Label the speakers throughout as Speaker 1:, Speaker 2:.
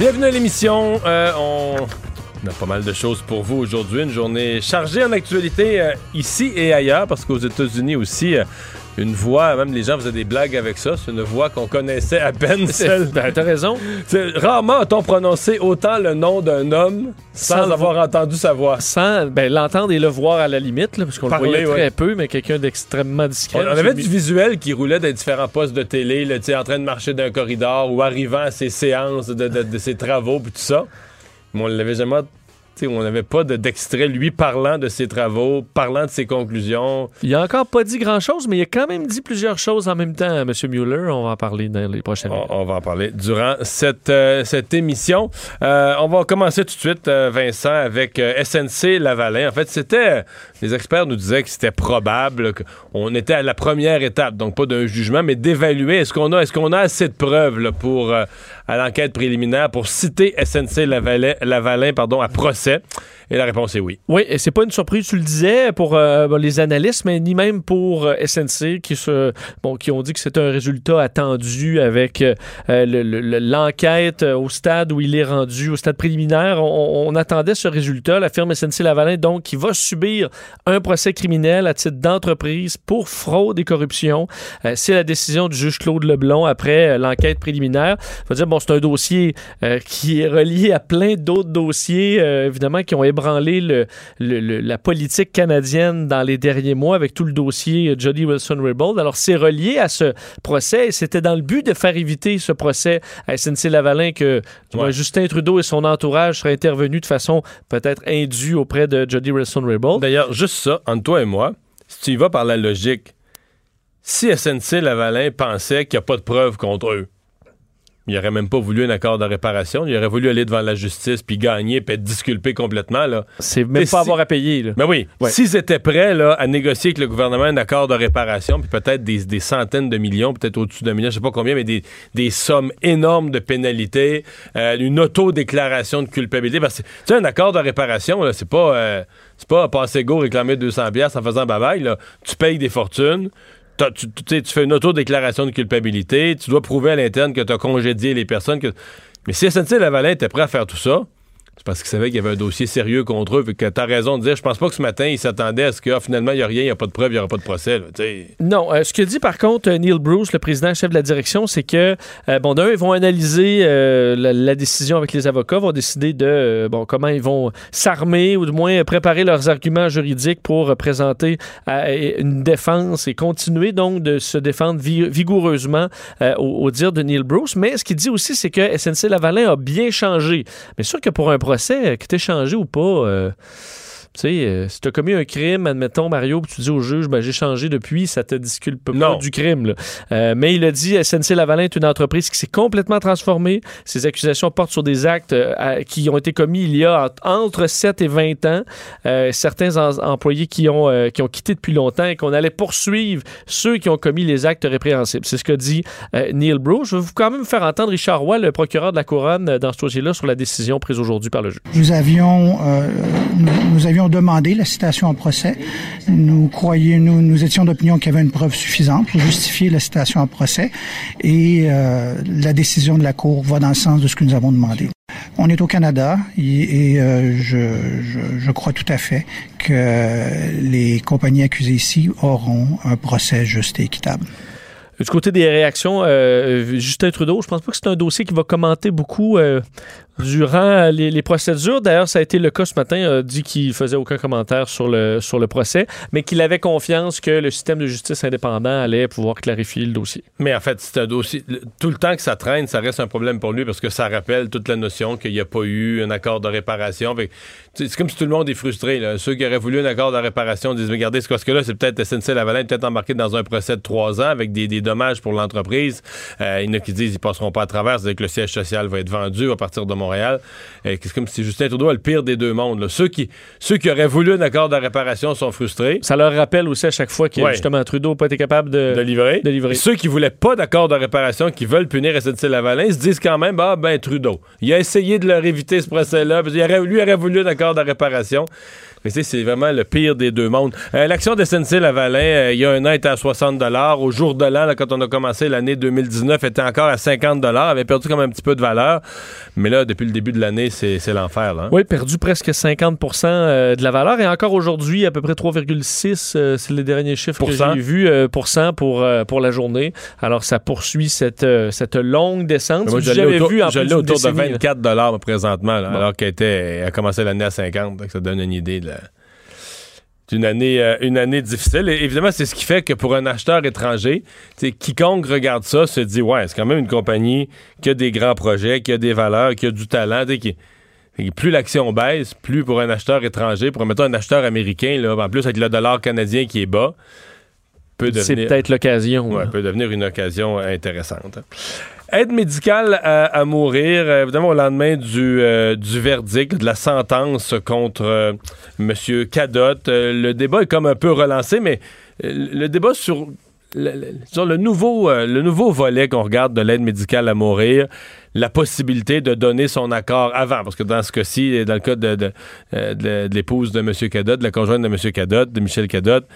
Speaker 1: Bienvenue à l'émission. Euh, on... a pas mal de choses pour vous aujourd'hui. Une journée chargée en actualité euh, ici et ailleurs, parce qu'aux États-Unis aussi, euh, une voix, même les gens faisaient des blagues avec ça, c'est une voix qu'on connaissait à peine. Celle...
Speaker 2: Ben, t'as raison.
Speaker 1: Rarement a-t-on prononcé autant le nom d'un homme sans,
Speaker 2: Sans
Speaker 1: avoir entendu sa voix.
Speaker 2: Sans ben, l'entendre et le voir à la limite, là, parce qu'on le voyait très peu, mais quelqu'un d'extrêmement discret.
Speaker 1: on avait du visuel qui roulait dans différents postes de télé, là, en train de marcher d'un corridor ou arrivant à ses séances de, de- de ses travaux, puis tout ça. Mais on l'avait jamais. On n'avait pas de- d'extrait, lui parlant de ses travaux, parlant de ses conclusions.
Speaker 2: Il a encore pas dit grand-chose, mais il a quand même dit plusieurs choses en même temps, M. Mueller. On va en parler dans les prochaines
Speaker 1: On,
Speaker 2: minutes.
Speaker 1: on va en parler durant cette, euh, cette émission. Euh, on va commencer tout de suite, euh, Vincent, avec SNC Lavalin. En fait, c'était. Les experts nous disaient que c'était probable qu'on était à la première étape, donc pas d'un jugement, mais d'évaluer est-ce qu'on a, est-ce qu'on a assez de preuves là, pour, à l'enquête préliminaire pour citer SNC Lavalin, pardon, à procès. Et la réponse est oui.
Speaker 2: Oui, et c'est pas une surprise, tu le disais, pour euh, les analystes, mais ni même pour euh, SNC, qui, se, qui ont dit que c'était un résultat attendu avec euh, le- le- le- l'enquête au stade où il est rendu, au stade préliminaire. On, attendait ce résultat. La firme SNC Lavalin, donc, qui va subir un procès criminel à titre d'entreprise pour fraude et corruption. C'est la décision du juge Claude Leblon après l'enquête préliminaire. Faut dire, bon, c'est un dossier euh, qui est relié à plein d'autres dossiers, euh, évidemment, qui ont ébranlé le, le- le- la politique canadienne dans les derniers mois avec tout le dossier euh, Jody Wilson-Raybould. Alors, c'est relié à ce procès et c'était dans le but de faire éviter ce procès à SNC-Lavalin que
Speaker 1: Ouais.
Speaker 2: Justin Trudeau et son entourage seraient intervenus de façon peut-être indue auprès de Jody Wilson-Raybould.
Speaker 1: D'ailleurs, juste ça, entre toi et moi, si tu y vas par la logique, si SNC Lavalin pensait qu'il n'y a pas de preuves contre eux, il n'aurait même pas voulu un accord de réparation. Il aurait voulu aller devant la justice puis gagner puis être disculpé complètement.
Speaker 2: C'est même pas
Speaker 1: si-
Speaker 2: avoir à payer. là.
Speaker 1: Mais oui,
Speaker 2: Ouais.
Speaker 1: s'ils étaient prêts là, à négocier avec le gouvernement un accord de réparation, puis peut-être des, des centaines de millions, peut-être au-dessus d'un million, je sais pas combien, mais des, des sommes énormes de pénalités, euh, une autodéclaration de culpabilité. Parce que, tu sais, un accord de réparation, c'est pas, euh, c'est pas passer go réclamer 200 pièces en faisant babaille. Là. Tu payes des fortunes. Tu, fais une autodéclaration de culpabilité, tu dois prouver à l'interne que tu as congédié les personnes. Mais si SNC Lavalin était prêt à faire tout ça, c'est parce qu'ils savaient qu'il y avait un dossier sérieux contre eux. Fait que raison de dire, je pense pas que ce matin, ils s'attendaient à ce que ah, finalement, il n'y a rien, il n'y a pas de preuve, il n'y aura pas de procès.
Speaker 2: Non, euh, ce que dit par contre euh, Neil Bruce, le président chef de la direction, c'est que, euh, bon, d'un, ils vont analyser la, décision avec les avocats, vont décider de, bon, comment ils vont s'armer ou du moins préparer leurs arguments juridiques pour présenter une défense et continuer donc de se défendre vi- vigoureusement au, dire de Neil Bruce. Mais ce qu'il dit aussi, c'est que SNC Lavalin a bien changé. Mais sûr que pour un procès, euh, que t'aies changé ou pas, euh, tu sais, euh, si tu as commis un crime, admettons, Mario, puis tu dis au juge, ben, j'ai changé depuis, ça te disculpe pas
Speaker 1: Non.
Speaker 2: du crime. là. Euh, mais il a dit, SNC Lavalin est une entreprise qui s'est complètement transformée. Ces accusations portent sur des actes euh, qui ont été commis il y a en- entre 7 et 20 ans. Euh, certains en- employés qui ont, euh, qui ont quitté depuis longtemps et qu'on allait poursuivre ceux qui ont commis les actes répréhensibles. C'est ce que dit euh, Neil Bruce. Je vais vous quand même faire entendre Richard Roy, le procureur de la Couronne, dans ce dossier-là, sur la décision prise aujourd'hui par le juge.
Speaker 3: Nous avions, euh, nous, nous avions demandé la citation en procès. Nous croyions, nous, étions d'opinion qu'il y avait une preuve suffisante pour justifier la citation en procès et euh, la décision de la Cour va dans le sens de ce que nous avons demandé. On est au Canada et, euh, je crois tout à fait que les compagnies accusées ici auront un procès juste et équitable.
Speaker 2: Du côté des réactions, euh, Justin Trudeau, je pense pas que c'est un dossier qui va commenter beaucoup euh, durant les, procédures. D'ailleurs, ça a été le cas ce matin, a dit qu'il faisait aucun commentaire sur le, sur le procès, mais qu'il avait confiance que le système de justice indépendant allait pouvoir clarifier le dossier.
Speaker 1: Mais en fait, c'est un dossier. Tout le temps que ça traîne, ça reste un problème pour lui parce que ça rappelle toute la notion qu'il n'y a pas eu un accord de réparation. C'est comme si tout le monde est frustré. là. Ceux qui auraient voulu un accord de réparation disent Mais regardez, ce que là, c'est peut-être SNC Lavalin peut-être embarqué dans un procès de trois ans avec des, des dommages pour l'entreprise. Euh, il y en a qui disent qu'ils passeront pas à travers, c'est-à-dire que le siège social va être vendu à partir de mon Montréal. C'est comme si Justin Trudeau a le pire des deux mondes. là. Ceux, qui, ceux qui auraient voulu un accord de réparation sont frustrés
Speaker 2: Ça leur rappelle aussi à chaque fois que
Speaker 1: Ouais.
Speaker 2: justement Trudeau n'a pas été capable de,
Speaker 1: de livrer.
Speaker 2: de livrer.
Speaker 1: Et ceux qui voulaient pas d'accord de réparation, qui veulent punir SNC-Lavalin, se disent quand même, ah ben Trudeau, il a essayé de leur éviter ce procès-là, lui aurait voulu un accord de réparation. Mais c'est vraiment le pire des deux mondes. Euh, L'action de SNC-Lavalin, euh, il y a un an, était à 60 Au jour de l'an, quand on a commencé l'année 2019, était encore à 50 avait perdu comme un petit peu de valeur. Mais là, depuis le début de l'année, c'est l'enfer. hein.
Speaker 2: Oui, perdu presque 50% euh, de la valeur et encore aujourd'hui, à peu près 3,6, euh, c'est les derniers chiffres
Speaker 1: Pour
Speaker 2: que j'ai vus, pour cent pour, pour la journée. Alors, ça poursuit cette, cette longue descente.
Speaker 1: Moi, je l'ai autour,
Speaker 2: vu en
Speaker 1: je autour de
Speaker 2: décennie, là.
Speaker 1: 24 présentement, là,
Speaker 2: Bon.
Speaker 1: alors qu'elle a commencé l'année à 50. Donc ça donne une idée de la- d'une année, euh, une année difficile. Et évidemment, c'est ce qui fait que pour un acheteur étranger, quiconque regarde ça se dit ouais, c'est quand même une compagnie qui a des grands projets, qui a des valeurs, qui a du talent. qui- plus l'action baisse, plus pour un acheteur étranger, pour mettons un acheteur américain, là, en plus avec le dollar canadien qui est bas, peut
Speaker 2: C'est
Speaker 1: devenir.
Speaker 2: peut-être l'occasion.
Speaker 1: Ouais,
Speaker 2: là.
Speaker 1: peut devenir une occasion intéressante. Aide médicale à, mourir, euh, évidemment, au lendemain du, euh, du verdict, de la sentence contre euh, M. Cadotte. Le débat est comme un peu relancé, mais le débat sur le, sur le nouveau, le nouveau volet qu'on regarde de l'aide médicale à mourir, la possibilité de donner son accord avant, parce que dans ce cas-ci, dans le cas de, de, l'épouse de M. Cadotte, de la conjointe de M. Cadotte, de Michel Cadotte,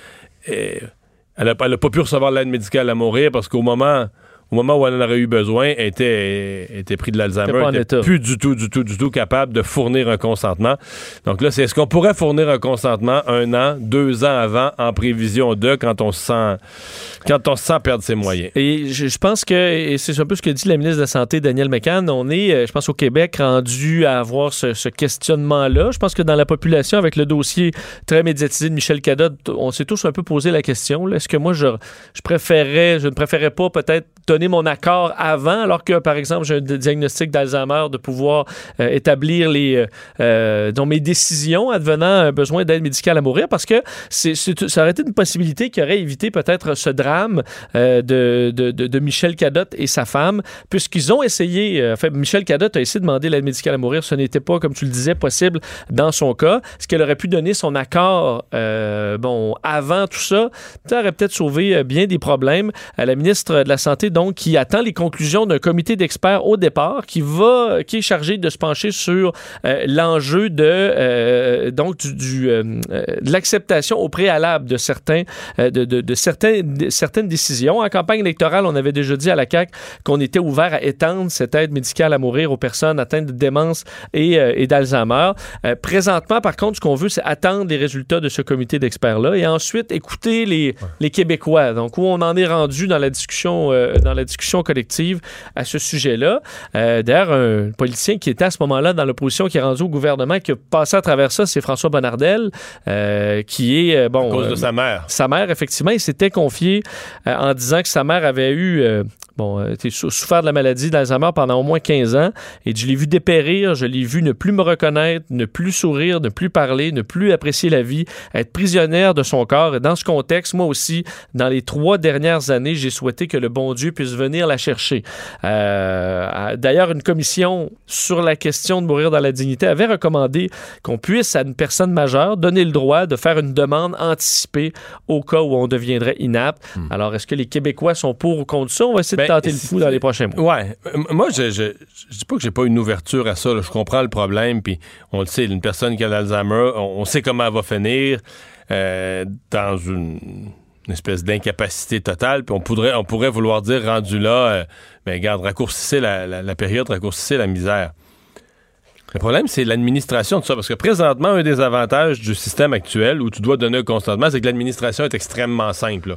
Speaker 1: elle n'a pas pu recevoir l'aide médicale à mourir parce qu'au moment, au moment où elle en aurait eu besoin, était, était pris de l'Alzheimer.
Speaker 2: Était pas en
Speaker 1: Elle était
Speaker 2: état.
Speaker 1: plus du tout, du tout, du tout capable de fournir un consentement. Donc là, c'est est-ce qu'on pourrait fournir un consentement un an, deux ans avant, en prévision de quand on se sent, quand on se sent perdre ses moyens?
Speaker 2: Et je, je pense que, et c'est un peu ce que dit la ministre de la Santé, Daniel McCann, on est, euh, je pense, au Québec rendu à avoir ce, ce questionnement-là. Je pense que dans la population, avec le dossier très médiatisé de Michel Cadotte, on s'est tous un peu posé la question. Est-ce que moi, je, je préférais, je ne préférais pas peut-être donner mon accord avant, alors que, par exemple, j'ai un diagnostic d'Alzheimer, de pouvoir euh, établir les, euh, euh, dont mes décisions advenant un besoin d'aide médicale à mourir, parce que ça aurait été une possibilité qui aurait évité peut-être ce drame de, de, de- Michel Cadotte et sa femme, puisqu'ils ont essayé, enfin, Michel Cadotte a essayé de demander l'aide médicale à mourir. Ce n'était pas, comme tu le disais, possible dans son cas. Est-ce qu'elle aurait pu donner son accord, bon, avant tout ça? Ça aurait peut-être sauvé bien des problèmes. À la ministre de la Santé, donc, qui attend les conclusions d'un comité d'experts au départ, qui va, qui est chargé de se pencher sur euh, l'enjeu de, euh, donc, du, du, euh, de l'acceptation au préalable de certains, de, de, de certains, de certaines décisions. En campagne électorale, on avait déjà dit à la CAQ qu'on était ouvert à étendre cette aide médicale à mourir aux personnes atteintes de démence et, et d'Alzheimer. Présentement, par contre, ce qu'on veut, c'est attendre les résultats de ce comité d'experts-là et ensuite écouter les, les Québécois. Donc, où on en est rendu dans la discussion, euh, dans la discussion collective à ce sujet-là. Euh, D'ailleurs, un politicien qui était à ce moment-là dans l'opposition, qui est rendu au gouvernement, qui a passé à travers ça, c'est François Bonnardel, euh, qui est, euh, bon...
Speaker 1: À cause de sa mère.
Speaker 2: sa mère, effectivement, il s'était confié en disant que sa mère avait eu, bon, euh, souffert de la maladie d'Alzheimer pendant au moins 15 ans. Et je l'ai vu dépérir, je l'ai vu ne plus me reconnaître, ne plus sourire, ne plus parler, ne plus apprécier la vie, être prisonnière de son corps. Et dans ce contexte, moi aussi, dans les trois dernières années, j'ai souhaité que le bon Dieu puisse venir la chercher. Euh, D'ailleurs, une commission sur la question de mourir dans la dignité avait recommandé qu'on puisse, à une personne majeure, donner le droit de faire une demande anticipée au cas où on deviendrait inapte. Alors, est-ce que les Québécois sont pour ou contre ça? On va essayer
Speaker 1: Ben,
Speaker 2: de tenter le coup dans les prochains mois.
Speaker 1: Ouais. Euh, Moi, je, je, je dis pas que j'ai pas une ouverture à ça. là. Je comprends le problème, puis on le sait, une personne qui a l'Alzheimer, on, on sait comment elle va finir euh, dans une, une espèce d'incapacité totale, puis on pourrait, on pourrait vouloir dire, rendu là, euh, ben regarde, raccourcissez la, la- la période, raccourcissez la misère. Le problème, c'est l'administration de ça, parce que présentement, un des avantages du système actuel où tu dois donner un consentement, c'est que l'administration est extrêmement simple. là.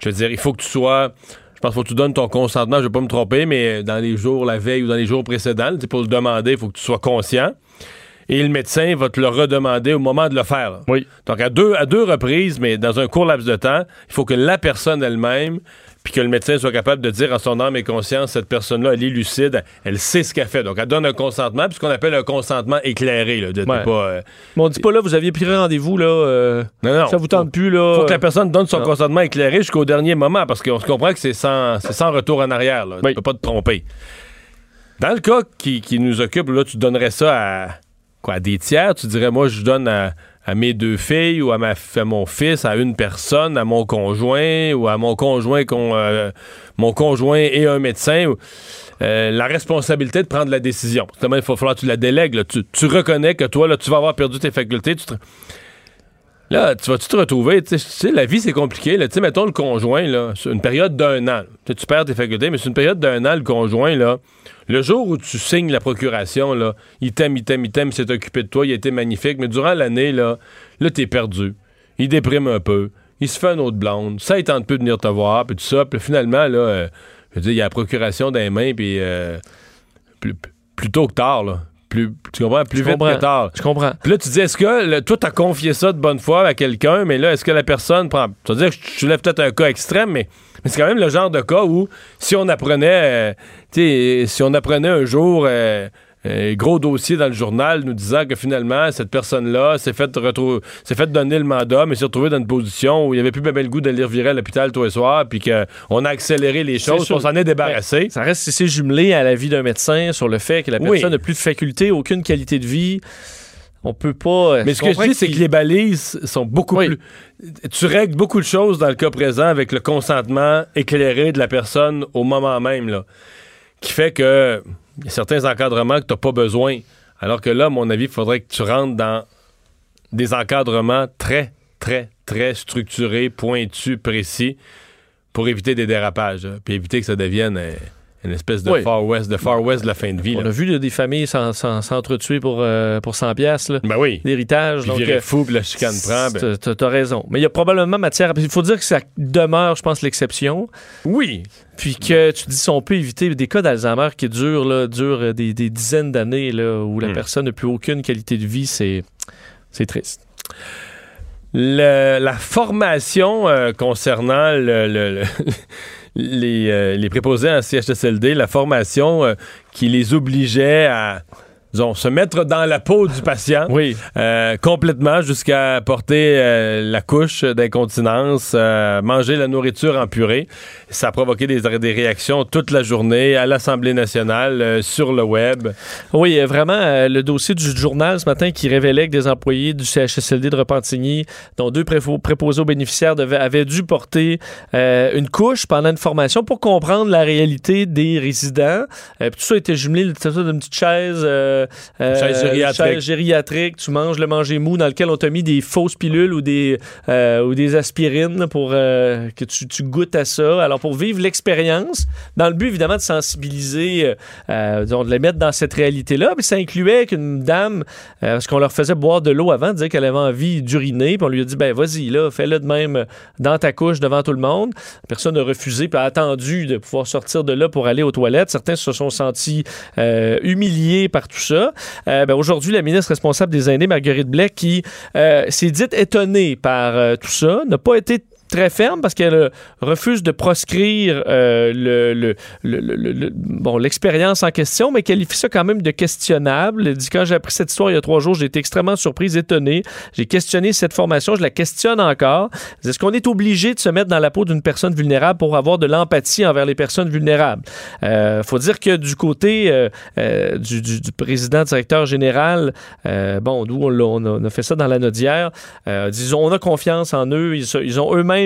Speaker 1: Je veux dire, il faut que tu sois... Je pense qu'il faut que tu donnes ton consentement, je ne vais pas me tromper, mais dans les jours, la veille ou dans les jours précédents, pour le demander, il faut que tu sois conscient. Et le médecin va te le redemander au moment de le faire. là.
Speaker 2: Oui.
Speaker 1: Donc, à deux, à deux reprises, mais dans un court laps de temps, il faut que la personne elle-même, puis que le médecin soit capable de dire en son âme et conscience, cette personne-là, elle est lucide, elle sait ce qu'elle fait. Donc, elle donne un consentement, puis ce qu'on appelle un consentement éclairé. Là, de-
Speaker 2: Ouais.
Speaker 1: pas, euh,
Speaker 2: Mais on dit pas là, vous aviez pris rendez-vous, là. euh,
Speaker 1: non, non.
Speaker 2: ça vous tente plus, là.
Speaker 1: faut que la personne donne son
Speaker 2: non.
Speaker 1: consentement éclairé jusqu'au dernier moment, parce qu'on se comprend que c'est sans, sans retour en arrière. Là.
Speaker 2: Oui.
Speaker 1: Tu peux pas te tromper. Dans le cas qui, qui nous occupe, là, tu donnerais ça à, quoi, à des tiers? Tu dirais, moi, je donne à, à mes deux filles ou à, ma, à mon fils, à une personne, à mon conjoint ou à mon conjoint, con, euh, mon conjoint et un médecin. euh, la responsabilité de prendre la décision. Il va falloir que tu la délègues. là. Tu, tu reconnais que toi, là, tu vas avoir perdu tes facultés. Là, tu vas-tu te retrouver? Tu sais, la vie, c'est compliqué. Tu sais, mettons le conjoint, là, sur une période d'un an. Tu perds tes facultés, mais c'est une période d'un an, le conjoint, là. Le jour où tu signes la procuration, là, il t'aime, il t'aime, il t'aime, il s'est occupé de toi, il a été magnifique, mais durant l'année, là, là, t'es perdu. Il déprime un peu. Il se fait un autre blonde. Ça, il tente peu de venir te voir, puis tout ça. Puis finalement, là, euh, je veux dire, il y a la procuration des mains, puis euh, plus, plus tôt que tard, là. Plus, tu comprends? Plus
Speaker 2: Je
Speaker 1: vite
Speaker 2: comprends.
Speaker 1: que tard.
Speaker 2: Je comprends.
Speaker 1: Puis là, tu dis, est-ce que le- toi, t'as confié ça de bonne foi à quelqu'un, mais là, est-ce que la personne prend. Tu vas dire, je je lève peut-être un cas extrême, mais, mais c'est quand même le genre de cas où, si on apprenait, euh, tu sais, si on apprenait un jour. euh, un gros dossier dans le journal nous disant que finalement cette personne-là s'est fait s'est fait donner le mandat mais s'est retrouvé dans une position où il avait plus bien le goût d'aller revirer à l'hôpital tous les soirs puis qu'on a accéléré les choses on s'en est débarrassé
Speaker 2: Ça reste c'est jumelé à la vie d'un médecin sur le fait que la personne n'a plus de faculté, aucune qualité de vie. On peut pas.
Speaker 1: Mais ce que je dis, c'est que les balises sont beaucoup
Speaker 2: Oui.
Speaker 1: plus. Tu règles beaucoup de choses dans le cas présent avec le consentement éclairé de la personne au moment même, là. Qui fait que il y a certains encadrements que tu n'as pas besoin. Alors que là, à mon avis, il faudrait que tu rentres dans des encadrements très, très, très structurés, pointus, précis, pour éviter des dérapages. là. Puis éviter que ça devienne euh, une espèce de
Speaker 2: Oui.
Speaker 1: Far West, de Far West de la fin de vie.
Speaker 2: On
Speaker 1: là.
Speaker 2: a vu là, des familles s'en- s'en- s'entretuer pour, euh, pour 100 piastres, là,
Speaker 1: Ben oui.
Speaker 2: d'héritage.
Speaker 1: Puis
Speaker 2: Donc,
Speaker 1: virer
Speaker 2: euh,
Speaker 1: fou, puis la chicane prend. ben-
Speaker 2: t'as- raison. Mais il y a probablement matière. Il faut dire que ça demeure, je pense, l'exception.
Speaker 1: Oui,
Speaker 2: Puis que tu dis si on peut éviter des cas d'Alzheimer qui durent, là, durent euh, des, des dizaines d'années là, où la
Speaker 1: Hmm.
Speaker 2: personne n'a plus aucune qualité de vie, c'est c'est triste.
Speaker 1: Le- la formation euh, concernant le- le- le- les, euh, les préposés en CHSLD, la formation euh, qui les obligeait à disons, se mettre dans la peau du patient
Speaker 2: Oui.
Speaker 1: euh, complètement jusqu'à porter euh, la couche d'incontinence, euh, manger la nourriture en purée. Ça a provoqué des, des réactions toute la journée à l'Assemblée nationale, sur le web.
Speaker 2: Oui, vraiment, le dossier du journal ce matin qui révélait que des employés du CHSLD de Repentigny, dont deux préposés aux bénéficiaires, devaient- avaient dû porter une couche pendant une formation pour comprendre la réalité des résidents. Tout ça était jumelé d'une petite chaise,
Speaker 1: Chaise gériatrique.
Speaker 2: gériatrique. Tu manges le manger mou dans lequel on t'a mis des fausses pilules ou des, euh, ou des aspirines pour euh, que tu, tu goûtes à ça. Alors, pour vivre l'expérience, dans le but évidemment de sensibiliser, euh, euh, disons, de les mettre dans cette réalité-là. Puis ça incluait qu'une dame, euh, parce qu'on leur faisait boire de l'eau avant, disait qu'elle avait envie d'uriner, puis on lui a dit, ben vas-y, là, fais-le de même dans ta couche devant tout le monde. Personne n'a refusé, puis a attendu de pouvoir sortir de là pour aller aux toilettes. Certains se sont sentis euh, humiliés par tout Euh, ben, Aujourd'hui, la ministre responsable des aînés, Marguerite Blais, qui euh, s'est dite étonnée par euh, tout ça, n'a pas été très ferme parce qu'elle euh, refuse de proscrire euh, le, bon, l'expérience en question, mais qualifie ça quand même de questionnable. Elle dit quand j'ai appris cette histoire il y a trois jours, j'ai été extrêmement surprise, étonnée. J'ai questionné cette formation, je la questionne encore. Est-ce qu'on est obligé de se mettre dans la peau d'une personne vulnérable pour avoir de l'empathie envers les personnes vulnérables? Euh, faut dire que du côté euh, du, président directeur général, bon, nous, on, a, fait ça dans la. Euh, disons, on a confiance en eux. Ils ont eux-mêmes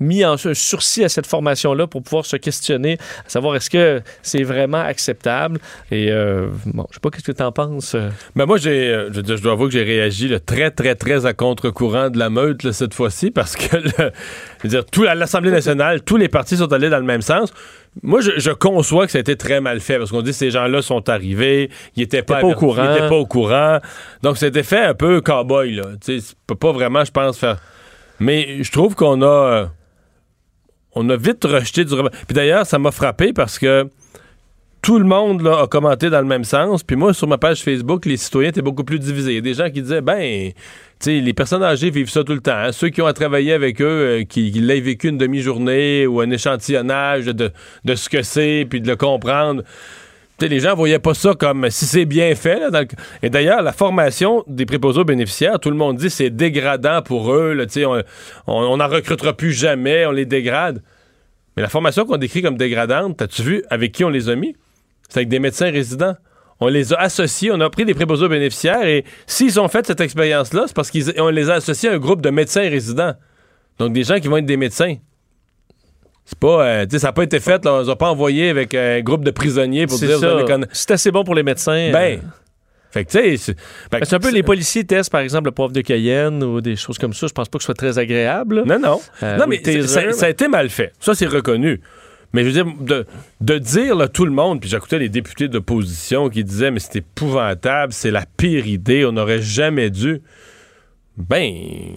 Speaker 2: mis en un sursis à cette formation-là pour pouvoir se questionner, à savoir est-ce que c'est vraiment acceptable. Et euh, bon, je sais pas qu'est-ce que tu en penses? euh.
Speaker 1: Ben moi, j'ai, euh, je, dois avouer que j'ai réagi très, très, très à contre-courant de la meute là, cette fois-ci parce que le- je veux dire, tout, à l'Assemblée nationale, tous les partis sont allés dans le même sens. Moi, je, je conçois que ça a été très mal fait parce qu'on dit que ces gens-là sont arrivés, ils étaient pas,
Speaker 2: pas au courant.
Speaker 1: Ils étaient pas au courant. Donc, c'était fait un peu cow-boy. Là. Tu peut pas vraiment, je pense, faire. Mais je trouve qu'on a. euh, on a vite rejeté du. Puis d'ailleurs, ça m'a frappé parce que tout le monde a commenté dans le même sens. Puis moi, sur ma page Facebook, les citoyens étaient beaucoup plus divisés. Il y a des gens qui disaient, ben, tu les personnes âgées vivent ça tout le temps. hein. Ceux qui ont à travailler avec eux, euh, qui, qui l'aient vécu une demi-journée ou un échantillonnage de, de ce que c'est, puis de le comprendre. Les gens voyaient pas ça comme si c'est bien fait. Et d'ailleurs, la formation des préposés aux bénéficiaires, tout le monde dit c'est dégradant pour eux. On n'en recrutera plus jamais, on les dégrade. Mais la formation qu'on décrit comme dégradante, as-tu vu avec qui on les a mis? C'est avec des médecins résidents. On les a associés, on a pris des préposés aux bénéficiaires et s'ils ont fait cette expérience-là, c'est parce qu'on les a associés à un groupe de médecins résidents. Donc des gens qui vont être des médecins. C'est pas, euh, ça n'a pas été fait, là, on les a pas envoyé avec un groupe de prisonniers pour dire, conna-
Speaker 2: C'est assez bon pour les médecins.
Speaker 1: Ben,
Speaker 2: euh,
Speaker 1: fait que tu sais, c'est ben,
Speaker 2: un peu les policiers testent, par exemple, le poivre de Cayenne ou des choses comme ça. Je pense pas que ce soit très agréable.
Speaker 1: Non, non.
Speaker 2: Euh,
Speaker 1: non, mais
Speaker 2: taser,
Speaker 1: ça, ça a été mal fait. Ça, c'est reconnu. Mais je veux dire, de, de dire là, tout le monde, puis j'écoutais les députés d'opposition qui disaient, mais c'est épouvantable, c'est la pire idée, on n'aurait jamais dû. Ben.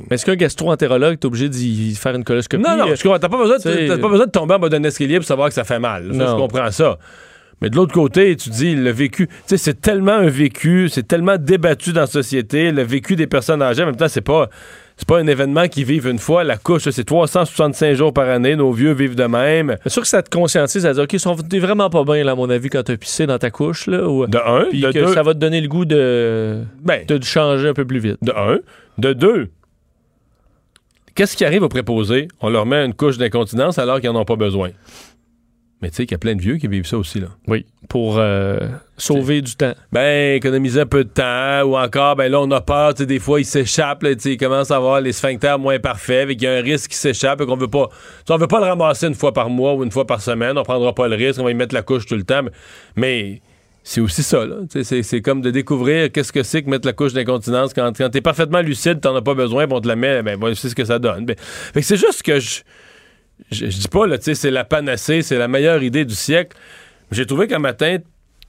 Speaker 2: Mais est-ce qu'un gastro-entérologue est obligé d'y faire une coloscopie?
Speaker 1: Non, non, je comprends. T'as pas, besoin de- t'as pas besoin de tomber en bas d'un escalier pour savoir que ça fait mal. Ça, je comprends ça. Mais de l'autre côté, tu dis, le vécu, tu sais, c'est tellement un vécu, c'est tellement débattu dans la société, le vécu des personnes âgées, en même temps, c'est pas, c'est pas un événement qu'ils vivent une fois. La couche, c'est 365 jours par année, nos vieux vivent de même.
Speaker 2: C'est sûr que ça te conscientise à dire, OK, ils sont t'es vraiment pas bien, là, à mon avis, quand t'as pissé dans ta couche, là. Ou,
Speaker 1: De un,
Speaker 2: puis
Speaker 1: de
Speaker 2: que
Speaker 1: deux,
Speaker 2: ça va te donner le goût de,
Speaker 1: ben,
Speaker 2: de changer un peu plus vite.
Speaker 1: de un. De deux, qu'est-ce qui arrive aux préposés? On leur met une couche d'incontinence alors qu'ils n'en ont pas besoin. Mais tu sais qu'il y a plein de vieux qui vivent ça aussi, là.
Speaker 2: Oui. Pour euh, sauver du temps.
Speaker 1: Ben, économiser un peu de temps, ou encore, ben là, on a peur, tu sais, des fois, ils s'échappent, tu sais, ils commencent à avoir les sphincters moins parfaits, et qu'il y a un risque qu'ils s'échappe, et qu'on veut pas, on veut pas le ramasser une fois par mois ou une fois par semaine, on prendra pas le risque, on va y mettre la couche tout le temps, mais, mais c'est aussi ça, là, tu sais, c'est- c'est comme de découvrir qu'est-ce que c'est que mettre la couche d'incontinence quand, quand t'es parfaitement lucide, t'en as pas besoin, puis on te la met, ben, voilà, c'est ce que ça donne. Ben, fait que c'est juste que je, je, je dis pas, là, tu sais, c'est la panacée, c'est la meilleure idée du siècle. J'ai trouvé qu'un matin,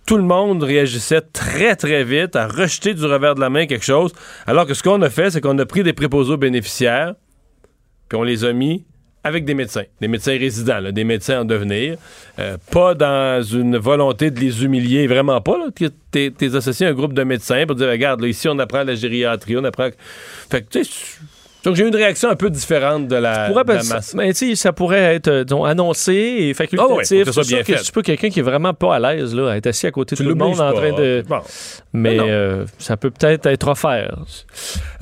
Speaker 1: tout le monde réagissait très, très vite à rejeter du revers de la main quelque chose, alors que ce qu'on a fait, c'est qu'on a pris des préposés aux bénéficiaires, puis on les a mis avec des médecins, des médecins résidents, des médecins en devenir, euh, pas dans une volonté de les humilier, vraiment pas. t'es associé à un groupe de médecins pour dire, regarde, là, ici, on apprend la gériatrie, on apprend... Fait que, tu sais, donc j'ai eu une réaction un peu différente de la, de la masse.
Speaker 2: ça, ben, tu sais, ça pourrait être euh, annoncé et facultatif.
Speaker 1: Ouais, faut que ça
Speaker 2: sûr
Speaker 1: bien
Speaker 2: que
Speaker 1: fait.
Speaker 2: si tu peux quelqu'un qui est vraiment pas à l'aise là, à être assis à côté de tout le monde en train de.
Speaker 1: Bon.
Speaker 2: Mais euh, ça peut peut-être être offert.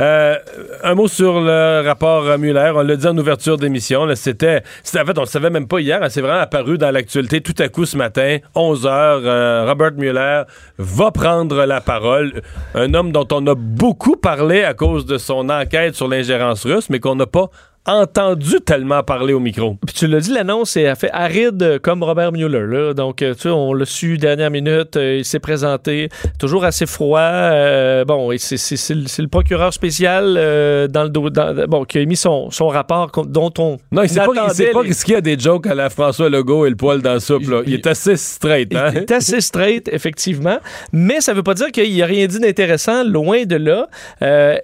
Speaker 1: Euh, un mot sur le rapport Muller. On l'a dit en ouverture d'émission. C'était, c'était- en fait, on le savait même pas hier. hein, C'est vraiment apparu dans l'actualité tout à coup ce matin, 11 h Robert Mueller va prendre la parole. Un homme dont on a beaucoup parlé à cause de son enquête sur l'ingérence russe, mais qu'on n'a pas entendu tellement parler au micro.
Speaker 2: Puis tu l'as dit, l'annonce est fait aride comme Robert Mueller. Là. Donc, euh, tu sais, on l'a su dernière minute, euh, il s'est présenté, toujours assez froid. euh, bon, et c'est, le, procureur spécial euh, dans le dos, dans- bon, qui a émis son, son rapport dont on.
Speaker 1: Non, il sait pas, il pas y a des jokes à la François Legault et le poil dans la soupe. là. Il est assez straight.
Speaker 2: Il
Speaker 1: Hein?
Speaker 2: est assez straight, effectivement. Mais ça veut pas dire qu'il a rien dit d'intéressant, loin de là.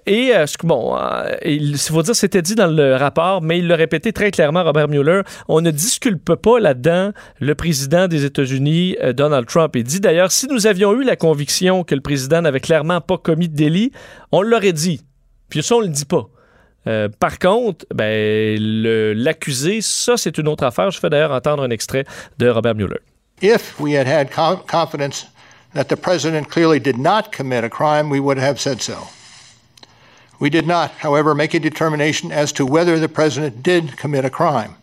Speaker 2: Et, bon, il faut dire, c'était dit dans le rapport, mais il l'a répété très clairement, Robert Mueller. On ne disculpe pas là-dedans le président des États-Unis, euh, Donald Trump. Il dit d'ailleurs, si nous avions eu la conviction que le président n'avait clairement pas commis de délit, on l'aurait dit. Puis ça, on le dit pas. Euh, par contre, ben, l'accusé, ça, c'est une autre affaire. Je fais d'ailleurs entendre un extrait de Robert Mueller.
Speaker 4: If we had had co- confidence that the president clearly did not commit a crime, we would have said so. We did not, however, make a determination as to whether the president did commit a crime.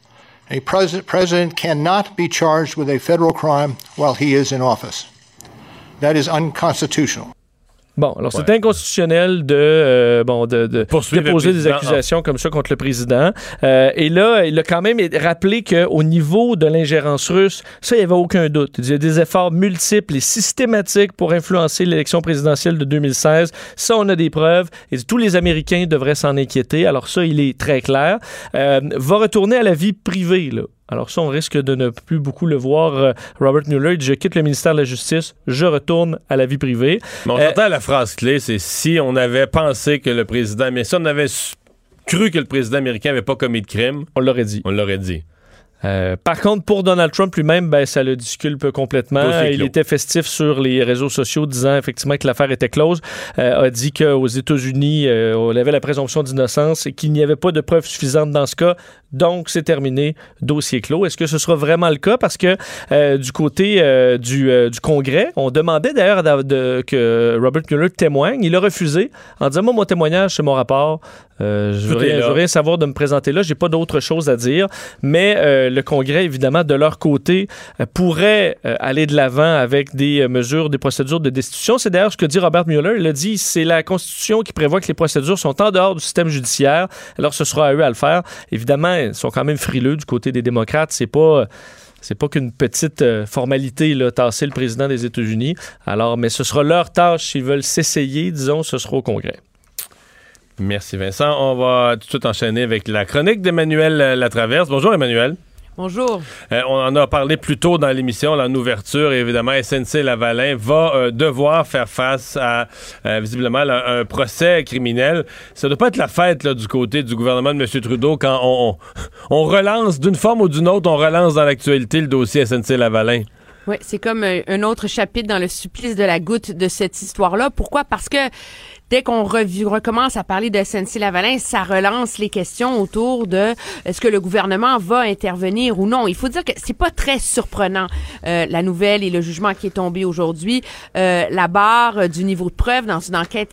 Speaker 4: A pres- president cannot be charged with a federal crime while he is in office. That is unconstitutional.
Speaker 2: Bon, alors c'est inconstitutionnel de, euh, bon, de, de déposer des accusations comme ça contre le président. Euh, et là, il a quand même rappelé qu'au niveau de l'ingérence russe, ça, il n'y avait aucun doute. Il y a des efforts multiples et systématiques pour influencer l'élection présidentielle de 2016. Ça, on a des preuves. Et tous les Américains devraient s'en inquiéter. Alors ça, il est très clair. Euh, va retourner à la vie privée, là. Alors ça, on risque de ne plus beaucoup le voir. Euh, Robert Mueller dit, je quitte le ministère de la Justice, je retourne à la vie privée.
Speaker 1: Mais on
Speaker 2: Euh,
Speaker 1: s'entend à la phrase clé, c'est si on avait pensé que le président, mais si on avait cru que le président américain n'avait pas commis de crime,
Speaker 2: On l'aurait dit.
Speaker 1: on l'aurait dit.
Speaker 2: Euh, par contre, pour Donald Trump lui-même, ben, ça le disculpe complètement. Il était festif sur les réseaux sociaux disant effectivement que l'affaire était close. Euh, a dit qu'aux États-Unis, euh, on avait la présomption d'innocence et qu'il n'y avait pas de preuves suffisantes dans ce cas. Donc, c'est terminé. Dossier clos. Est-ce que ce sera vraiment le cas? Parce que euh, du côté euh, du, euh, du Congrès, on demandait d'ailleurs d'a- de- que Robert Mueller témoigne. Il a refusé en disant, moi, mon témoignage, c'est mon rapport. Je veux rien, savoir de me présenter là. J'ai pas d'autre chose à dire. Mais le, Congrès, évidemment, de leur côté, pourrait aller de l'avant avec des mesures, des procédures de destitution. C'est d'ailleurs ce que dit Robert Mueller. Il a dit c'est la Constitution qui prévoit que les procédures sont en dehors du système judiciaire. Alors, ce sera à eux à le faire. Évidemment, sont quand même frileux du côté des démocrates. C'est pas. C'est pas qu'une petite euh, formalité, là, tasser le président des États-Unis. Alors, mais ce sera leur tâche s'ils veulent s'essayer, disons, ce sera au Congrès.
Speaker 1: Merci Vincent. On va tout de suite enchaîner avec la chronique d'Emmanuel euh, Latraverse. Bonjour Emmanuel.
Speaker 5: Bonjour.
Speaker 1: Euh, on en a parlé plus tôt dans l'émission, en ouverture. Et évidemment, SNC Lavalin va euh, devoir faire face à, euh, visiblement, là, un procès criminel. Ça ne doit pas être la fête là, du côté du gouvernement de M. Trudeau quand on, on, on relance, d'une forme ou d'une autre, on relance dans l'actualité le dossier SNC Lavalin.
Speaker 5: Oui, c'est comme un autre chapitre dans le supplice de la goutte de cette histoire-là. Pourquoi? Parce que dès qu'on recommence à parler de SNC-Lavalin, ça relance les questions autour de est-ce que le gouvernement va intervenir ou non? Il faut dire que c'est pas très surprenant euh, la nouvelle et le jugement qui est tombé aujourd'hui. Euh, la barre du niveau de preuve dans une enquête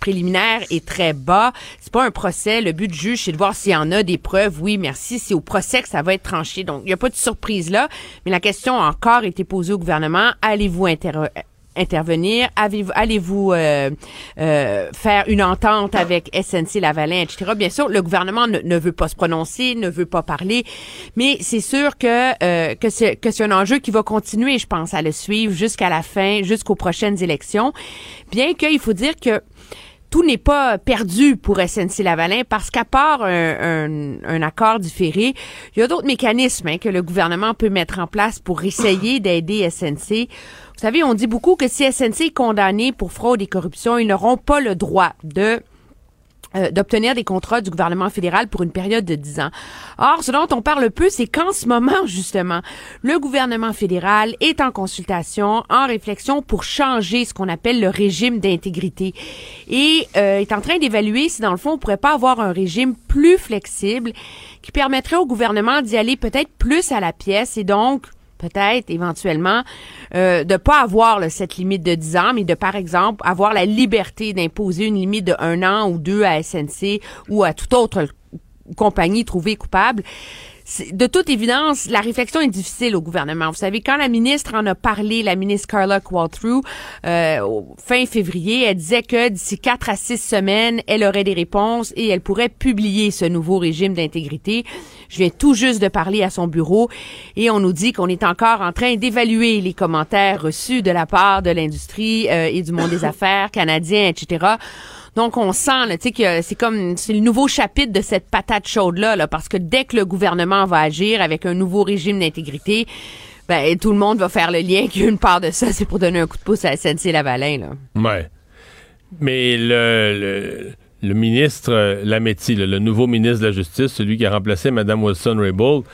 Speaker 5: préliminaire est très bas. C'est pas un procès. Le but du juge, c'est de voir s'il y en a des preuves. Oui, merci. C'est au procès que ça va être tranché. Donc, il n'y a pas de surprise là. Mais la question a encore été posée au gouvernement. Allez-vous inter- intervenir? Allez-vous euh, euh, faire une entente avec SNC Lavalin, etc. Bien sûr, le gouvernement ne, veut pas se prononcer, ne veut pas parler, mais c'est sûr que euh, que c'est un enjeu qui va continuer, je pense, à le suivre jusqu'à la fin, jusqu'aux prochaines élections. Bien qu'il faut dire que tout n'est pas perdu pour SNC-Lavalin parce qu'à part un, un- un accord différé, il y a d'autres mécanismes hein, que le gouvernement peut mettre en place pour essayer d'aider SNC. Vous savez, on dit beaucoup que si SNC est condamné pour fraude et corruption, ils n'auront pas le droit euh, d'obtenir des contrats du gouvernement fédéral pour une période de 10 ans. Or, ce dont on parle peu, c'est qu'en ce moment, justement, le gouvernement fédéral est en consultation, en réflexion pour changer ce qu'on appelle le régime d'intégrité et euh, est en train d'évaluer si, dans le fond, on pourrait pas avoir un régime plus flexible qui permettrait au gouvernement d'y aller peut-être plus à la pièce et donc peut-être éventuellement euh, de pas avoir cette limite de 10 ans, mais de par exemple avoir la liberté d'imposer une limite de un an ou deux à SNC ou à toute autre compagnie trouvée coupable. De toute évidence, la réflexion est difficile au gouvernement. Vous savez, quand la ministre en a parlé, la ministre Carla Qualtrough, euh, au- fin février, elle disait que d'ici quatre à six semaines, elle aurait des réponses et elle pourrait publier ce nouveau régime d'intégrité. Je viens tout juste de parler à son bureau et on nous dit qu'on est encore en train d'évaluer les commentaires reçus de la part de l'industrie euh, et du monde des affaires canadien, etc. Donc, on sent, que c'est comme, c'est le nouveau chapitre de cette patate chaude-là, là, parce que dès que le gouvernement va agir avec un nouveau régime d'intégrité, ben, tout le monde va faire le lien qu'une part de ça, c'est pour donner un coup de pouce à SNC-Lavalin, là.
Speaker 1: Ouais. Mais le, le, le ministre euh, Lametti, là, le nouveau ministre de la Justice, celui qui a remplacé Mme Wilson-Raybould,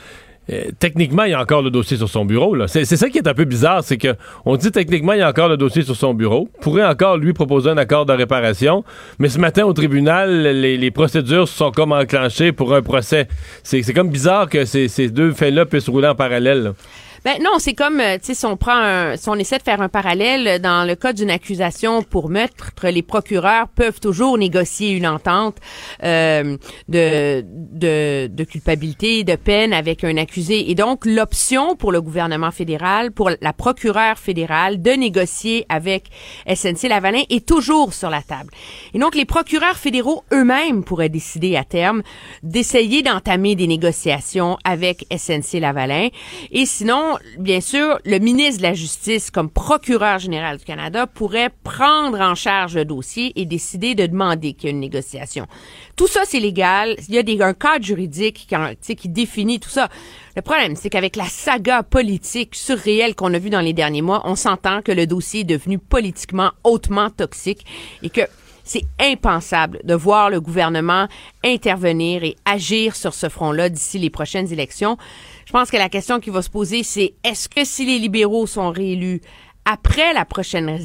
Speaker 1: euh, techniquement, il y a encore le dossier sur son bureau. C'est ça qui est un peu bizarre, c'est que on dit techniquement, il y a encore le dossier sur son bureau. Pourrait encore lui proposer un accord de réparation, mais ce matin au tribunal, les, les procédures sont comme enclenchées pour un procès. C'est comme bizarre que ces, ces deux faits-là puissent rouler en parallèle.
Speaker 5: Ben non, c'est comme, euh, si on prend un, si on essaie de faire un parallèle, euh, dans le cas d'une accusation pour meurtre, les procureurs peuvent toujours négocier une entente euh, de, de, de culpabilité, de peine avec un accusé. Et donc, l'option pour le gouvernement fédéral, pour la procureure fédérale, de négocier avec SNC-Lavalin est toujours sur la table. Et donc, les procureurs fédéraux eux-mêmes pourraient décider à terme d'essayer d'entamer des négociations avec SNC-Lavalin. Et sinon, bien sûr, le ministre de la Justice, comme procureur général du Canada, pourrait prendre en charge le dossier et décider de demander qu'il y ait une négociation. Tout ça, c'est légal. Il y a un cadre juridique qui, qui définit tout ça. Le problème, c'est qu'avec la saga politique surréelle qu'on a vue dans les derniers mois, on s'entend que le dossier est devenu politiquement hautement toxique et que c'est impensable de voir le gouvernement intervenir et agir sur ce front-là d'ici les prochaines élections. Je pense que la question qui va se poser, c'est est-ce que si les libéraux sont réélus après la prochaine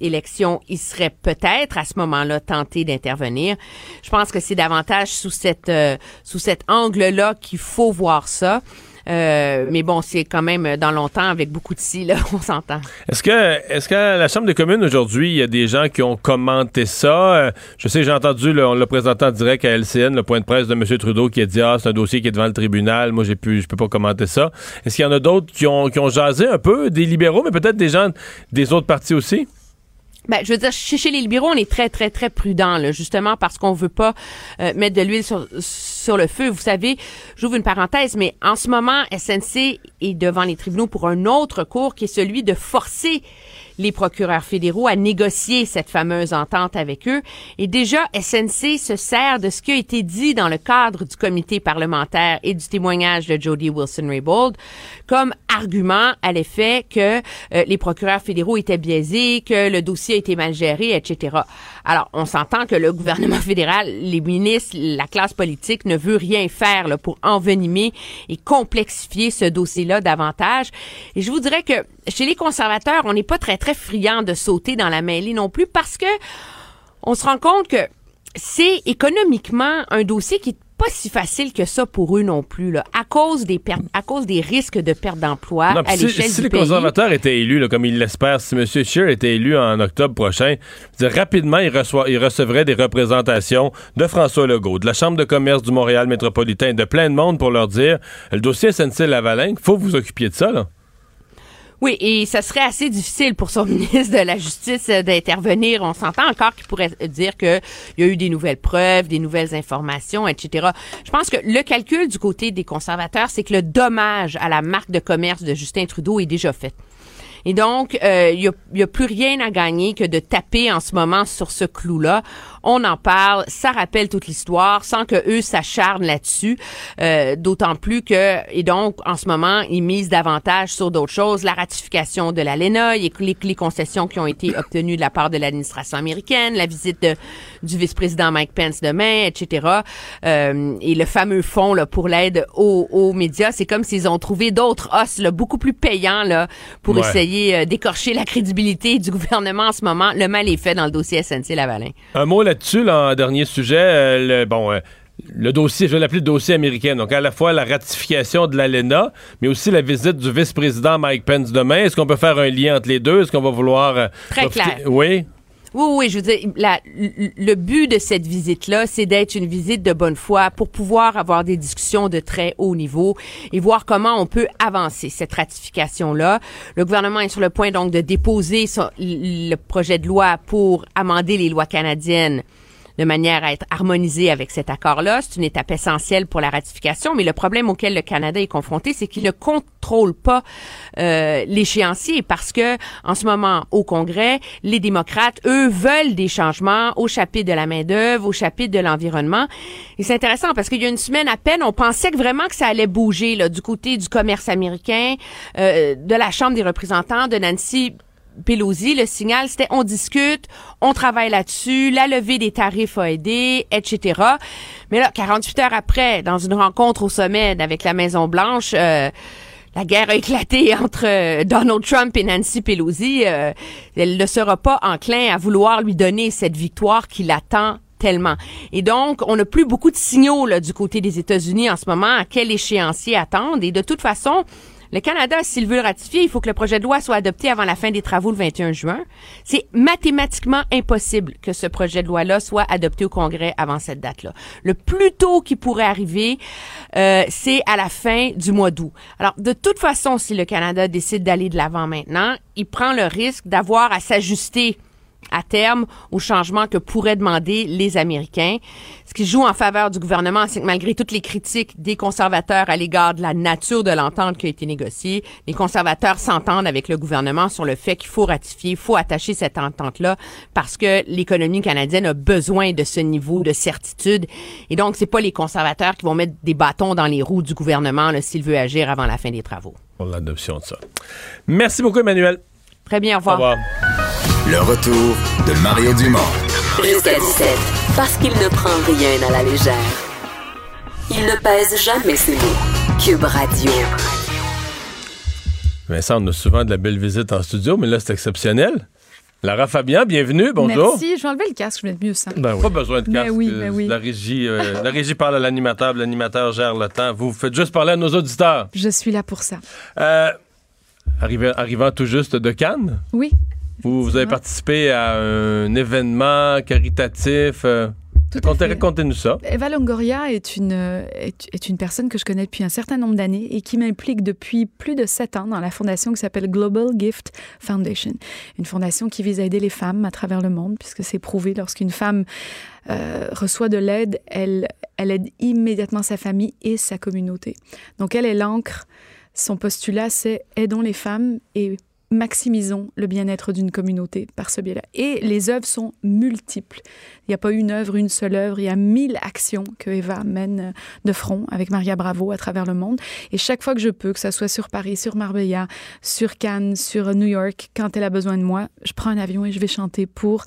Speaker 5: élection, ils seraient peut-être à ce moment-là tentés d'intervenir? Je pense que c'est davantage sous cette euh, sous cet angle-là qu'il faut voir ça. Euh, mais bon, c'est quand même dans longtemps avec beaucoup de si, là, on s'entend.
Speaker 1: Est-ce que, est-ce qu'à la Chambre des communes aujourd'hui, il y a des gens qui ont commenté ça? Euh, je sais, j'ai entendu, le, on l'a présenté en direct à LCN, le point de presse de M. Trudeau qui a dit, ah, c'est un dossier qui est devant le tribunal, moi, j'ai pu, je peux pas commenter ça. Est-ce qu'il y en a d'autres qui ont, qui ont jasé un peu, des libéraux, mais peut-être des gens des autres partis aussi?
Speaker 5: Ben, je veux dire, chez, les libéraux, on est très, très, très prudent, là, justement parce qu'on veut pas euh, mettre de l'huile sur, sur le feu. Vous savez, j'ouvre une parenthèse, mais en ce moment, SNC est devant les tribunaux pour un autre cours qui est celui de forcer les procureurs fédéraux à négocier cette fameuse entente avec eux. Et déjà, SNC se sert de ce qui a été dit dans le cadre du comité parlementaire et du témoignage de Jody Wilson-Raybould comme argument à l'effet que euh, les procureurs fédéraux étaient biaisés, que le dossier a été mal géré, etc. Alors, on s'entend que le gouvernement fédéral, les ministres, la classe politique ne veut rien faire là, pour envenimer et complexifier ce dossier-là davantage. Et je vous dirais que chez les conservateurs, on n'est pas très, très friand de sauter dans la mêlée non plus parce que on se rend compte que c'est économiquement un dossier qui pas si facile que ça pour eux non plus, là, à cause des pertes, à cause des risques de perte d'emploi à
Speaker 1: si,
Speaker 5: l'échelle
Speaker 1: si
Speaker 5: du
Speaker 1: les
Speaker 5: pays.
Speaker 1: conservateurs étaient élus, là, comme ils l'espèrent, si M. Scheer était élu en octobre prochain, je veux dire, rapidement, il, reçoit, il recevrait des représentations de François Legault, de la Chambre de commerce du Montréal métropolitain, de plein de monde pour leur dire le dossier SNC-Lavalin, faut vous occuper de ça. Là.
Speaker 5: Oui, et ça serait assez difficile pour son ministre de la Justice euh, d'intervenir. On s'entend encore qu'il pourrait dire qu'il y a eu des nouvelles preuves, des nouvelles informations, etc. Je pense que le calcul du côté des conservateurs, c'est que le dommage à la marque de commerce de Justin Trudeau est déjà fait. Et donc, euh, il n'y a, plus rien à gagner que de taper en ce moment sur ce clou-là. On en parle, ça rappelle toute l'histoire, sans que eux s'acharnent là-dessus. Euh, D'autant plus que, et donc, en ce moment, ils misent davantage sur d'autres choses. La ratification de l'ALENA, les, les, les concessions qui ont été obtenues de la part de l'administration américaine, la visite de, du vice-président Mike Pence demain, etc. Euh, et le fameux fonds là, pour l'aide aux, aux médias, c'est comme s'ils ont trouvé d'autres os là, beaucoup plus payants là, pour
Speaker 1: Ouais.
Speaker 5: essayer euh, d'écorcher la crédibilité du gouvernement en ce moment. Le mal est fait dans le dossier SNC-Lavalin.
Speaker 1: Un mot là-dessus, là, dernier sujet. euh, le, bon, euh, le dossier, je vais l'appeler le dossier américain. Donc, à la fois la ratification de l'ALENA, mais aussi la visite du vice-président Mike Pence demain. Est-ce qu'on peut faire un lien entre les deux? Est-ce qu'on va vouloir.
Speaker 5: Très clair.
Speaker 1: Oui?
Speaker 5: Oui, oui, je veux dire, le but de cette visite-là, c'est d'être une visite de bonne foi pour pouvoir avoir des discussions de très haut niveau et voir comment on peut avancer cette ratification-là. Le gouvernement est sur le point donc de déposer le projet de loi pour amender les lois canadiennes de manière à être harmonisé avec cet accord-là. C'est une étape essentielle pour la ratification, mais le problème auquel le Canada est confronté, c'est qu'il ne contrôle pas euh, l'échéancier parce que en ce moment au Congrès, les démocrates, eux, veulent des changements au chapitre de la main-d'œuvre, au chapitre de l'environnement. Et c'est intéressant parce qu'il y a une semaine à peine, on pensait que vraiment que ça allait bouger du côté du commerce américain, euh, de la Chambre des représentants, de Nancy Pelosi, le signal, c'était on discute, on travaille là-dessus, la levée des tarifs a aidé, etc. Mais là, 48 heures après, dans une rencontre au sommet avec la Maison-Blanche, euh, la guerre a éclaté entre euh, Donald Trump et Nancy Pelosi. Euh, elle ne sera pas enclin à vouloir lui donner cette victoire qu'il attend tellement. Et donc, on n'a plus beaucoup de signaux là, du côté des États-Unis en ce moment à quel échéancier attendre. Et de toute façon, le Canada, s'il veut le ratifier, il faut que le projet de loi soit adopté avant la fin des travaux le 21 juin. C'est mathématiquement impossible que ce projet de loi-là soit adopté au Congrès avant cette date-là. Le plus tôt qui pourrait arriver, euh, c'est à la fin du mois d'août. Alors, de toute façon, si le Canada décide d'aller de l'avant maintenant, il prend le risque d'avoir à s'ajuster à terme aux changements que pourraient demander les Américains. Ce qui joue en faveur du gouvernement, c'est que malgré toutes les critiques des conservateurs à l'égard de la nature de l'entente qui a été négociée, les conservateurs s'entendent avec le gouvernement sur le fait qu'il faut ratifier, il faut attacher cette entente-là parce que l'économie canadienne a besoin de ce niveau de certitude. Et donc, c'est pas les conservateurs qui vont mettre des bâtons dans les roues du gouvernement s'il veut agir avant la fin des travaux.
Speaker 1: Pour l'adoption de ça. Merci beaucoup, Emmanuel.
Speaker 5: Très bien, au
Speaker 1: Au
Speaker 5: revoir.
Speaker 6: Le retour de Mario Dumont.
Speaker 7: Jusqu'à 17, parce qu'il ne prend rien à la légère. Il ne pèse jamais ses mots. Cube Radio.
Speaker 1: Vincent, on a souvent de la belle visite en studio, mais là, c'est exceptionnel. Lara Fabian, bienvenue, bonjour.
Speaker 8: Merci, je vais enlever le casque, je vais être mieux ça.
Speaker 2: Ben oui.
Speaker 1: Pas besoin de
Speaker 8: Mais
Speaker 1: casque.
Speaker 8: oui,
Speaker 1: euh,
Speaker 8: mais oui.
Speaker 1: La, régie, euh, la régie parle à l'animateur, l'animateur gère le temps. Vous faites juste parler à nos auditeurs.
Speaker 8: Je suis là pour ça.
Speaker 1: Euh, arrivant, arrivant tout juste de Cannes,
Speaker 8: Oui.
Speaker 1: Vous, vous avez participé à un événement caritatif. euh. Racontez-nous ça.
Speaker 8: Eva Longoria est une, euh, est, est une personne que je connais depuis un certain nombre d'années et qui m'implique depuis plus de sept ans dans la fondation qui s'appelle Global Gift Foundation. Une fondation qui vise à aider les femmes à travers le monde, puisque c'est prouvé, lorsqu'une femme euh, reçoit de l'aide, elle, elle aide immédiatement sa famille et sa communauté. Donc elle est l'ancre. Son postulat, c'est aidons les femmes et maximisons le bien-être d'une communauté par ce biais-là. Et les œuvres sont multiples. Il n'y a pas une œuvre, une seule œuvre. Il y a mille actions que Eva mène euh, de front avec Maria Bravo à travers le monde. Et chaque fois que je peux, que ce soit sur Paris, sur Marbella, sur Cannes, sur New York, quand elle a besoin de moi, je prends un avion et je vais chanter pour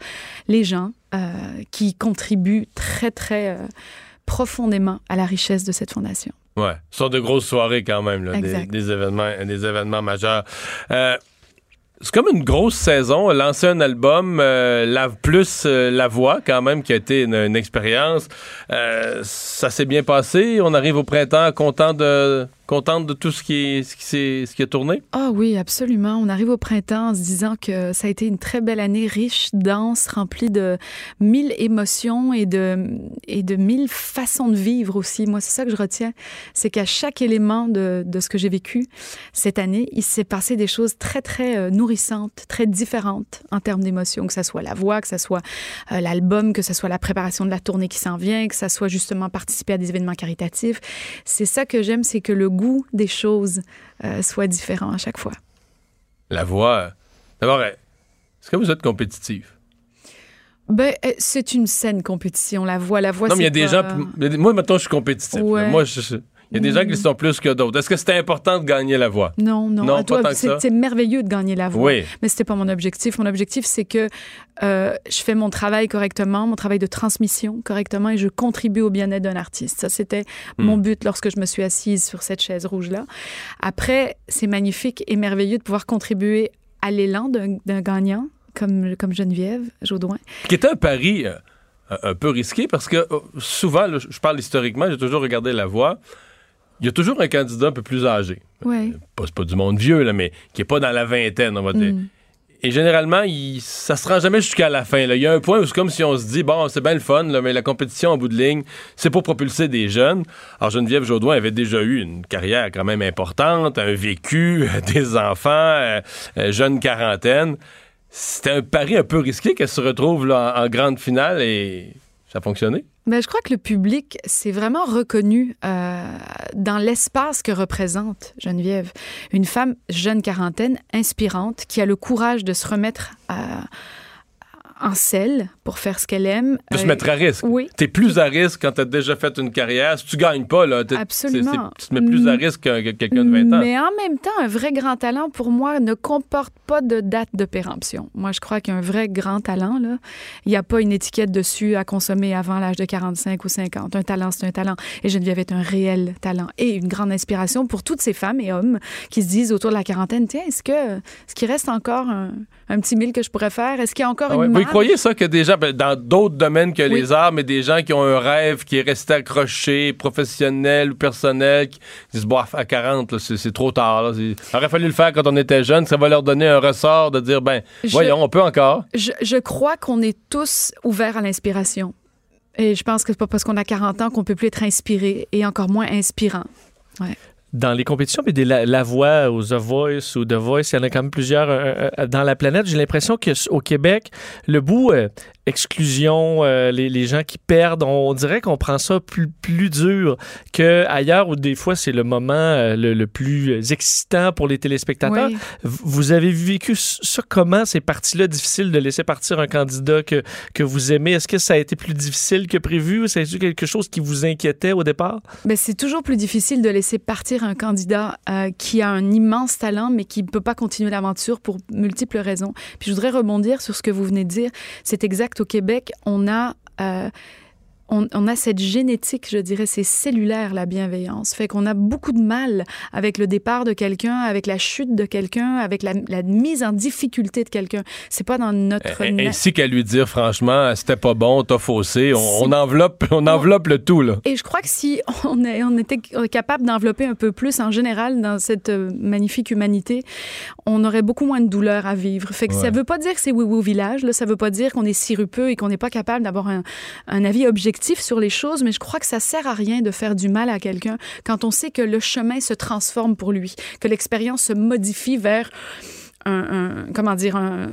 Speaker 8: les gens euh, qui contribuent très, très euh, profondément à la richesse de cette fondation.
Speaker 1: Ouais, ce sont de grosses soirées quand même, là, des, événements, des événements majeurs. Euh, c'est comme une grosse saison. Lancer un album, euh, la, plus euh, la voix quand même, qui a été une, expérience. Euh, ça s'est bien passé. On arrive au printemps content de, contente de tout ce qui, est, ce, qui s'est- ce qui a tourné?
Speaker 8: Ah oui, absolument. On arrive au printemps en se disant que ça a été une très belle année, riche, dense, remplie de mille émotions et de, et de mille façons de vivre aussi. Moi, c'est ça que je retiens. C'est qu'à chaque élément de, de ce que j'ai vécu cette année, il s'est passé des choses très, très euh, nourrissantes, très différentes en termes d'émotions, que ce soit la voix, que ce soit euh, l'album, que ce soit la préparation de la tournée qui s'en vient, que ce soit justement participer à des événements caritatifs. C'est ça que j'aime, c'est que le goût des choses euh, soit différent à chaque fois.
Speaker 1: La voix. euh, D'abord, euh, est-ce que vous êtes compétitif?
Speaker 8: Ben, c'est une saine compétition, la voix. La voix,
Speaker 1: non, mais il y a des
Speaker 8: pas-
Speaker 1: gens. Moi, maintenant, je suis compétitif.
Speaker 8: Ouais.
Speaker 1: Moi, je- il y a des gens qui le sont plus que d'autres. Est-ce que c'était important de gagner la voix?
Speaker 8: Non, non.
Speaker 1: Non,
Speaker 8: toi, c'est merveilleux de gagner la voix.
Speaker 1: Oui.
Speaker 8: Mais c'était pas mon objectif. Mon objectif, c'est que euh, je fais mon travail correctement, mon travail de transmission correctement et je contribue au bien-être d'un artiste. Ça, c'était
Speaker 1: Hmm.
Speaker 8: mon but lorsque je me suis assise sur cette chaise rouge-là. Après, c'est magnifique et merveilleux de pouvoir contribuer à l'élan d'un gagnant comme, comme Geneviève Jaudoin.
Speaker 1: qui était un pari euh, un peu risqué parce que euh, souvent, là, je parle historiquement, j'ai toujours regardé la voix. Il y a toujours un candidat un peu plus âgé.
Speaker 8: Ouais.
Speaker 1: Pas, c'est pas du monde vieux, là, mais qui est pas dans la vingtaine, on va dire.
Speaker 8: Mm.
Speaker 1: Et généralement, il, ça se rend jamais jusqu'à la fin. là. Il y a un point où c'est comme si on se dit, bon, c'est bien le fun, là, mais la compétition en bout de ligne, c'est pour propulser des jeunes. Alors, Geneviève Jaudoin avait déjà eu une carrière quand même importante, un vécu, des enfants, euh, euh, jeune quarantaine. C'était un pari un peu risqué qu'elle se retrouve là, en, en grande finale et ça a fonctionné.
Speaker 8: Ben, je crois que le public s'est vraiment reconnu euh, dans l'espace que représente Geneviève. Une femme jeune quarantaine, inspirante, qui a le courage de se remettre à- en selle pour faire ce qu'elle aime.
Speaker 1: De se
Speaker 8: Euh,
Speaker 1: mettre à risque.
Speaker 8: Oui.
Speaker 1: T'es plus à risque quand t'as déjà fait une carrière. Si tu gagnes pas, là,
Speaker 8: Absolument.
Speaker 1: tu te mets plus à
Speaker 8: Mm.
Speaker 1: risque que, que quelqu'un de 20 ans.
Speaker 8: Mais en même temps, un vrai grand talent, pour moi, ne comporte pas de date de péremption. Moi, je crois qu'un vrai grand talent, là, il n'y a pas une étiquette dessus à consommer avant l'âge de 45 ou 50. Un talent, c'est un talent. Et Geneviève est un réel talent et une grande inspiration pour toutes ces femmes et hommes qui se disent autour de la quarantaine, tiens, est-ce que est-ce qu'il reste encore un, un petit mille que je pourrais faire? Est-ce qu'il y a encore
Speaker 1: Ah
Speaker 8: une
Speaker 1: ouais, Vous y
Speaker 8: marge?
Speaker 1: croyez ça que des gens, ben, dans d'autres domaines que
Speaker 8: Oui.
Speaker 1: les arts, mais des gens qui ont un rêve qui est resté accroché, professionnel ou personnel, qui disent, bof, à 40, là, c'est trop tard. Là. Il aurait fallu le faire quand on était jeune. Ça va leur donner un ressort de dire, ben,
Speaker 8: Je-
Speaker 1: voyons, on peut encore.
Speaker 8: Je, je crois qu'on est tous ouverts à l'inspiration. Et je pense que c'est pas parce qu'on a 40 ans qu'on peut plus être inspiré et encore moins inspirant.
Speaker 2: dans les compétitions, mais des la, La Voix ou The Voice ou The Voice, il y en a quand même plusieurs euh, euh, dans la planète. J'ai l'impression qu'au Québec, le bout euh, exclusion, euh, les, les gens qui perdent, on, dirait qu'on prend ça plus, plus dur qu'ailleurs où des fois c'est le moment euh, le, le plus excitant pour les téléspectateurs.
Speaker 8: Oui.
Speaker 2: Vous avez vécu ça comment, ces parties-là? Difficiles de laisser partir un candidat que, que vous aimez? Est-ce que ça a été plus difficile que prévu ou ça a été quelque chose qui vous inquiétait au départ?
Speaker 8: Ben, c'est toujours plus difficile de laisser partir un candidat euh, qui a un immense talent, mais qui ne peut pas continuer l'aventure pour multiples raisons. Puis je voudrais rebondir sur ce que vous venez de dire. C'est exact. Au Québec, on a euh, on, on a cette génétique, je dirais, c'est cellulaire la bienveillance. Fait qu'on a beaucoup de mal avec le départ de quelqu'un, avec la chute de quelqu'un, avec la, la mise en difficulté de quelqu'un. C'est pas dans notre
Speaker 1: Euh, Ainsi qu'à lui dire, franchement, c'était pas bon, t'as faussé. On,
Speaker 8: Si-
Speaker 1: on enveloppe, on enveloppe le tout, là.
Speaker 8: Et je crois que si on, est, on était capable d'envelopper un peu plus en général dans cette euh, magnifique humanité, on aurait beaucoup moins de douleur à vivre. Fait que ça veut pas dire que c'est oui au village, là. ça veut pas dire qu'on est sirupeux et qu'on n'est pas capable d'avoir un, un avis objectif sur les choses, mais je crois que ça sert à rien de faire du mal à quelqu'un quand on sait que le chemin se transforme pour lui, que l'expérience se modifie vers un, un- comment dire un,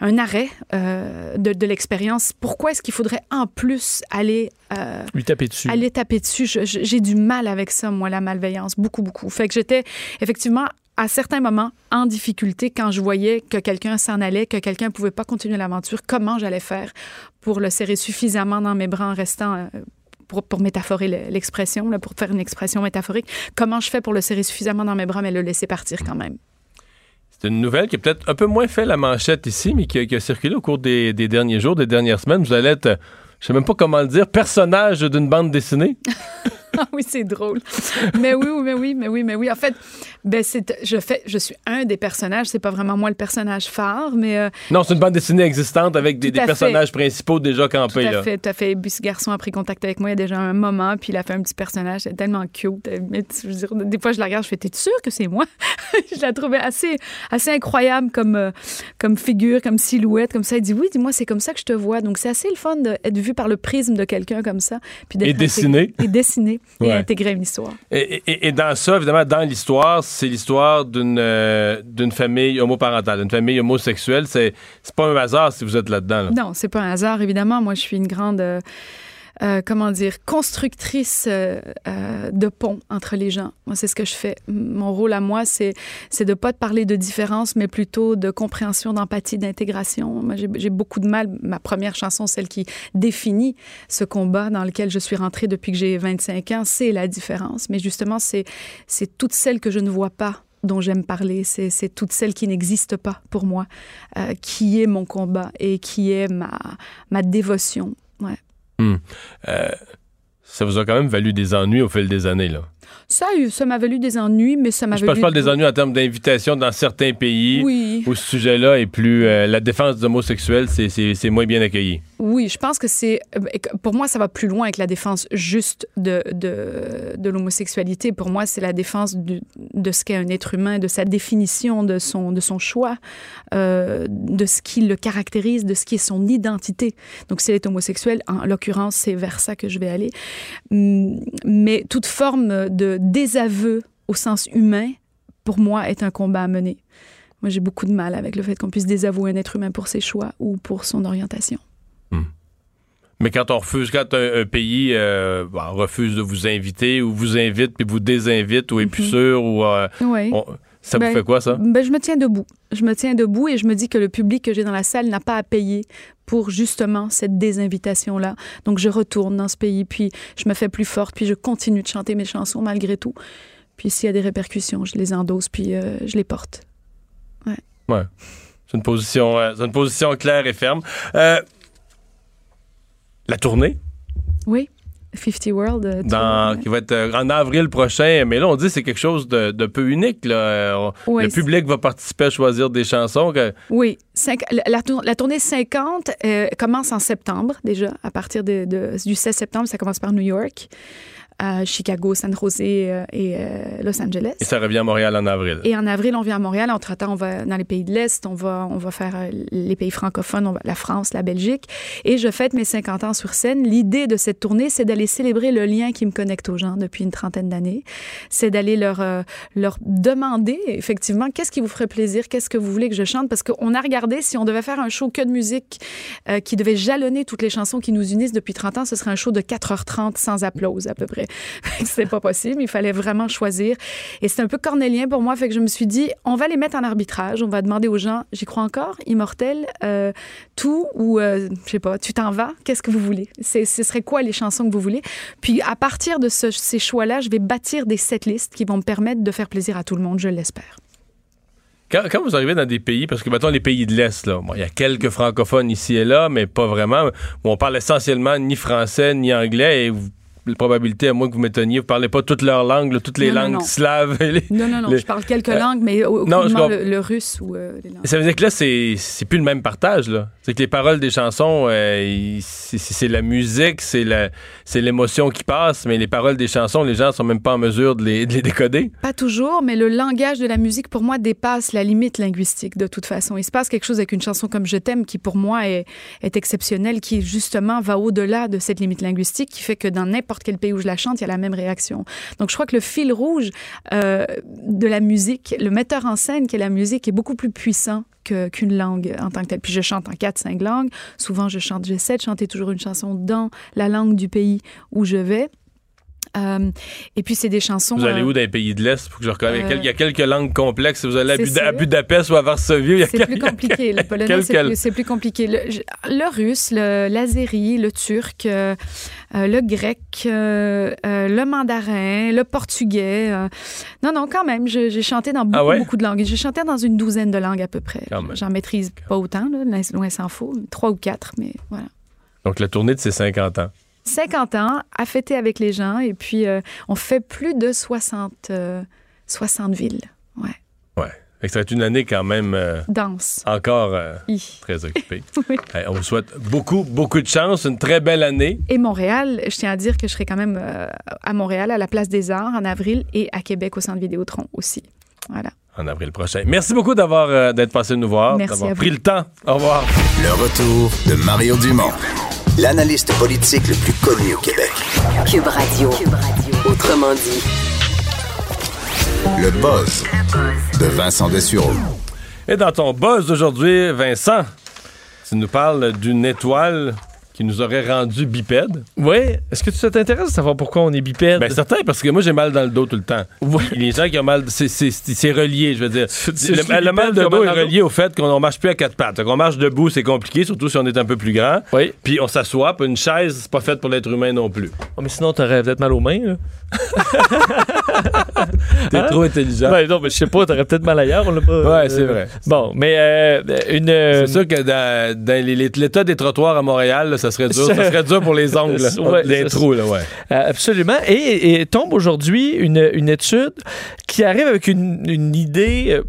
Speaker 8: un arrêt euh, de, de l'expérience. Pourquoi est-ce qu'il faudrait en plus aller euh,
Speaker 2: Lui taper dessus.
Speaker 8: aller taper dessus? J'ai du mal avec ça, moi, la malveillance, beaucoup, beaucoup. Fait que j'étais effectivement à certains moments en difficulté quand je voyais que quelqu'un s'en allait, que quelqu'un ne pouvait pas continuer l'aventure, comment j'allais faire pour le serrer suffisamment dans mes bras en restant... euh, pour, pour métaphorer le- l'expression, pour faire une expression métaphorique, comment je fais pour le serrer suffisamment dans mes bras, mais le laisser partir quand même?
Speaker 1: C'est une nouvelle qui a peut-être un peu moins fait la manchette ici, mais qui a, qui a circulé au cours des, des derniers jours, des dernières semaines. Vous allez être, je sais même pas comment le dire, personnage d'une bande dessinée.
Speaker 8: Oui, c'est drôle. mais oui, mais oui, mais oui, mais oui. En fait, ben c'est, je fais, je suis un des personnages. C'est pas vraiment moi le personnage phare, mais euh,
Speaker 1: Non, c'est une bande dessinée existante avec des,
Speaker 8: Tout
Speaker 1: personnages principaux déjà
Speaker 8: tout
Speaker 1: campés.
Speaker 8: à
Speaker 1: Là.
Speaker 8: fait, tout à fait. Puis ce garçon a pris contact avec moi il y a déjà un moment, puis il a fait un petit personnage, c'est tellement cute. Mais tu- je veux dire, des fois, je la regarde, je fais, t'es sûr que c'est moi? je la trouvais assez, assez incroyable comme, euh, comme figure, comme silhouette, comme ça. Il dit, oui, dis-moi, c'est comme ça que je te vois. Donc, c'est assez le fun d'être vu par le prisme de quelqu'un comme ça. Puis d'être
Speaker 1: Et dessiné.
Speaker 8: Et dessiné. Et
Speaker 1: Ouais.
Speaker 8: intégrer une histoire.
Speaker 1: Et, et- et dans ça, évidemment, dans l'histoire, c'est l'histoire d'une euh, d'une famille homoparentale, d'une famille homosexuelle. C'est c'est pas un hasard si vous êtes là-dedans. là.
Speaker 8: Non, c'est pas un hasard, évidemment. Moi, je suis une grande, euh, euh, comment dire, constructrice euh, euh, de ponts entre les gens. Moi, c'est ce que je fais. Mon rôle à moi, c'est c'est de pas de parler de différence, mais plutôt de compréhension, d'empathie, d'intégration. Moi, j'ai beaucoup de mal. Ma première chanson, celle qui définit ce combat dans lequel je suis rentrée depuis que j'ai 25 ans, c'est la différence. Mais justement, c'est c'est toutes celles que je ne vois pas dont j'aime parler, c'est c'est toutes celles qui n'existent pas pour moi, euh, qui est mon combat et qui est ma, ma dévotion. Ouais.
Speaker 1: Euh, ça vous a quand même valu des ennuis au fil des années. Là.
Speaker 8: Ça, a eu- ça m'a valu des ennuis, mais ça m'a valu...
Speaker 1: je parle des ennuis en termes d'invitation dans certains pays
Speaker 8: Oui.
Speaker 1: où ce sujet-là est plus. euh, la défense des homosexuels, c'est- c'est c'est moins bien accueilli.
Speaker 8: Oui, je pense que c'est. euh, Pour moi, ça va plus loin avec la défense juste de, de, de l'homosexualité. Pour moi, c'est la défense du- de ce qu'est un être humain, de sa définition, de son, de son choix, euh, de ce qui le caractérise, de ce qui est son identité. Donc, s'il est homosexuel, en l'occurrence, c'est vers ça que je vais aller. Hum, Mais toute forme de désaveu au sens humain, pour moi, est un combat à mener. Moi, j'ai beaucoup de mal avec le fait qu'on puisse désavouer un être humain pour ses choix ou pour son orientation.
Speaker 1: Mais quand on refuse, quand un, un pays euh, bon, refuse de vous inviter ou vous invite puis vous désinvite ou est plus sûr ou euh,
Speaker 8: Oui.
Speaker 1: on- ça
Speaker 8: Ben,
Speaker 1: vous fait quoi ça?
Speaker 8: Ben, je me tiens debout. Je me tiens debout et je me dis que le public que j'ai dans la salle n'a pas à payer pour justement cette désinvitation-là. Donc, je retourne dans ce pays, puis je me fais plus forte, puis je continue de chanter mes chansons malgré tout. Puis s'il y a des répercussions, je les endosse, puis euh, je les porte.
Speaker 1: Ouais. C'est une position, euh, une position claire et ferme. Euh, la tournée,
Speaker 8: Oui, 50 World. euh,
Speaker 1: dans, qui va être euh, en avril prochain, mais là on dit que c'est quelque chose de, de peu unique. Là. Euh, le public va participer à choisir des chansons. Que,
Speaker 8: Oui, cinq- la, la tour- la tournée 50 euh, commence en septembre déjà, à partir de, de- du 16 septembre, ça commence par New York, euh, Chicago, San José euh, et euh, Los Angeles.
Speaker 1: et ça revient à Montréal en avril.
Speaker 8: Et en avril, on vient à Montréal. Entre-temps, on va dans les pays de l'Est, on va, on va faire euh, les pays francophones, on va, la France, la Belgique. Et je fête mes 50 ans sur scène. L'idée de cette tournée, c'est d'aller célébrer le lien qui me connecte aux gens depuis une trentaine d'années. C'est d'aller leur, euh, leur demander, effectivement, qu'est-ce qui vous ferait plaisir, qu'est-ce que vous voulez que je chante? Parce qu'on a regardé, si on devait faire un show que de musique euh, qui devait jalonner toutes les chansons qui nous unissent depuis 30 ans, ce serait un show de 4h30 sans applause à peu près. C'était pas possible. Il fallait vraiment choisir. Et c'est un peu cornélien pour moi. Fait que je me suis dit, on va les mettre en arbitrage. On va demander aux gens, j'y crois encore, immortel, euh, tout ou, euh, je sais pas, tu t'en vas, qu'est-ce que vous voulez? C'est- Ce serait quoi les chansons que vous voulez? Puis à partir de ce- ces choix-là, je vais bâtir des setlists qui vont me permettre de faire plaisir à tout le monde, je l'espère.
Speaker 1: Quand, vous arrivez dans des pays, parce que mettons les pays de l'Est, là, il y a quelques francophones ici et là, mais pas vraiment, où on parle essentiellement ni français ni anglais, probabilité, à moins que vous m'étonniez, vous parlez pas toutes leurs langues, là, toutes les
Speaker 8: Non,
Speaker 1: langues
Speaker 8: non.
Speaker 1: slaves. les-
Speaker 8: Non, non, non,
Speaker 1: les-
Speaker 8: je parle quelques
Speaker 1: Euh,
Speaker 8: langues, mais au-
Speaker 1: non, je
Speaker 8: le, le russe ou euh, les langues.
Speaker 1: Ça veut dire que là, c'est plus le même partage. C'est que les paroles des chansons, euh, c'est la musique, c'est l'émotion qui passe, mais les paroles des chansons, les gens sont même pas en mesure de les, de les décoder.
Speaker 8: Pas toujours, mais le langage de la musique, pour moi, dépasse la limite linguistique de toute façon. Il se passe quelque chose avec une chanson comme Je t'aime qui, pour moi, est, est exceptionnelle, qui, justement, va au-delà de cette limite linguistique, qui fait que dans n'importe quel pays où je la chante, il y a la même réaction. Donc, je crois que le fil rouge euh, de la musique, le metteur en scène qui est la musique, est beaucoup plus puissant qu'une langue en tant que telle. Puis je chante en quatre, cinq langues. Souvent, je chante, j'essaie de chanter toujours une chanson dans la langue du pays où je vais. Euh, et puis, c'est des chansons...
Speaker 1: Vous allez
Speaker 8: euh,
Speaker 1: où dans les pays de l'Est? Que je.
Speaker 8: Euh,
Speaker 1: Il y a quelques langues complexes. Vous allez à, Buda- à. Budapest ou à Varsovie.
Speaker 8: C'est plus compliqué. Le polonais, c'est plus, compliqué. Le, russe, l'azéri, le turc, le grec, euh, euh, le mandarin, le portugais. euh, non, non, quand même, j'ai chanté dans beaucoup,
Speaker 1: Ah ouais?
Speaker 8: beaucoup de langues. J'ai chanté dans une douzaine de langues à peu près. J'en maîtrise pas autant, là, loin- loin s'en faut. Trois ou quatre, mais voilà.
Speaker 1: Donc, la tournée de ses 50 ans.
Speaker 8: 50 ans, à fêter avec les gens, et puis euh, on fait plus de 60, euh, 60 villes. Ouais.
Speaker 1: Ouais. Fait que ça va être une année quand même euh,
Speaker 8: Danse.
Speaker 1: encore euh, très occupée.
Speaker 8: Oui.
Speaker 1: Hey, on vous souhaite beaucoup, beaucoup de chance. Une très belle année.
Speaker 8: Et Montréal, je tiens à dire que je serai quand même euh, à Montréal, à la Place des Arts en avril et à Québec au Centre Vidéotron aussi. Voilà.
Speaker 1: en avril prochain. Merci beaucoup d'avoir euh, d'être passé nous voir,
Speaker 8: Merci
Speaker 1: d'avoir pris le temps. Au revoir.
Speaker 6: Le retour de Mario Dumont, l'analyste politique le plus connu au Québec.
Speaker 7: Cube Radio. Autrement dit.
Speaker 6: Le buzz de Vincent Dessureau.
Speaker 1: Et dans ton buzz d'aujourd'hui, Vincent, tu nous parles d'une étoile qui nous aurait rendu bipèdes.
Speaker 2: Oui. Est-ce que ça t'intéresse de savoir pourquoi on est bipède?
Speaker 1: Ben certain, parce que moi j'ai mal dans le dos tout le temps.
Speaker 2: Oui.
Speaker 1: Les gens qui ont mal, c'est- relié, je veux dire. Le, le mal de dos est relié au fait qu'on ne marche plus à quatre pattes. Qu'on marche debout, c'est compliqué, surtout si on est un peu plus grand.
Speaker 2: Oui.
Speaker 1: Puis on s'assoit, puis une chaise, c'est pas faite pour l'être humain non plus.
Speaker 2: Oh, mais sinon, t'aurais peut-être mal aux mains. là.
Speaker 1: T'es
Speaker 2: Hein?
Speaker 1: trop intelligent.
Speaker 2: Ben, non, mais je sais pas, t'aurais peut-être mal ailleurs. On l'a pas,
Speaker 1: Ouais, c'est vrai.
Speaker 2: Bon, mais euh, une. euh,
Speaker 1: C'est sûr que dans, dans l'état des trottoirs à Montréal, là, ça serait dur. ça serait dur pour les ongles.
Speaker 2: Ouais,
Speaker 1: les
Speaker 2: ça-
Speaker 1: trous, là, ouais.
Speaker 2: Euh, Absolument. Et, et tombe aujourd'hui une, une étude qui arrive avec une, une idée euh,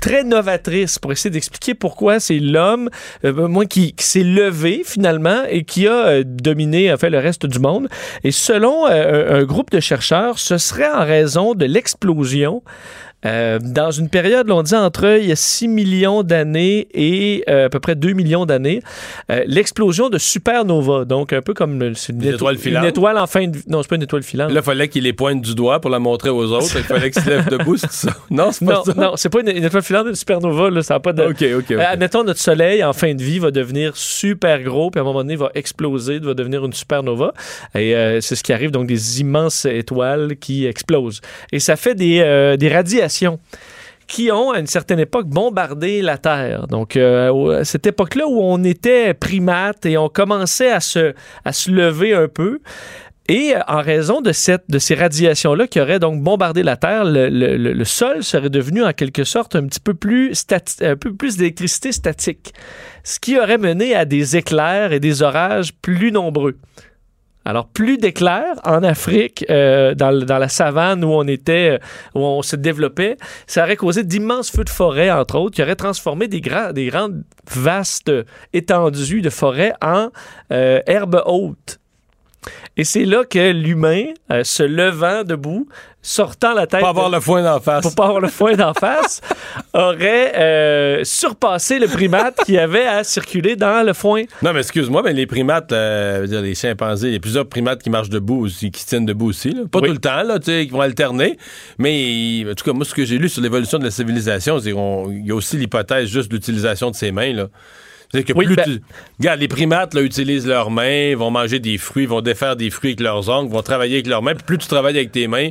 Speaker 2: très novatrice pour essayer d'expliquer pourquoi c'est l'homme, euh, moi, qui, qui s'est levé finalement et qui a euh, dominé en fait le reste du monde. Et selon euh, un, un groupe de chercheurs, ce serait en raison de l'explosion euh, dans une période, on dit entre il y a 6 millions d'années et euh, à peu près 2 millions d'années, euh, l'explosion de supernova. Donc, un peu comme une,
Speaker 1: Des
Speaker 2: éto-
Speaker 1: étoiles filantes.
Speaker 2: Une étoile en fin de vie. Non, c'est pas une étoile filante.
Speaker 1: Là, il fallait qu'il les pointe du doigt pour la montrer aux autres. Il fallait qu'ils se lèvent debout, c'est ça? Non, c'est pas
Speaker 2: non,
Speaker 1: ça?
Speaker 2: non, c'est pas une, une étoile filante, une supernova. Là, ça n'a pas de.
Speaker 1: OK, OK,
Speaker 2: admettons, notre Soleil, en fin de vie, va devenir super gros, puis à un moment donné, va exploser, va devenir une supernova. Et c'est ce qui arrive, donc des immenses étoiles qui explosent. Et ça fait des, des radiations qui ont, à une certaine époque, bombardé la Terre. Donc, euh, à cette époque-là où on était primates et on commençait à se, à se lever un peu, et euh, en raison de, cette, de ces radiations-là qui auraient donc bombardé la Terre, le, sol serait devenu en quelque sorte un petit peu plus, un peu plus d'électricité statique, ce qui aurait mené à des éclairs et des orages plus nombreux. Alors, plus d'éclairs en Afrique, euh, dans, la savane où on était, euh, où on se développait, ça aurait causé d'immenses feux de forêt, entre autres, qui auraient transformé des, des grandes, vastes étendues de forêt en euh, herbes hautes. Et c'est là que l'humain, euh, se levant debout, sortant la tête...
Speaker 1: Pas avoir le foin d'en face.
Speaker 2: pour pas avoir le foin d'en face, aurait euh, surpassé le primate qui avait à circuler dans le foin.
Speaker 1: Non, mais excuse-moi, mais les primates, euh, dire, les chimpanzés, il y a plusieurs primates qui marchent debout aussi, qui se tiennent debout aussi. là. Pas
Speaker 2: Oui.
Speaker 1: tout le temps, là, tu sais, qui vont alterner. Mais en tout cas, moi, ce que j'ai lu sur l'évolution de la civilisation, c'est qu'il y a aussi l'hypothèse juste de l'utilisation de ses mains, là. Que
Speaker 2: Oui,
Speaker 1: plus
Speaker 2: ben-
Speaker 1: tu... Regarde, les primates là, utilisent leurs mains, vont manger des fruits, vont défaire des fruits avec leurs ongles, vont travailler avec leurs mains. Puis plus tu travailles avec tes mains,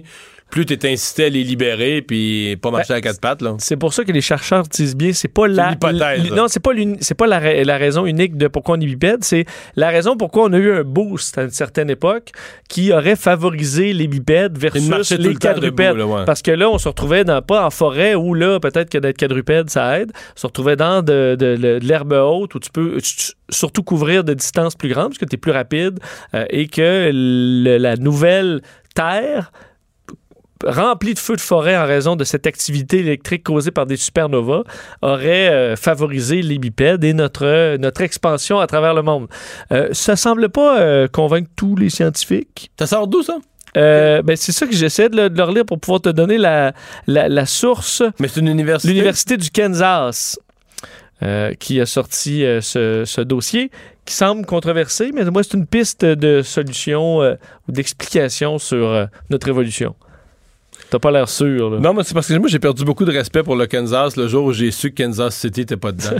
Speaker 1: plus tu es incité à les libérer puis pas marcher
Speaker 2: Ben,
Speaker 1: à quatre pattes. Là.
Speaker 2: C'est pour ça que les chercheurs disent bien, c'est pas la,
Speaker 1: l'hypothèse,
Speaker 2: non, c'est pas c'est pas la, ra- la raison unique de pourquoi on est bipède, c'est la raison pourquoi on a eu un boost à une certaine époque qui aurait favorisé les bipèdes versus les
Speaker 1: le
Speaker 2: quadrupèdes.
Speaker 1: debout, là, ouais.
Speaker 2: Parce que là, on se retrouvait dans, pas en forêt où là, peut-être que d'être quadrupède, ça aide. On se retrouvait dans de, de- de- de l'herbe haute où tu peux surtout couvrir de distances plus grandes parce que tu es plus rapide euh, et que le- la nouvelle terre remplie de feux de forêt en raison de cette activité électrique causée par des supernovas aurait euh, favorisé les bipèdes et notre, euh, notre expansion à travers le monde. Euh, ça semble pas euh, convaincre tous les scientifiques.
Speaker 1: Ça sort d'où, ça?
Speaker 2: Euh, ben, c'est ça que j'essaie de, le- de leur lire pour pouvoir te donner la, la, la source.
Speaker 1: Mais c'est une université?
Speaker 2: L'Université du Kansas euh, qui a sorti euh, ce, ce dossier qui semble controversé, mais moi, c'est une piste de solution ou d'explication sur notre évolution. T'as pas l'air sûr, là.
Speaker 1: Non, mais c'est parce que moi, j'ai perdu beaucoup de respect pour le Kansas le jour où j'ai su que Kansas City n'était pas dedans.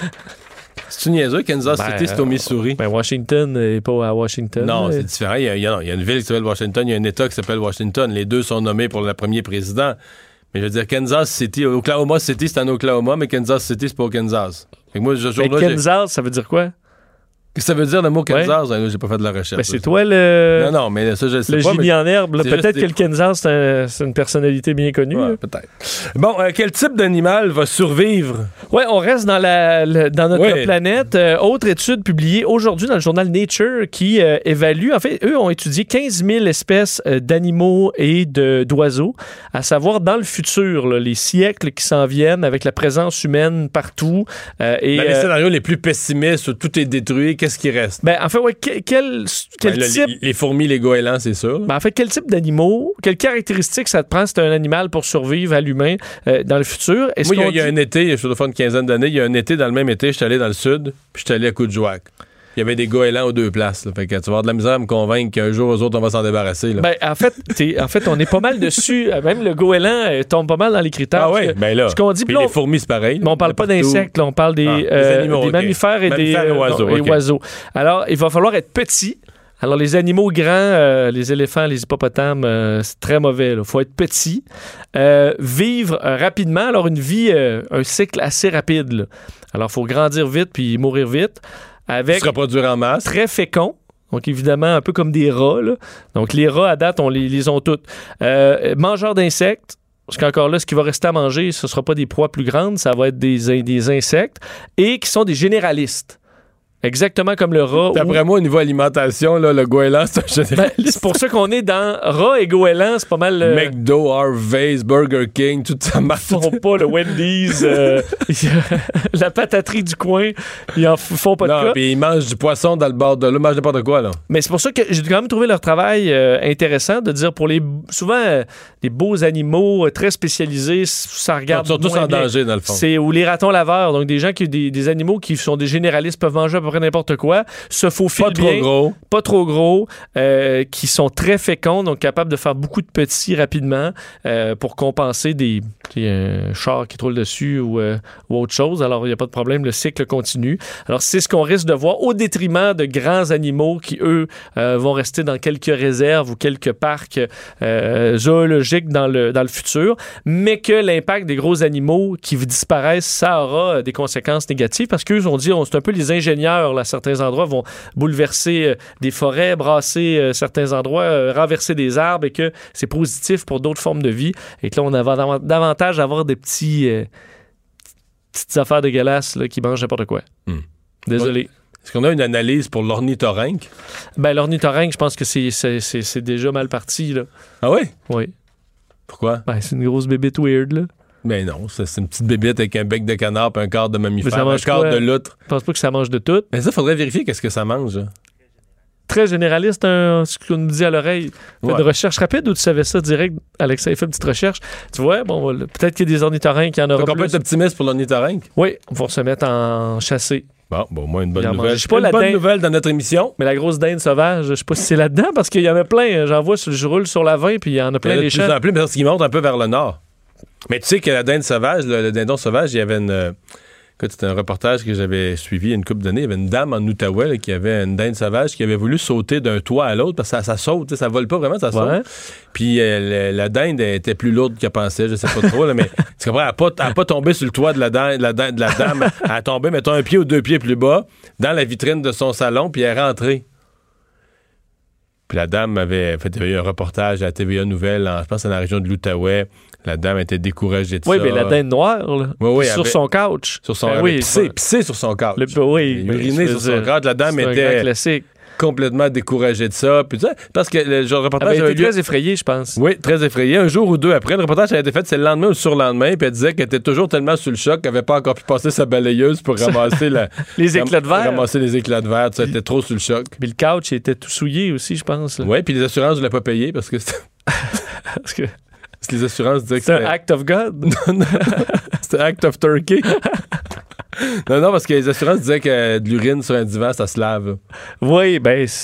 Speaker 1: C'est une niaiseux, Kansas
Speaker 2: Ben,
Speaker 1: City, c'est au Missouri?
Speaker 2: Ben, Washington n'est pas à Washington.
Speaker 1: Non, c'est différent. Il y, a, il y une ville qui s'appelle Washington, il y a un État qui s'appelle Washington. Les deux sont nommés pour le premier président. Mais je veux dire, Kansas City, Oklahoma City, c'est en Oklahoma, mais Kansas City, c'est pas au Kansas. Fait que moi, ce
Speaker 2: Mais
Speaker 1: jour-là, j'ai-
Speaker 2: Kansas, ça veut dire quoi?
Speaker 1: Qu'est-ce que ça veut dire le mot Kansas? Là, J'ai pas fait de la recherche.
Speaker 2: Ben, c'est toi le,
Speaker 1: Non, non, mais ça, je le sais
Speaker 2: le
Speaker 1: pas.
Speaker 2: génie
Speaker 1: mais-
Speaker 2: en herbe. Peut-être que le Kansas, c'est un- c'est une personnalité bien connue.
Speaker 1: Ouais, peut-être. Bon, euh, quel type d'animal va survivre?
Speaker 2: Ouais, on reste dans, la, le- dans notre
Speaker 1: Ouais.
Speaker 2: planète. Euh, autre étude publiée aujourd'hui dans le journal Nature qui euh, évalue, en fait, eux ont étudié 15 000 espèces d'animaux et d'oiseaux, à savoir dans le futur, là, les siècles qui s'en viennent avec la présence humaine partout. et,
Speaker 1: Dans les scénarios les plus pessimistes où tout est détruit, qu'est-ce qui reste?
Speaker 2: ben, en fait, ouais, que- quel, quel
Speaker 1: Ben, là,
Speaker 2: type...
Speaker 1: les, les fourmis, les goélands, c'est sûr.
Speaker 2: Ben, en fait, quel type d'animaux, quelles caractéristiques ça te prend si un animal pour survivre à l'humain euh, dans le futur?
Speaker 1: Moi, il y a-
Speaker 2: qu'on
Speaker 1: il y, a
Speaker 2: dit-
Speaker 1: un été, je suis de une quinzaine d'années, il y a un été, dans le même été, je suis allé dans le sud, puis je suis allé à Coudjouac. Il y avait des goélands aux deux places. là. Fait que tu vas avoir de la misère à me convaincre qu'un jour aux autres, on va s'en débarrasser. là.
Speaker 2: Ben, en fait, t'es- en fait, on est pas mal dessus. Euh, Même le goéland euh, tombe pas mal dans les critères.
Speaker 1: ah ouais, ben là.
Speaker 2: Ce qu'on dit,
Speaker 1: Puis
Speaker 2: puis
Speaker 1: les fourmis, c'est pareil.
Speaker 2: mais on parle pas d'insectes, là, on parle des,
Speaker 1: Ah,
Speaker 2: euh,
Speaker 1: animaux,
Speaker 2: des mammifères et
Speaker 1: Mammifères
Speaker 2: des
Speaker 1: et oiseaux,
Speaker 2: et
Speaker 1: ok.
Speaker 2: oiseaux. Alors, il va falloir être petit. Alors, les animaux grands, euh, les éléphants, les hippopotames, euh, c'est très mauvais. Il faut être petit. Euh, vivre euh, rapidement. Alors, une vie, euh, un cycle assez rapide. là. Alors, il faut grandir vite puis mourir vite. Avec
Speaker 1: en masse.
Speaker 2: très féconds. Donc, évidemment, un peu comme des rats. là. Donc, les rats, à date, on les, les ont toutes. Euh, mangeurs d'insectes. Parce qu'encore là, ce qui va rester à manger, ce ne sera pas des proies plus grandes, ça va être des, des insectes. Et qui sont des généralistes. Exactement comme le rat.
Speaker 1: D'après moi, au niveau alimentation, là, le goéland, c'est un
Speaker 2: Ben,
Speaker 1: généraliste.
Speaker 2: c'est pour ça qu'on est dans rat et goéland, c'est pas mal. euh,
Speaker 1: McDo, Harvey's, Burger King, tout ça marche.
Speaker 2: Ils font pas le Wendy's, euh, la pataterie du coin, ils en font pas de
Speaker 1: Non, puis ils mangent du poisson dans le bord de l'eau, ils mangent n'importe quoi, là.
Speaker 2: Mais c'est pour ça que j'ai quand même trouvé leur travail euh, intéressant de dire pour les souvent euh, les beaux animaux très spécialisés, ça regarde
Speaker 1: Ils sont tous en
Speaker 2: bien.
Speaker 1: danger, dans le fond.
Speaker 2: C'est ou les ratons laveurs, donc des gens qui des, des animaux qui sont des généralistes peuvent manger à peu près n'importe quoi, se faufilent
Speaker 1: Pas trop gros.
Speaker 2: pas trop gros, euh, qui sont très féconds, donc capables de faire beaucoup de petits rapidement euh, pour compenser des, des euh, chars qui trouvent dessus ou, euh, autre chose. Alors, il n'y a pas de problème, le cycle continue. Alors, c'est ce qu'on risque de voir au détriment de grands animaux qui, eux, euh, vont rester dans quelques réserves ou quelques parcs euh, zoologiques dans le, dans le futur, mais que l'impact des gros animaux qui disparaissent, ça aura des conséquences négatives parce qu'eux ont dit, c'est un peu les ingénieurs, là, à certains endroits, vont bouleverser des forêts, brasser certains endroits, renverser des arbres et que c'est positif pour d'autres formes de vie et que là, on va avoir des petits, euh, petites affaires dégueulasses là, qui mangent n'importe quoi.
Speaker 1: Hmm.
Speaker 2: Désolé.
Speaker 1: Est-ce qu'on a une analyse pour l'ornithorynque?
Speaker 2: Ben, l'ornithorynque, je pense que c'est- déjà mal parti. Là.
Speaker 1: Ah oui?
Speaker 2: Oui.
Speaker 1: Pourquoi?
Speaker 2: Ben, c'est une grosse bébête weird. Là.
Speaker 1: Ben non, c'est une petite bébête avec un bec de canard et un quart de mammifère, un quart
Speaker 2: quoi?
Speaker 1: de loutre.
Speaker 2: Je pense pas que ça mange de tout.
Speaker 1: Mais ça, faudrait vérifier qu'est-ce que ça mange.
Speaker 2: Très généraliste, hein, ce qu'on nous dit à l'oreille.
Speaker 1: Ouais.
Speaker 2: Une recherche rapide ou tu savais ça direct? Alexa, il fait une petite recherche. Tu vois, bon, peut-être qu'il y a des ornithorynques qui en aura
Speaker 1: Donc, on peut être optimiste pour l'ornithorynque?
Speaker 2: Oui, on va se mettre en chassé.
Speaker 1: Bon, bon, au moins une bonne nouvelle.
Speaker 2: Je pas,
Speaker 1: une
Speaker 2: la
Speaker 1: bonne
Speaker 2: dinde-
Speaker 1: nouvelle dans notre émission.
Speaker 2: Mais la grosse dinde sauvage, je sais pas si c'est là-dedans parce qu'il y en a plein. J'en vois, sur- je roule sur la 20 puis il y en a plein
Speaker 1: Mais là,
Speaker 2: des
Speaker 1: de plus en plus, parce qu'il monte un peu vers le nord. Mais tu sais que la dinde sauvage, le, le dindon sauvage, il y avait une, euh, c'était un reportage que j'avais suivi il y a une couple d'années. Il y avait une dame en Outaouais là, qui avait une dinde sauvage qui avait voulu sauter d'un toit à l'autre parce que ça, ça saute, ça vole pas vraiment, ça saute.
Speaker 2: Ouais.
Speaker 1: Puis euh, le- la dinde était plus lourde qu'elle pensait, je sais pas trop, là, mais tu comprends, elle n'a pas, tombé sur le toit de la, dinde, de la, dinde- de la dame. Elle a tombé, mettons, un pied ou deux pieds plus bas dans la vitrine de son salon, puis elle est rentrée. Puis la dame avait fait il y a eu un reportage à la TVA Nouvelle, en- je pense, dans la région de l'Outaouais. La dame était découragée de
Speaker 2: Oui,
Speaker 1: ça.
Speaker 2: mais la dinde noire, là,
Speaker 1: Oui, oui,
Speaker 2: sur son couch.
Speaker 1: Sur son
Speaker 2: Ben
Speaker 1: oui,
Speaker 2: oui,
Speaker 1: pissé, sur son couch.
Speaker 2: Le, oui,
Speaker 1: uriné sur son couch. La dame
Speaker 2: un
Speaker 1: était
Speaker 2: grand classique.
Speaker 1: Complètement découragée de ça. Puis, parce que le genre de
Speaker 2: Elle
Speaker 1: reportage
Speaker 2: avait été
Speaker 1: lieu-
Speaker 2: très effrayée, je pense.
Speaker 1: Oui, très effrayée. Un jour ou deux après, le reportage avait été fait, c'est le lendemain ou le surlendemain, puis elle disait qu'elle était toujours tellement sous le choc qu'elle n'avait pas encore pu passer sa balayeuse pour ramasser la,
Speaker 2: Les éclats de verre.
Speaker 1: Ramasser les éclats de verre, elle était trop sous le choc.
Speaker 2: Puis le couch était tout souillé aussi, je pense.
Speaker 1: Oui, puis les assurances ne l'ont pas payé parce que c'était-
Speaker 2: Parce que
Speaker 1: parce que les assurances disaient que
Speaker 2: c'est un
Speaker 1: c'était
Speaker 2: act of God?
Speaker 1: c'était Act of Turkey. non, non, parce que les assurances disaient que de l'urine sur un divan, ça se lave.
Speaker 2: oui, ben,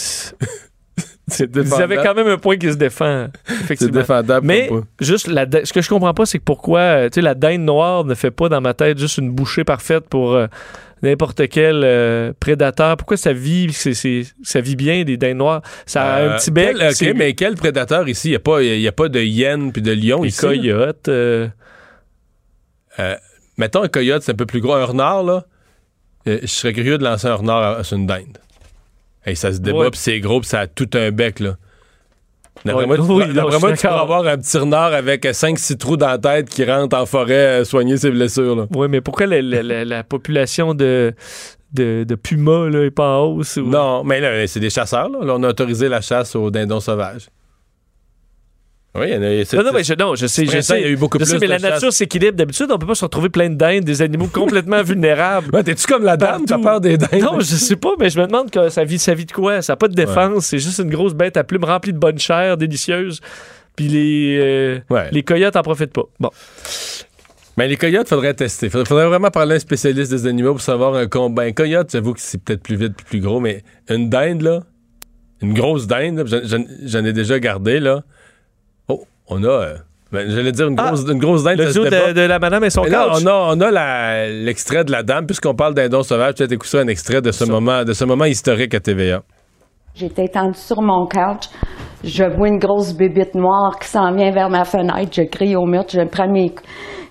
Speaker 2: vous avez quand même un point qui se défend.
Speaker 1: C'est défendable.
Speaker 2: Mais juste la ce que je comprends pas, c'est que pourquoi euh, tu sais la dinde noire ne fait pas dans ma tête juste une bouchée parfaite pour euh, n'importe quel euh, prédateur. Pourquoi ça vit ça vit bien des dindes noires? Ça a
Speaker 1: Euh,
Speaker 2: un petit bec.
Speaker 1: quel- ok,
Speaker 2: c'est-
Speaker 1: mais quel prédateur ici? Il n'y a, pas- il y a pas de hyène puis de lion
Speaker 2: les
Speaker 1: ici.
Speaker 2: coyotes. Euh,
Speaker 1: Euh, mettons un coyote, c'est un peu plus gros. Un renard, là, euh, je serais curieux de lancer un renard sur une dinde. Hey, ça se débat,
Speaker 2: Ouais.
Speaker 1: puis c'est gros, puis ça a tout un bec, là. D'après
Speaker 2: Ouais,
Speaker 1: moi,
Speaker 2: oui, non,
Speaker 1: moi, tu pourrais
Speaker 2: d'accord.
Speaker 1: avoir un petit renard avec 5-6 trous dans la tête qui rentre en forêt euh, soigner ses blessures. Là.
Speaker 2: Oui, mais pourquoi la, la- la- la population de, de, de pumas là, est pas en hausse? ou-
Speaker 1: Non, mais là, c'est des chasseurs. Là. Là, on a autorisé la chasse aux dindons sauvages. Oui, il y en a. c'est-
Speaker 2: Non, non, mais je, non, je sais, je sais.
Speaker 1: il y a eu beaucoup
Speaker 2: je
Speaker 1: plus
Speaker 2: sais, mais
Speaker 1: de
Speaker 2: la
Speaker 1: chasse.
Speaker 2: nature s'équilibre. D'habitude, on peut pas se retrouver plein de dindes, des animaux complètement vulnérables.
Speaker 1: Ouais, T'es-tu comme la dame? T'as peur des dindes?
Speaker 2: Non, je sais pas, mais je me demande que ça vit, ça vit de quoi? Ça n'a pas de défense. C'est juste une grosse bête à plumes remplie de bonne chair, délicieuse. Puis les, euh,
Speaker 1: Ouais.
Speaker 2: les coyotes en profitent pas. Bon.
Speaker 1: Mais les coyotes, faudrait tester. Faudrait, faudrait vraiment parler à un spécialiste des animaux pour savoir un combat. Un coyote, j'avoue que c'est peut-être plus vite plus gros, mais une dinde, là, une grosse dinde, j'en ai déjà gardé, là. On a. euh, ben, J'allais dire une
Speaker 2: Ah,
Speaker 1: grosse, une grosse dinde.
Speaker 2: Le duo de, de la madame et son
Speaker 1: là, on a, on a l'extrait de la dame, puisqu'on parle d'un sauvage. Peut-être écouter un extrait de ce, moment, de ce moment historique à TVA.
Speaker 9: J'étais étendue sur mon couch. Je vois une grosse bébite noire qui s'en vient vers ma fenêtre. Je crie au mur. Je prends mes,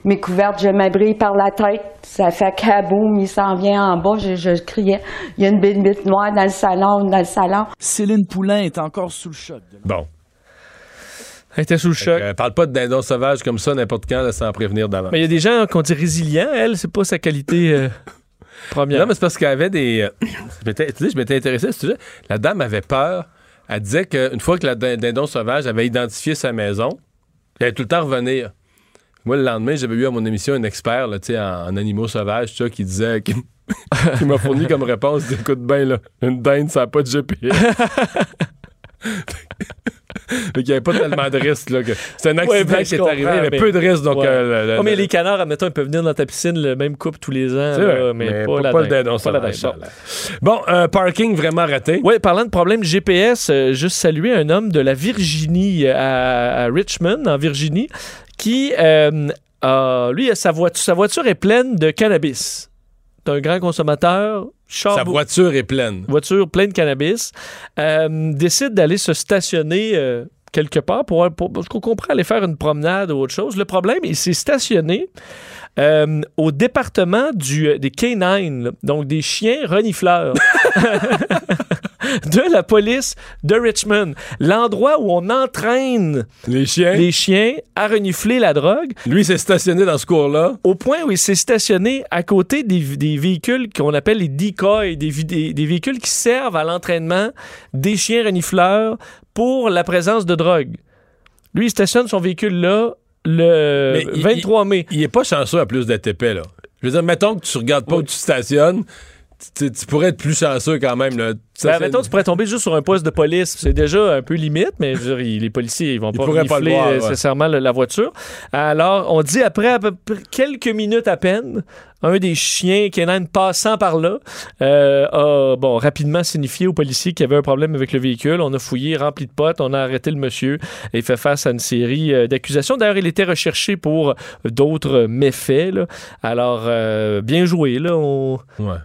Speaker 9: mes couvertes. Je m'abrise par la tête. Ça fait kaboum. Il s'en vient en bas. Je, je criais. Il y a une bébite noire dans le salon, dans le salon.
Speaker 10: Céline Poulain est encore sous le choc.
Speaker 1: Bon.
Speaker 2: Elle était sous le choc.
Speaker 1: Euh, parle pas de dindon sauvage comme ça n'importe quand, là, sans prévenir d'avant.
Speaker 2: Mais il y a des gens qu'on dit résilients. Elle, c'est pas sa qualité euh, première.
Speaker 1: Non, mais c'est parce qu'elle avait des. euh, je m'étais- tu sais, je m'étais intéressé à ce sujet. La dame avait peur. Elle disait qu'une fois que la din- dindon sauvage avait identifié sa maison, elle allait tout le temps revenir. Moi, le lendemain, j'avais eu à mon émission un expert là, tu sais, en, en animaux sauvages tu sais, qui disait. Qui, qui m'a fourni comme réponse écoute bien, là, une dinde, ça n'a pas de GPS. Fait qu'il n'y avait pas tellement de risques. C'est un accident
Speaker 2: Ouais, ben,
Speaker 1: qui est arrivé. Il avait
Speaker 2: mais-
Speaker 1: peu de risques. Donc,
Speaker 2: Ouais.
Speaker 1: euh, le-
Speaker 2: Oh, mais
Speaker 1: le-
Speaker 2: les canards, admettons, ils peuvent venir dans ta piscine le même couple tous les ans. Là, mais,
Speaker 1: mais
Speaker 2: pas,
Speaker 1: pas- pas le dindon
Speaker 2: Pas la dinde.
Speaker 1: Bon, un parking vraiment raté.
Speaker 2: Oui, parlant de problème GPS, euh, juste saluer un homme de la Virginie euh, à, à Richmond, en Virginie, qui, euh, lui, sa, voiture, sa voiture est pleine de cannabis. Un grand consommateur.
Speaker 1: Sa voiture est pleine.
Speaker 2: voiture pleine de cannabis, euh, décide d'aller se stationner euh, quelque part pour, pour, pour- je comprends, aller faire une promenade ou autre chose. Le problème, il s'est stationné euh, au département du, des canines, donc des chiens renifleurs. de la police de Richmond. L'endroit où on entraîne
Speaker 1: Les chiens.
Speaker 2: les chiens à renifler la drogue,
Speaker 1: Lui s'est stationné dans ce cours-là.
Speaker 2: au point où il s'est stationné à côté des, des véhicules qu'on appelle les decoys, des, vi- des- des véhicules qui servent à l'entraînement des chiens renifleurs pour la présence de drogue. Lui, il stationne son véhicule là le
Speaker 1: Mais il-
Speaker 2: 23 mai.
Speaker 1: Il est pas chanceux à plus d'ATP, là. Je veux dire, mettons que tu regardes pas
Speaker 2: Oui.
Speaker 1: où tu stationnes, tu, tu pourrais être plus chanceux quand même. Là. Ça,
Speaker 2: Ben, mettons, tu pourrais tomber juste sur un poste de police. C'est déjà un peu limite, mais je veux dire, ils- les policiers, ils vont
Speaker 1: Ils
Speaker 2: pas
Speaker 1: ouais.
Speaker 2: nécessairement la voiture. Alors, on dit après à peu près quelques minutes à peine, un des chiens canins passant par là euh, a bon, rapidement signifié aux policiers qu'il y avait un problème avec le véhicule. On a fouillé, rempli de potes, on a arrêté le monsieur et fait face à une série euh, d'accusations. D'ailleurs, il était recherché pour d'autres méfaits. là. Alors, euh, bien joué. Là. On...
Speaker 1: Ouais.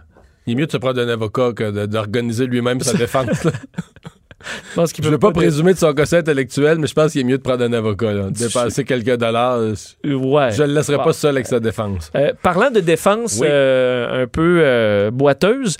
Speaker 1: Il est mieux de se prendre un avocat que d'organiser lui-même sa défense.
Speaker 2: Je pense qu'il
Speaker 1: Je
Speaker 2: peut
Speaker 1: veux pas
Speaker 2: pas-
Speaker 1: présumer de son quotient intellectuel, mais je pense qu'il est mieux de prendre un avocat. Là. Dépenser quelques dollars,
Speaker 2: Ouais.
Speaker 1: je le laisserai pas seul avec sa défense.
Speaker 2: Euh, parlant de défense
Speaker 1: Oui.
Speaker 2: euh, un peu euh, boiteuse,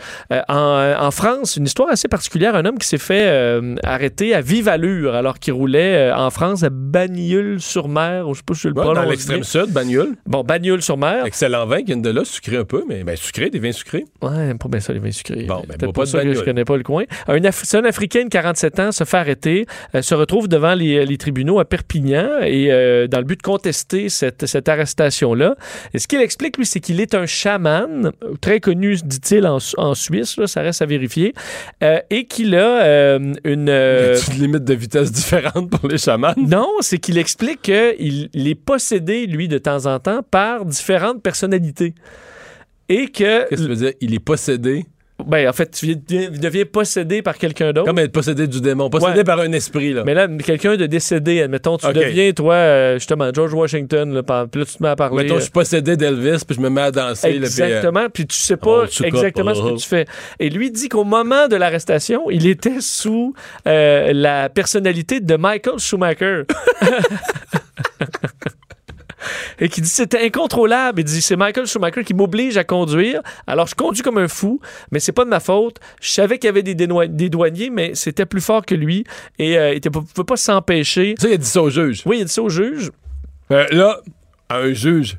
Speaker 2: en, en France, une histoire assez particulière, un homme qui s'est fait arrêter à vive allure alors qu'il roulait en France à Bagnoul-sur-Mer, ou je sais pas si je le
Speaker 1: Ouais, dans l'extrême sud, Bagnoul.
Speaker 2: Bon, Bagnoul-sur-Mer.
Speaker 1: Excellent vin qui vient de là, sucré un peu, mais ben, sucré, des vins sucrés.
Speaker 2: Ouais, pas bien ça, les vins sucrés.
Speaker 1: Bon, ben,
Speaker 2: pas
Speaker 1: pas de
Speaker 2: ça je connais pas le coin. C'est un Africain de 47 ans se fait arrêter, euh, se retrouve devant les, les tribunaux à Perpignan et euh, dans le but de contester cette, cette arrestation-là. Et ce qu'il explique, lui, c'est qu'il est un chaman, très connu, dit-il, en, Su- en Suisse, là, ça reste à vérifier, euh, et qu'il a une...
Speaker 1: une limite de vitesse différente pour les chamans.
Speaker 2: non, c'est qu'il explique qu'il il est possédé, lui, de temps en temps, par différentes personnalités. Et que...
Speaker 1: Qu'est-ce que tu veux dire? Il est possédé?
Speaker 2: Ben, en fait, tu deviens, possédé par quelqu'un d'autre.
Speaker 1: Comme être possédé du démon. Possédé
Speaker 2: Ouais.
Speaker 1: par un esprit, là.
Speaker 2: Mais là, quelqu'un de décédé, admettons, tu deviens, toi, euh, justement, George Washington, là, par- puis là, tu te mets à parler.
Speaker 1: Mettons, je suis possédé d'Elvis, puis je me mets à danser. là, puis, euh,
Speaker 2: Exactement, puis tu sais pas
Speaker 1: Oh,
Speaker 2: exactement ce que tu fais. Et lui dit qu'au moment de l'arrestation, il était sous euh, la personnalité de Michael Schumacher. Et qui dit c'était incontrôlable. Il dit c'est Michael Schumacher qui m'oblige à conduire. Alors je conduis comme un fou, mais c'est pas de ma faute. Je savais qu'il y avait des, douaniers, mais c'était plus fort que lui et euh, il ne pouvait pas s'empêcher.
Speaker 1: Ça, il a dit ça au juge.
Speaker 2: Oui, il a dit ça au juge.
Speaker 1: Euh, là, un juge,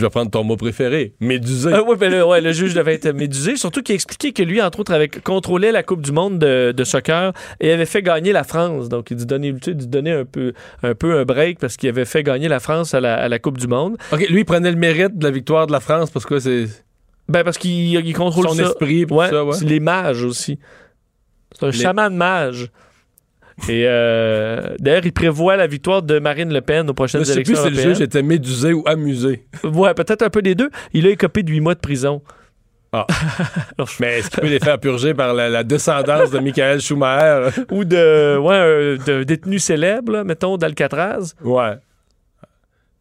Speaker 1: je vais prendre ton mot préféré, médusé.
Speaker 2: Euh, oui, ben le, ouais, le juge devait être médusé. Surtout qu'il a expliqué que lui, entre autres, avait contrôlé la Coupe du Monde de, de soccer et avait fait gagner la France. Donc, il dit donner, tu sais, dit donner un, peu, un peu un break parce qu'il avait fait gagner la France à la, à la Coupe du Monde.
Speaker 1: OK, lui, il prenait le mérite de la victoire de la France parce que c'est
Speaker 2: Ben, parce qu'il il contrôle
Speaker 1: son
Speaker 2: ça.
Speaker 1: esprit,
Speaker 2: Ouais,
Speaker 1: ça,
Speaker 2: les mages aussi. C'est un
Speaker 1: Les-
Speaker 2: chaman mage. Et euh, d'ailleurs, il prévoit la victoire de Marine Le Pen aux prochaines
Speaker 1: Je sais plus
Speaker 2: élections
Speaker 1: si le juge était médusé ou amusé.
Speaker 2: Ouais, peut-être un peu des deux. Il a écopé de 8 mois de prison.
Speaker 1: Ah. Mais est-ce qu'il peut les faire purger par la, la descendance de Michael Schumacher?
Speaker 2: Ou de, ouais, un- de détenu célèbre, là, mettons, d'Alcatraz.
Speaker 1: Ouais.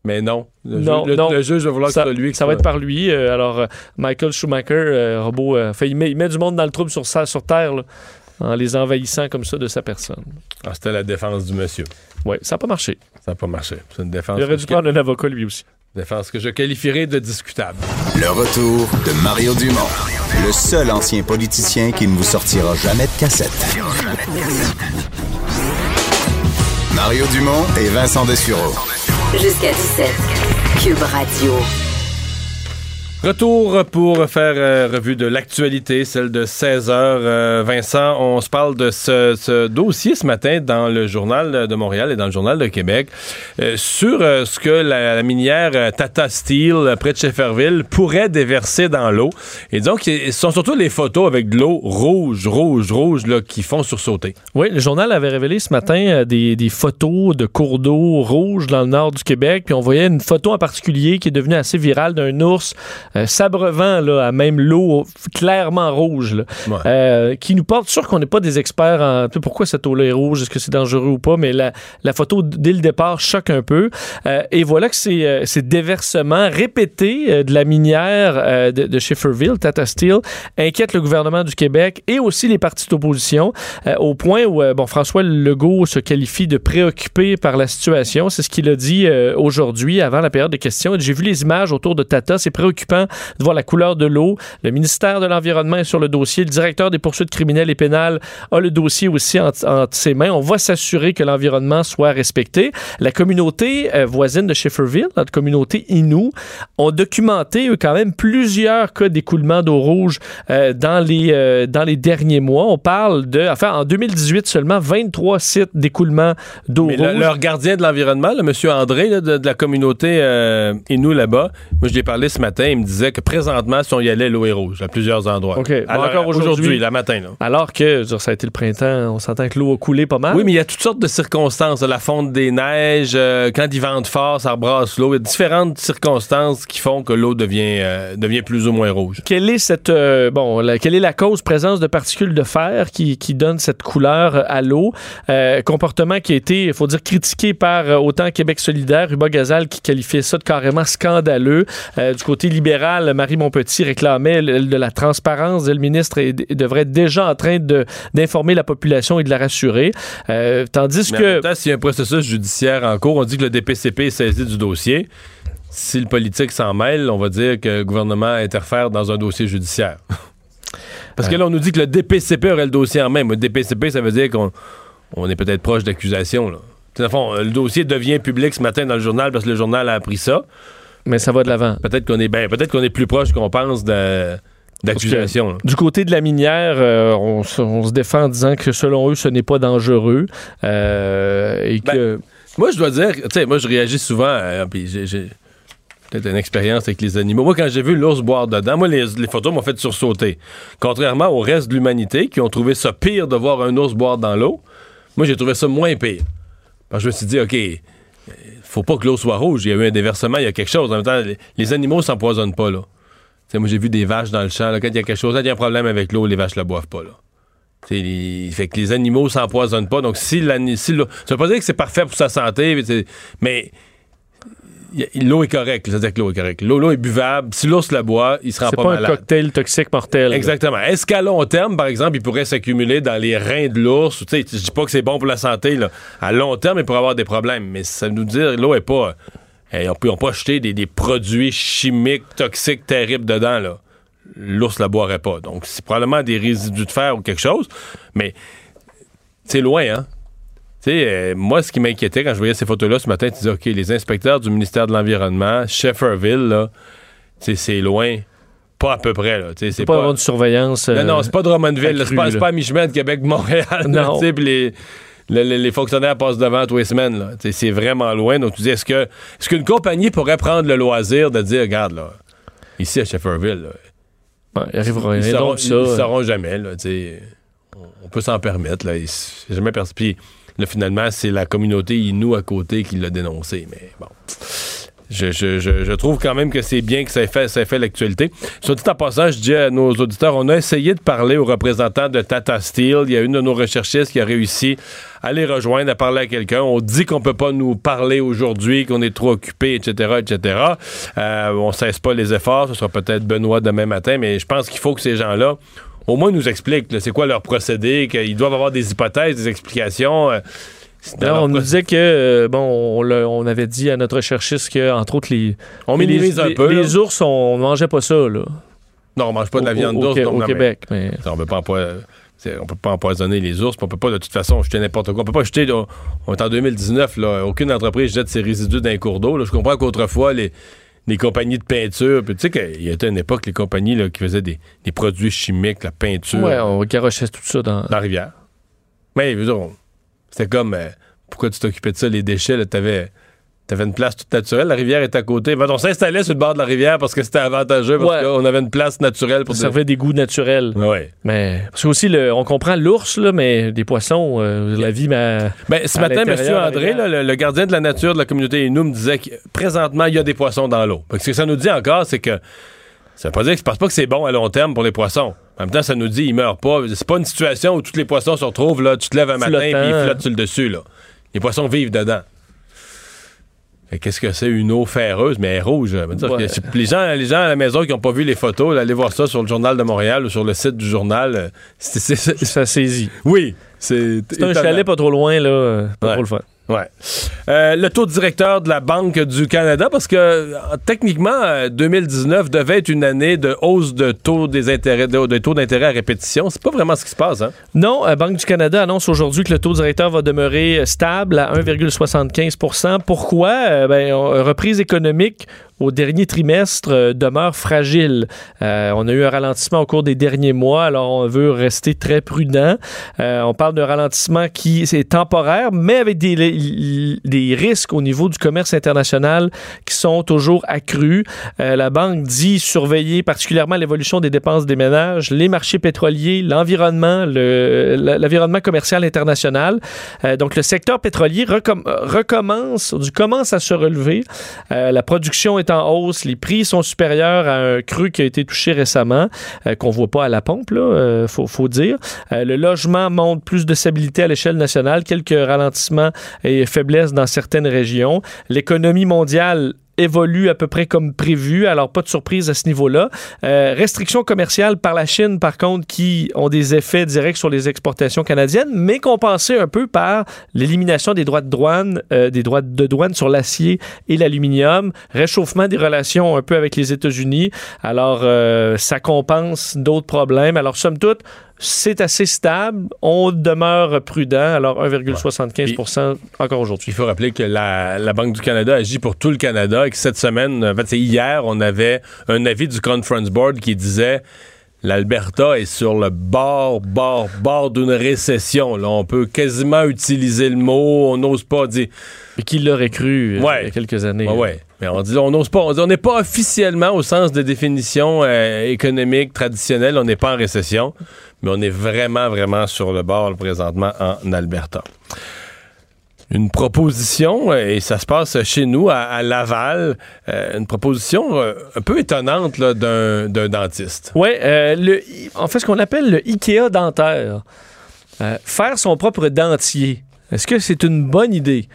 Speaker 1: Mais non. Le,
Speaker 2: Non,
Speaker 1: ju- le-
Speaker 2: non.
Speaker 1: le juge va vouloir
Speaker 2: ça,
Speaker 1: que ce soit lui.
Speaker 2: ça va être par lui. euh, alors, euh, Michael Schumacher, euh, robot, euh, fait, il, met, il met du monde dans le trouble sur, Terre, là, en les envahissant comme ça de sa personne.
Speaker 1: Ah, C'était la défense du monsieur.
Speaker 2: Oui, ça n'a pas marché.
Speaker 1: Ça n'a pas marché. C'est une défense,
Speaker 2: Il aurait dû
Speaker 1: que,
Speaker 2: prendre un avocat, lui aussi.
Speaker 1: défense que je qualifierais de discutable.
Speaker 6: Le retour de Mario Dumont, le seul ancien politicien qui ne vous sortira jamais de cassette. Mario Dumont et Vincent Dessureau.
Speaker 7: Jusqu'à 17. Cube Radio.
Speaker 1: Retour pour faire euh, revue de l'actualité, celle de 16 heures. Euh, Vincent, on se parle de ce, dossier ce matin dans le journal de Montréal et dans le journal de Québec euh, sur euh, ce que la, minière Tata Steel près de Shefferville pourrait déverser dans l'eau. Et donc, ce sont surtout les photos avec de l'eau rouge, rouge, rouge là, qui font sursauter.
Speaker 2: Oui, le journal avait révélé ce matin des, photos de cours d'eau rouges dans le nord du Québec. Puis on voyait une photo en particulier qui est devenue assez virale d'un ours euh, s'abreuvant là, à même l'eau clairement rouge. là.
Speaker 1: Ouais.
Speaker 2: Euh, qui nous porte sûr qu'on n'est pas des experts en tu sais, pourquoi cette eau-là est rouge, est-ce que c'est dangereux ou pas, mais la, la photo dès le départ choque un peu. Euh, et voilà que ces, euh, ces déversements répétés euh, de la minière euh, de, de Schifferville, Tata Steel, inquiètent le gouvernement du Québec et aussi les partis d'opposition, euh, au point où bon, François Legault se qualifie de préoccupé par la situation. C'est ce qu'il a dit euh, aujourd'hui avant la période de questions. J'ai vu les images autour de Tata, c'est préoccupant de voir la couleur de l'eau. Le ministère de l'Environnement est sur le dossier. Le directeur des poursuites criminelles et pénales a le dossier aussi entre, entre ses mains. On va s'assurer que l'environnement soit respecté. La communauté euh, voisine de Schifferville, notre communauté Innu, ont documenté eux, quand même plusieurs cas d'écoulement d'eau rouge euh, dans, les, euh, dans les derniers mois. On parle de, enfin, en 2018 seulement, 23 sites d'écoulement d'eau rouge.
Speaker 1: le- leur gardien de l'environnement, le monsieur André là, de, de la communauté Inou là-bas, moi je lui ai parlé ce matin, il me disait que présentement, si on y allait, l'eau est rouge à plusieurs endroits.
Speaker 2: OK.
Speaker 1: Alors,
Speaker 2: encore aujourd'hui-
Speaker 1: aujourd'hui, la matin. Là.
Speaker 2: Alors que, ça a été le printemps, on s'entend que l'eau a coulé pas mal.
Speaker 1: Oui, mais il y a toutes sortes de circonstances. La fonte des neiges, euh, quand il vente fort, ça rebrasse l'eau. Il y a différentes circonstances qui font que l'eau devient, euh, devient plus ou moins rouge.
Speaker 2: Quelle est cette euh, bon la- quelle est la cause présence de particules de fer qui, qui donne cette couleur à l'eau? Comportement qui a été il faut dire critiqué par autant Québec solidaire Ruba Gazal qui qualifiait ça de carrément scandaleux du côté libéral Marie Montpetit réclamait de la transparence le ministre est- devrait être déjà en train d'informer la population et de la rassurer Euh, tandis
Speaker 1: Mais en
Speaker 2: que
Speaker 1: même temps, s'il y a un processus judiciaire en cours, on dit que le DPCP est saisi du dossier. Si le politique s'en mêle, on va dire que le gouvernement interfère dans un dossier judiciaire. Parce que là, on nous dit que le DPCP aurait le dossier en main. Le DPCP, ça veut dire qu'on on est peut-être proche d'accusation. là. Tu sais, dans le fond, le dossier devient public ce matin dans le journal parce que le journal a appris ça.
Speaker 2: Mais ça va de l'avant
Speaker 1: Peut-être qu'on est, ben, peut-être qu'on est plus proche qu'on pense de- d'accusation.
Speaker 2: Du côté de la minière, euh, on, se- on se défend en disant que selon eux, ce n'est pas dangereux. euh, et que.
Speaker 1: Moi, je dois dire, tu sais, moi, je réagis souvent, euh, puis j'ai- peut-être une expérience avec les animaux. Moi, quand j'ai vu l'ours boire dedans, moi, les, les photos m'ont fait sursauter. Contrairement au reste de l'humanité, qui ont trouvé ça pire de voir un ours boire dans l'eau, moi, j'ai trouvé ça moins pire. Parce que je me suis dit, OK, faut pas que l'eau soit rouge. Il y a eu un déversement, il y a quelque chose. En même temps, les, animaux s'empoisonnent pas, là. Moi, j'ai vu des vaches dans le champ. quand il y a quelque chose, il y a un problème avec l'eau, les vaches la boivent pas, là. Fait que les animaux s'empoisonnent pas. Donc, si si ça veut pas dire que c'est parfait pour sa santé, mais c'est- mais y a- l'eau est correcte. C'est-à-dire que l'eau est correcte. L'eau, est buvable. Si l'ours la boit, il sera
Speaker 2: C'est
Speaker 1: pas,
Speaker 2: pas, un
Speaker 1: malade.
Speaker 2: cocktail toxique mortel.
Speaker 1: Exactement. Est-ce qu'à long terme, par exemple, il pourrait s'accumuler dans les reins de l'ours? Tu sais, je dis pas que c'est bon pour la santé, là. À long terme, il pourrait avoir des problèmes. Mais ça nous dit, l'eau est pas. eh, on peut, peut acheter des, des produits chimiques toxiques terribles dedans, là. L'ours la boirait pas. Donc, c'est probablement des résidus de fer ou quelque chose. Mais c'est loin, hein? Tu sais, euh, moi, ce qui m'inquiétait quand je voyais ces photos-là ce matin, tu disais, OK, les inspecteurs du ministère de l'Environnement, Shefferville, là, c'est loin. Pas à peu près, là.
Speaker 2: C'est pas, avoir de surveillance.
Speaker 1: non,
Speaker 2: euh,
Speaker 1: non, c'est pas Drummondville. là, C'est
Speaker 2: accrue,
Speaker 1: pas, c'est
Speaker 2: là.
Speaker 1: pas à mi-chemin de Québec, Montréal. là,
Speaker 2: Non.
Speaker 1: puis les, le- le- les fonctionnaires passent devant tous les semaines. là. C'est vraiment loin. Donc, tu dis, est-ce que est-ce qu'une compagnie pourrait prendre le loisir de dire, regarde, là, ici à Shefferville, là,
Speaker 2: Ouais, il arrivera
Speaker 1: ils
Speaker 2: rien
Speaker 1: sauront,
Speaker 2: ça.
Speaker 1: ils sauront jamais. Là, on, peut s'en permettre. Là, jamais Puis là, finalement, c'est la communauté Inou à côté qui l'a dénoncé. Mais bon. Je, trouve quand même que c'est bien que ça ait fait, ça ait fait l'actualité. Sur dit en passant, je dis à nos auditeurs, on a essayé de parler aux représentants de Tata Steel. Il y a une de nos recherchistes qui a réussi à les rejoindre, à parler à quelqu'un. On dit qu'on peut pas nous parler aujourd'hui, qu'on est trop occupé, etc., etc. Euh, on cesse pas les efforts. Ce sera peut-être Benoît demain matin, mais je pense qu'il faut que ces gens-là au moins nous expliquent c'est quoi leur procédé, qu'ils doivent avoir des hypothèses, des explications. euh,
Speaker 2: Non, on nous disait que, euh, bon, on, avait dit à notre recherchiste que, entre autres, les.
Speaker 1: On
Speaker 2: les-
Speaker 1: minimise un
Speaker 2: les-
Speaker 1: peu,
Speaker 2: Les
Speaker 1: là.
Speaker 2: ours, on mangeait pas ça, là.
Speaker 1: Non, on mange pas de la viande d'ours.
Speaker 2: au-
Speaker 1: mais-
Speaker 2: Québec,
Speaker 1: on peut pas on peut pas empoisonner les ours, on peut pas de toute façon jeter n'importe quoi. On peut pas jeter, là, on est en 2019, là, aucune entreprise jette ses résidus dans un cours d'eau. Je comprends qu'autrefois, les, les compagnies de peinture, puis tu sais qu'il y a une époque, les compagnies là, qui faisaient des, des produits chimiques, la peinture,
Speaker 2: Ouais, on garochait tout ça dans.
Speaker 1: dans la rivière. Mais, c'était comme, euh, pourquoi tu t'occupais de ça, les déchets, là, t'avais... T'avais une place toute naturelle, la rivière est à côté. On s'installait sur le bord de la rivière parce que c'était avantageux, parce
Speaker 2: Ouais.
Speaker 1: qu'on avait une place naturelle pour
Speaker 2: Ça servait des goûts naturels.
Speaker 1: Ouais.
Speaker 2: Mais parce que aussi, le, on comprend l'ours, là, mais des poissons, euh, la vie, mais.
Speaker 1: Ben, ce matin, M.
Speaker 2: l'intérieur,
Speaker 1: André, là, le, le gardien de la nature de la communauté Inou me disait que présentement, il y a des poissons dans l'eau. Ce que ça nous dit encore, c'est que ça veut pas dire que je pense pas que c'est bon à long terme pour les poissons. En même temps, ça nous dit ils meurent pas. C'est pas une situation où tous les poissons se retrouvent là, tu te lèves un matin et ils flottent sur le dessus là. Les poissons vivent dedans. Qu'est-ce que c'est une eau ferreuse, mais elle est rouge. Dire
Speaker 2: Ouais.
Speaker 1: que les, gens, les gens à la maison qui n'ont pas vu les photos, là, allez voir ça sur le journal de Montréal ou sur le site du journal. euh, c'est-
Speaker 2: Ça saisit.
Speaker 1: oui, c'est
Speaker 2: un chalet pas trop loin, là. euh, Pas
Speaker 1: Ouais.
Speaker 2: trop le fun.
Speaker 1: Ouais. Euh, le taux directeur de la Banque du Canada, parce que euh, techniquement, euh, 2019 devait être une année de hausse de taux des intérêts, de, de taux d'intérêt à répétition. C'est pas vraiment ce qui se passe, hein?
Speaker 2: Non, la Banque du Canada annonce aujourd'hui que le taux directeur va demeurer euh, stable à 1,75% Pourquoi? Euh, ben, reprise économique au dernier trimestre euh, demeure fragile. Euh, on a eu un ralentissement au cours des derniers mois, alors on veut rester très prudent. Euh, on parle d'un ralentissement qui est temporaire, mais avec des, risques au niveau du commerce international qui sont toujours accrus. La banque dit surveiller particulièrement l'évolution des dépenses des ménages, les marchés pétroliers, l'environnement, le- l'environnement commercial international. Donc le secteur pétrolier recomm- recommence, commence à se relever. La production est en hausse, les prix sont supérieurs à un cru qui a été touché récemment, euh, qu'on voit pas à la pompe, là, euh, faut, dire. Euh, le logement montre plus de stabilité à l'échelle nationale, quelques ralentissements et faiblesses dans certaines régions. L'économie mondiale évolue à peu près comme prévu, alors pas de surprise à ce niveau-là. Euh, restrictions commerciales par la Chine, par contre, qui ont des effets directs sur les exportations canadiennes, mais compensées un peu par l'élimination des droits de douane, euh, des droits de douane sur l'acier et l'aluminium, réchauffement des relations un peu avec les États-Unis. Alors, euh, ça compense d'autres problèmes. Alors, somme toute, c'est assez stable. On demeure prudent. Alors, 1,75 encore aujourd'hui.
Speaker 1: Il faut rappeler que la, la Banque du Canada agit pour tout le Canada que cette semaine, en fait, c'est hier, on avait un avis du Conference Board qui disait l'Alberta est sur le bord, bord, bord d'une récession. Là, on peut quasiment utiliser le mot, on n'ose pas dire.
Speaker 2: Mais qui l'aurait cru euh,
Speaker 1: Ouais.
Speaker 2: il y a quelques années?
Speaker 1: Ouais, ouais. Mais on dit, on n'ose pas. On n'est pas officiellement au sens de définition euh, économique traditionnelle, on n'est pas en récession, mais on est vraiment, vraiment sur le bord là, présentement en Alberta. Une proposition, euh, et ça se passe chez nous, à, Laval, euh, une proposition euh, un peu étonnante d'un dentiste.
Speaker 2: Oui, en fait, ce qu'on appelle le IKEA dentaire. Euh, faire son propre dentier. Est-ce que c'est une bonne idée?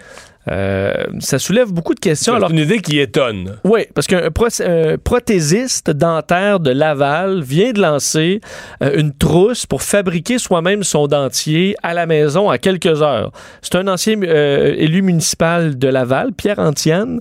Speaker 2: Euh, ça soulève beaucoup de questions.
Speaker 1: C'est
Speaker 2: Alors,
Speaker 1: une idée qui étonne.
Speaker 2: oui, parce qu'un pro- un prothésiste dentaire de Laval vient de lancer euh, une trousse pour fabriquer soi-même son dentier à la maison en quelques heures. C'est un ancien euh, élu municipal de Laval, Pierre Antienne.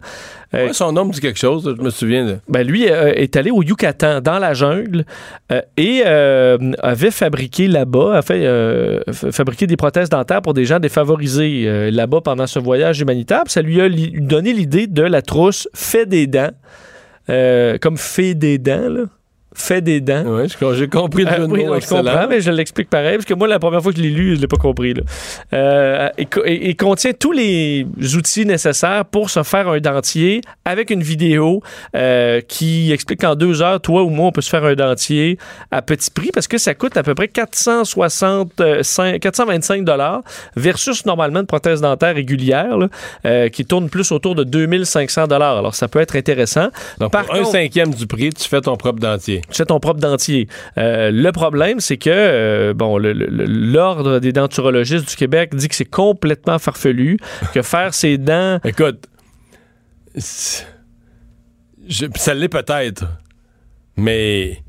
Speaker 1: Ouais, son nom me dit quelque chose, je me souviens. De...
Speaker 2: ben, lui euh, est allé au Yucatan, dans la jungle, euh, et euh, avait fabriqué là-bas, a fait fabriqué des prothèses dentaires pour des gens défavorisés là-bas pendant ce voyage humanitaire. Puis ça lui a li- donné l'idée de la trousse fait des dents, comme fait des dents, là. Fait des dents.
Speaker 1: Je- j'ai compris le
Speaker 2: Euh,
Speaker 1: jeu
Speaker 2: oui, non, je comprends, mais je l'explique pareil, parce que moi, la première fois que je l'ai lu, je l'ai pas compris. Là. Euh, et, co- et- et contient tous les outils nécessaires pour se faire un dentier avec une vidéo euh, qui explique qu'en deux heures, toi ou moi, on peut se faire un dentier à petit prix, parce que ça coûte à peu près 465, 425 dollars versus normalement une prothèse dentaire régulière là, qui tourne plus autour de 2500 dollars. Alors, ça peut être intéressant.
Speaker 1: Donc,
Speaker 2: Par
Speaker 1: pour un cinquième du prix, tu fais ton propre dentier.
Speaker 2: Tu fais ton propre dentier. Euh, le problème, c'est que euh, bon, l'ordre des denturologistes du Québec dit que c'est complètement farfelu, que faire ses dents.
Speaker 1: Écoute, ça l'est peut-être, mais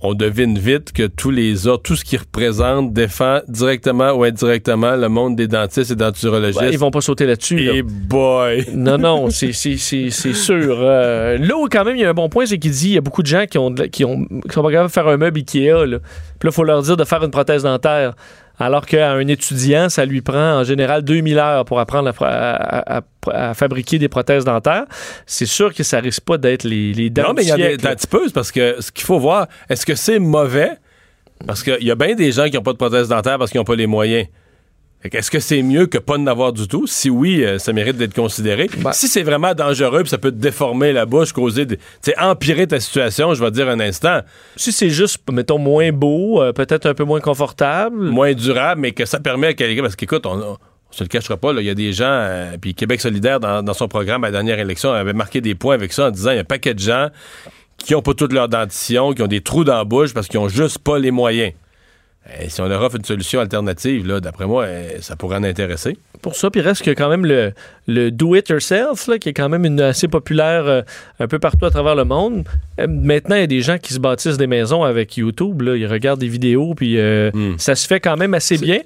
Speaker 1: on devine vite que tous les autres, tout ce qui représente, défend directement ou indirectement le monde des dentistes et denturologistes.
Speaker 2: Ouais, ils vont pas sauter là-dessus. là.
Speaker 1: Et boy!
Speaker 2: Non, non, c'est sûr. Euh, là où, quand même, il y a un bon point, c'est qu'il dit qu'il y a beaucoup de gens qui, ont, qui, ont, qui sont pas capables de faire un meuble Ikea. Là. Puis là, il faut leur dire de faire une prothèse dentaire. Alors qu'à un étudiant, ça lui prend en général 2000 heures pour apprendre à, à- à- à fabriquer des prothèses dentaires. C'est sûr que ça risque pas d'être les, les dents
Speaker 1: Non, mais il y a des,
Speaker 2: siècle.
Speaker 1: un petit peu, parce que ce qu'il faut voir, est-ce que c'est mauvais? Parce qu'il y a bien des gens qui n'ont pas de prothèse dentaire parce qu'ils n'ont pas les moyens. Est-ce que c'est mieux que pas de n'avoir du tout? Si oui, euh, ça mérite d'être considéré.
Speaker 2: Ben-
Speaker 1: si c'est vraiment dangereux, puis ça peut te déformer la bouche, causer, des- tu sais, empirer ta situation, je vais te dire un instant,
Speaker 2: Si c'est juste, mettons, moins beau, euh, peut-être un peu moins confortable?
Speaker 1: moins durable, mais que ça permet à quelqu'un, parce qu'écoute, on, on se le cachera pas, il y a des gens, euh, puis Québec solidaire, dans, dans son programme à la dernière élection, avait marqué des points avec ça en disant, il y a un paquet de gens qui ont pas toute leur dentition, qui ont des trous dans la bouche parce qu'ils ont juste pas les moyens. Et si on leur offre une solution alternative, là, d'après moi, euh, ça pourrait en intéresser.
Speaker 2: pour ça. Puis il reste que quand même le, le do-it-yourself, qui est quand même une, assez populaire euh, un peu partout à travers le monde. Euh, maintenant, il y a des gens qui se bâtissent des maisons avec YouTube. Là. Ils regardent des vidéos, puis euh, ça se fait quand même assez bien.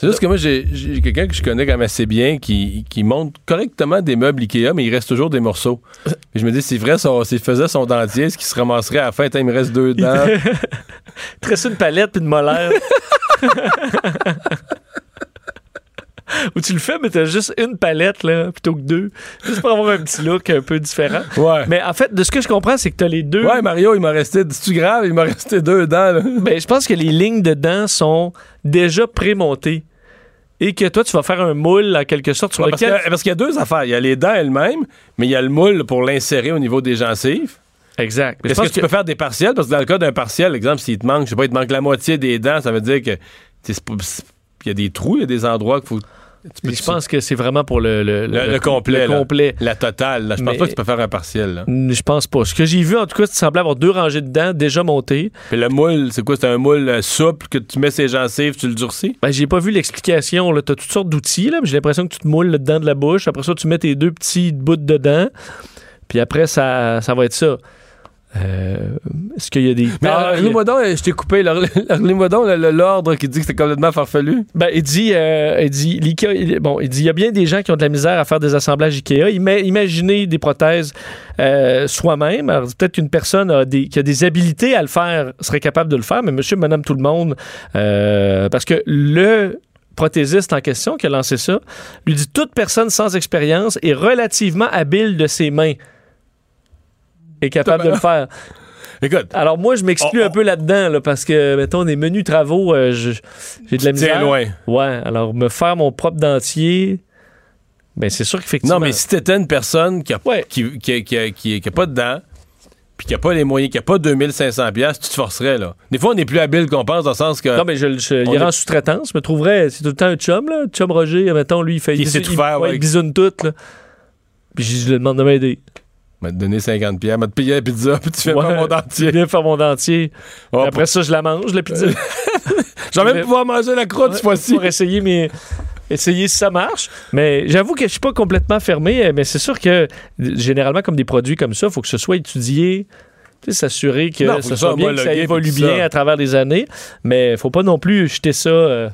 Speaker 1: C'est juste que moi, j'ai quelqu'un que je connais quand même assez bien qui, qui monte correctement des meubles Ikea, mais il reste toujours des morceaux. Et je me dis, c'est vrai, s'il faisait son dentier, est-ce qu'il se ramasserait à la fin, Attends, il me reste deux dents?
Speaker 2: Tresser une palette puis une molaire. Ou tu le fais, mais t'as juste une palette, là, plutôt que deux. Juste pour avoir un petit look un peu différent.
Speaker 1: Ouais.
Speaker 2: Mais en fait, de ce que je comprends, c'est que t'as les deux.
Speaker 1: Ouais, Mario, il m'a resté. C'est-tu grave? Il m'a resté deux dents, là?
Speaker 2: Ben, je pense que les lignes de dents sont déjà prémontées. Et que toi, tu vas faire un moule, en quelque sorte, sur
Speaker 1: Ouais,
Speaker 2: lequel.
Speaker 1: que- parce qu'il y a deux affaires. Il y a les dents elles-mêmes, mais il y a le moule pour l'insérer au niveau des gencives.
Speaker 2: Exact.
Speaker 1: Est-ce que, tu peux faire des partiels? Parce que dans le cas d'un partiel, exemple, s'il te manque, je sais pas, il te manque la moitié des dents, ça veut dire que il y a des trous, il y a des endroits qu'il faut. Tu
Speaker 2: je pense que c'est vraiment pour le, le,
Speaker 1: le, le complet.
Speaker 2: le
Speaker 1: là.
Speaker 2: complet.
Speaker 1: La totale. là. Je pense
Speaker 2: Mais-
Speaker 1: pas que tu peux faire un partiel. là.
Speaker 2: Je pense pas. Ce que j'ai vu, en tout cas, ça semblait avoir deux rangées de dents déjà montées.
Speaker 1: Puis le moule, c'est quoi? C'est un moule euh, souple que tu mets ses gencives, tu le durcis?
Speaker 2: Ben, j'ai pas vu l'explication. Tu as toutes sortes d'outils, j'ai l'impression que tu te moules le dedans de la bouche. Après ça, tu mets tes deux petits bouts dedans. Puis après, ça, ça va être ça. Euh, Est-ce qu'il y a des.
Speaker 1: Mais lis-moi donc, euh, je t'ai coupé. l'ordre qui dit que c'est complètement farfelu.
Speaker 2: Ben, il dit, euh, il dit, il- bon, il dit, il y a bien des gens qui ont de la misère à faire des assemblages Ikea. Ima- imaginez des prothèses euh, soi-même. Peut-être qu'une personne a des, qui a des habilités à le faire serait capable de le faire, mais monsieur, madame, tout le monde, parce que le prothésiste en question qui a lancé ça, lui dit toute personne sans expérience est relativement habile de ses mains est capable de le faire.
Speaker 1: Écoute,
Speaker 2: Alors moi, je m'exclus
Speaker 1: Oh,
Speaker 2: un peu là-dedans, là, parce que, mettons, des menus travaux, euh, je- j'ai de la
Speaker 1: tiens
Speaker 2: misère.
Speaker 1: loin.
Speaker 2: Ouais, alors me faire mon propre dentier, ben c'est sûr qu'effectivement...
Speaker 1: Non, mais si t'étais une personne qui a,
Speaker 2: Ouais.
Speaker 1: qui, qui, qui, qui- qui a pas de dents, puis qui a pas les moyens, qui a pas 2500 pièces, tu te forcerais, là. Des fois, on est plus habile qu'on pense, dans le sens que...
Speaker 2: Non, mais je, je irais
Speaker 1: est-
Speaker 2: en sous-traitance. Je me trouverais, c'est tout le temps un chum, là. Chum Roger, mettons, lui, il fait...
Speaker 1: Qui
Speaker 2: il
Speaker 1: sait tout
Speaker 2: il-
Speaker 1: faire,
Speaker 2: ouais,
Speaker 1: ouais.
Speaker 2: il tout, là. Puis je je lui demande de m'aider.
Speaker 1: M'a donné 50 pièces, m'a te payé la pizza, puis tu fais
Speaker 2: Ouais,
Speaker 1: mon dentier.
Speaker 2: viens faire mon dentier.
Speaker 1: Oh,
Speaker 2: Après ça, je la mange, la pizza.
Speaker 1: Même
Speaker 2: mais-
Speaker 1: pouvoir manger la croûte cette fois-ci.
Speaker 2: pour essayer mes essayer si ça marche mais j'avoue que je suis pas complètement fermé mais c'est sûr que généralement comme des produits comme ça il faut que ce soit étudié tu s'assurer que
Speaker 1: Non,
Speaker 2: ça soit bien, que ça évolue bien à travers les années mais faut pas non plus jeter ça euh,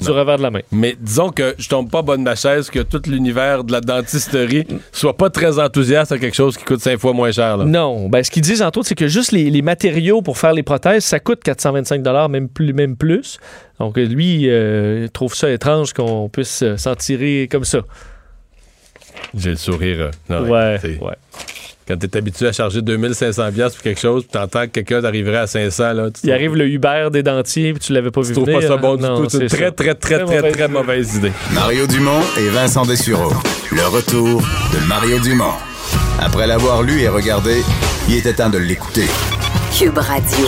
Speaker 2: du revers de la main
Speaker 1: Mais disons que je tombe pas bonne ma chaise que tout l'univers de la dentisterie soit pas très enthousiaste à quelque chose qui coûte cinq fois moins cher. Là.
Speaker 2: non ben ce qu'ils disent entre autres c'est que juste les, les matériaux pour faire les prothèses ça coûte 425 dollars même plus même plus donc lui euh, il trouve ça étrange qu'on puisse euh, s'en tirer comme ça
Speaker 1: J'ai le sourire. euh, non,
Speaker 2: ouais, ouais.
Speaker 1: Quand t'es habitué à charger 2500 pièces pour quelque chose, puis t'entends que quelqu'un arriverait à 500, là, tu
Speaker 2: il arrive le Uber des dentiers puis tu l'avais pas vu
Speaker 1: tu trouves
Speaker 2: venir,
Speaker 1: pas ça
Speaker 2: hein?
Speaker 1: bon du tout. C'est une très, très, très,
Speaker 2: Très
Speaker 1: très, très,
Speaker 2: mauvaise
Speaker 1: idée.
Speaker 6: Mario Dumont et Vincent Dessureau. Le retour de Mario Dumont. Après l'avoir lu et regardé, il était temps de l'écouter.
Speaker 7: Cube Radio.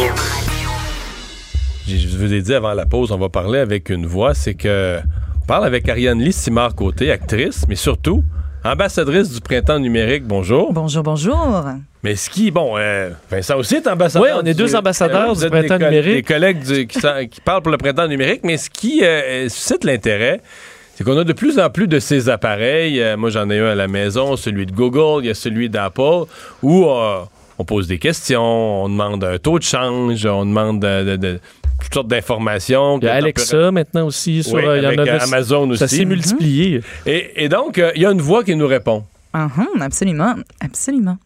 Speaker 1: Je vous ai dit avant la pause, on va parler avec une voix, c'est que on parle avec Ariane Lee Simard-Côté, actrice, mais surtout ambassadrice du printemps numérique. Bonjour.
Speaker 11: Bonjour, bonjour.
Speaker 1: Mais ce qui, bon, euh, Vincent aussi est ambassadeur.
Speaker 2: Oui, on est deux ambassadeurs
Speaker 1: vous
Speaker 2: du
Speaker 1: des
Speaker 2: printemps numérique.
Speaker 1: Des collègues du- qui, parlent pour le printemps numérique, mais ce qui euh, suscite l'intérêt, c'est qu'on a de plus en plus de ces appareils. Euh, moi, j'en ai un à la maison, celui de Google, il y a celui d'Apple, où euh, on pose des questions, on demande un taux de change, on demande de- de- de- toutes sortes d'informations.
Speaker 2: Il y a Alexa maintenant aussi. Sur,
Speaker 1: Oui,
Speaker 2: euh, il y en avait-
Speaker 1: euh, Amazon
Speaker 2: Ça
Speaker 1: aussi.
Speaker 2: s'est multiplié.
Speaker 1: Et, et donc, euh, il y a une voix qui nous répond.
Speaker 11: Mhm, absolument, absolument.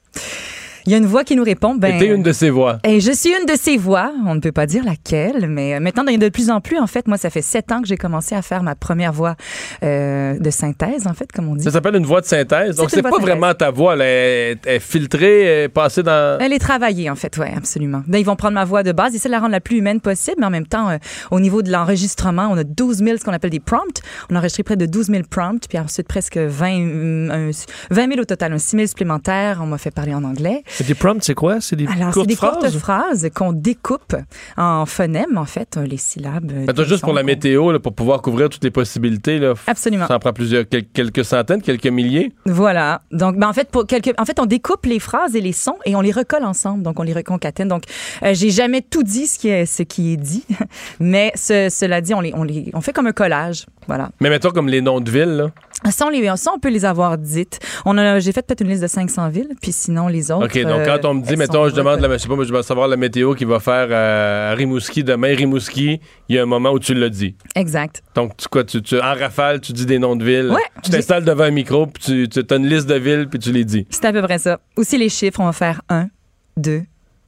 Speaker 11: Il y a une voix qui nous répond. Ben,
Speaker 1: t'es une de ces voix.
Speaker 11: Et je suis une de ces voix. On ne peut pas dire laquelle, mais euh, maintenant, de plus en plus. En fait, moi, ça fait sept ans que j'ai commencé à faire ma première voix euh, de synthèse, en fait, comme on dit.
Speaker 1: Ça s'appelle une voix de synthèse. Donc,
Speaker 11: C'est
Speaker 1: pas vraiment ta voix. Elle est, elle est filtrée, elle est passée dans.
Speaker 11: Elle est travaillée, en fait, oui, absolument. Ben, ils vont prendre ma voix de base, essayer de la rendre la plus humaine possible, mais en même temps, euh, au niveau de l'enregistrement, on a 12 000, ce qu'on appelle des prompts. On a enregistré près de 12 000 prompts, puis ensuite presque 20, euh, un- 20 000 au total, un 6 000 supplémentaires. On m'a fait parler en anglais.
Speaker 2: Des prompts, c'est quoi? C'est des
Speaker 11: Alors, c'est
Speaker 2: courtes
Speaker 11: des
Speaker 2: phrases?
Speaker 11: courtes phrases? qu'on découpe en phonèmes, en fait, euh, les syllabes. euh,
Speaker 1: Mettons
Speaker 11: des
Speaker 1: juste pour la météo, là, pour pouvoir couvrir toutes les possibilités. Là,
Speaker 11: Absolument.
Speaker 1: Ça en prend plusieurs, quel- quelques centaines, quelques milliers?
Speaker 11: Voilà. Donc, ben, en fait, pour quelques, en fait, on découpe les phrases et les sons et on les recolle ensemble. Donc, on les reconcatène. Donc, euh, j'ai jamais tout dit ce qui est, ce qui est dit, mais ce- cela dit, on les, on les, on fait comme un collage. Voilà.
Speaker 1: Mais mettons comme les noms de villes. Là.
Speaker 11: Ça, on, les, ça, on peut les avoir dites. On a, j'ai fait peut-être une liste de 500 villes, puis sinon les autres.
Speaker 1: OK, donc quand on me dit,
Speaker 11: euh,
Speaker 1: mettons, je demande, la, je sais pas, je vais savoir la météo qui va faire euh, à Rimouski demain. Rimouski, il y a un moment où tu l'as dit.
Speaker 11: Exact.
Speaker 1: Donc, tu, quoi, tu, tu- en rafale, tu dis des noms de villes.
Speaker 11: Ouais,
Speaker 1: tu t'installes devant un micro, puis tu, tu as une liste de villes, puis tu les dis.
Speaker 11: C'est à peu près ça. Aussi, les chiffres, on va faire 1, 2,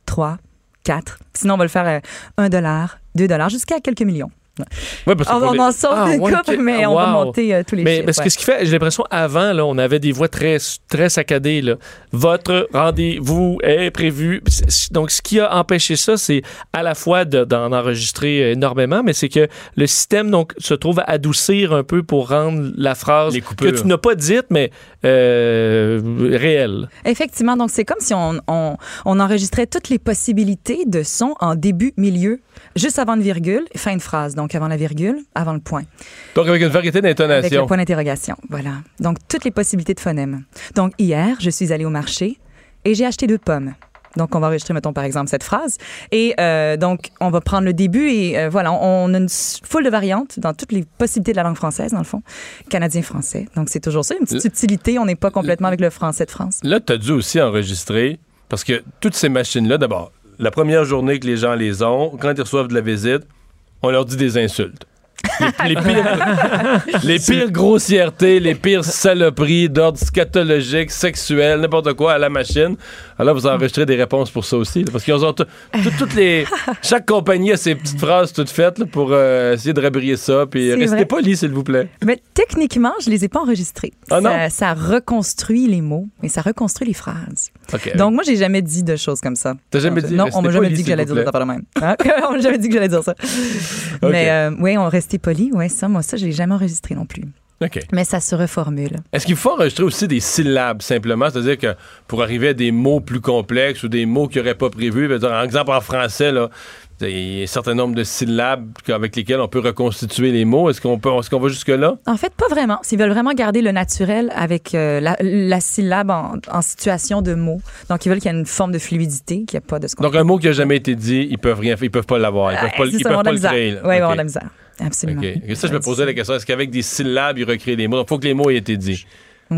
Speaker 11: 3, 4. Sinon, on va le faire euh, 1 dollar, 2 dollars, jusqu'à quelques millions.
Speaker 1: Ouais, parce que
Speaker 8: On,
Speaker 1: pour
Speaker 8: on
Speaker 1: les-
Speaker 8: en sort
Speaker 2: Ah,
Speaker 8: une
Speaker 2: ouais,
Speaker 8: couple,
Speaker 2: ok.
Speaker 8: mais
Speaker 2: Ah,
Speaker 8: on va monter euh, tous les
Speaker 2: Mais
Speaker 8: chiffres.
Speaker 2: parce
Speaker 8: ouais.
Speaker 2: que ce qui fait, j'ai l'impression, avant, là, on avait des voix très, très saccadées. Là. Votre rendez-vous est prévu. Donc, ce qui a empêché ça, c'est à la fois de- d'en enregistrer énormément, mais c'est que le système donc, se trouve à adoucir un peu pour rendre la phrase que tu n'as pas dite, mais euh, réelle.
Speaker 11: Effectivement, donc c'est comme si on, on, on enregistrait toutes les possibilités de son en début, milieu, juste avant une virgule, fin de phrase. Donc avant la virgule, avant le point.
Speaker 1: Donc, avec une variété
Speaker 11: Avec le point d'interrogation. Voilà. Donc toutes les possibilités de phonèmes. Donc hier, je suis allée au marché et j'ai acheté deux pommes. Donc, on va enregistrer, mettons, par exemple, cette phrase. Et euh, donc, on va prendre le début et euh, voilà, on, on a une foule de variantes dans toutes les possibilités de la langue française, dans le fond. Canadien-français. Donc, c'est toujours ça, une petite subtilité. On n'est pas complètement avec le français de France.
Speaker 1: Là, tu as dû aussi enregistrer, parce que toutes ces machines-là, d'abord, la première journée que les gens les ont, quand ils reçoivent de la visite, on leur dit des insultes. Les, les pires, les pires grossièretés, les pires saloperies d'ordre scatologique, sexuel, n'importe quoi à la machine. Alors, vous enregistrez des réponses pour ça aussi. là, parce qu'ils ont tout- tout- toutes les. Chaque compagnie a ses petites phrases toutes faites là, pour euh, essayer de rabrier ça. Puis
Speaker 11: C'est
Speaker 1: restez poli, s'il vous plaît.
Speaker 11: Mais techniquement, je les ai pas enregistrés.
Speaker 1: Ah non?
Speaker 11: ça, ça reconstruit les mots et ça reconstruit les phrases. Donc, moi, j'ai jamais dit de choses comme ça.
Speaker 1: T'as jamais dit,
Speaker 11: Non, on m'a jamais dit que j'allais dire des affaires de même. On m'a jamais dit que j'allais dire ça. Mais euh, oui, on restait poli. Ouais, ça, moi, ça, je l'ai jamais enregistré non plus. Mais ça se reformule.
Speaker 1: Est-ce qu'il faut enregistrer aussi des syllabes simplement? C'est-à-dire que pour arriver à des mots plus complexes ou des mots qu'il n'aurait pas prévus, par exemple en français, là, il y a un certain nombre de syllabes avec lesquelles on peut reconstituer les mots. Est-ce qu'on peut, est-ce qu'on va jusque-là?
Speaker 11: En fait, pas vraiment. S'ils veulent vraiment garder le naturel avec euh, la, la syllabe en, en situation de mot. Donc, ils veulent qu'il y ait une forme de fluidité, qu'il n'y ait pas de ce qu'on
Speaker 1: Donc un mot qui n'a jamais été dit, ils peuvent rien, ils peuvent pas l'avoir, ils peuvent pas,
Speaker 11: Ouais,
Speaker 1: ils
Speaker 11: ça,
Speaker 1: peuvent pas le créer. là.
Speaker 11: Oui,
Speaker 1: OK.
Speaker 11: on a misère. Absolument.
Speaker 1: Et ça, je me posais la question, est-ce qu'avec des syllabes, ils recréent les mots? Donc, il faut que les mots aient été dits.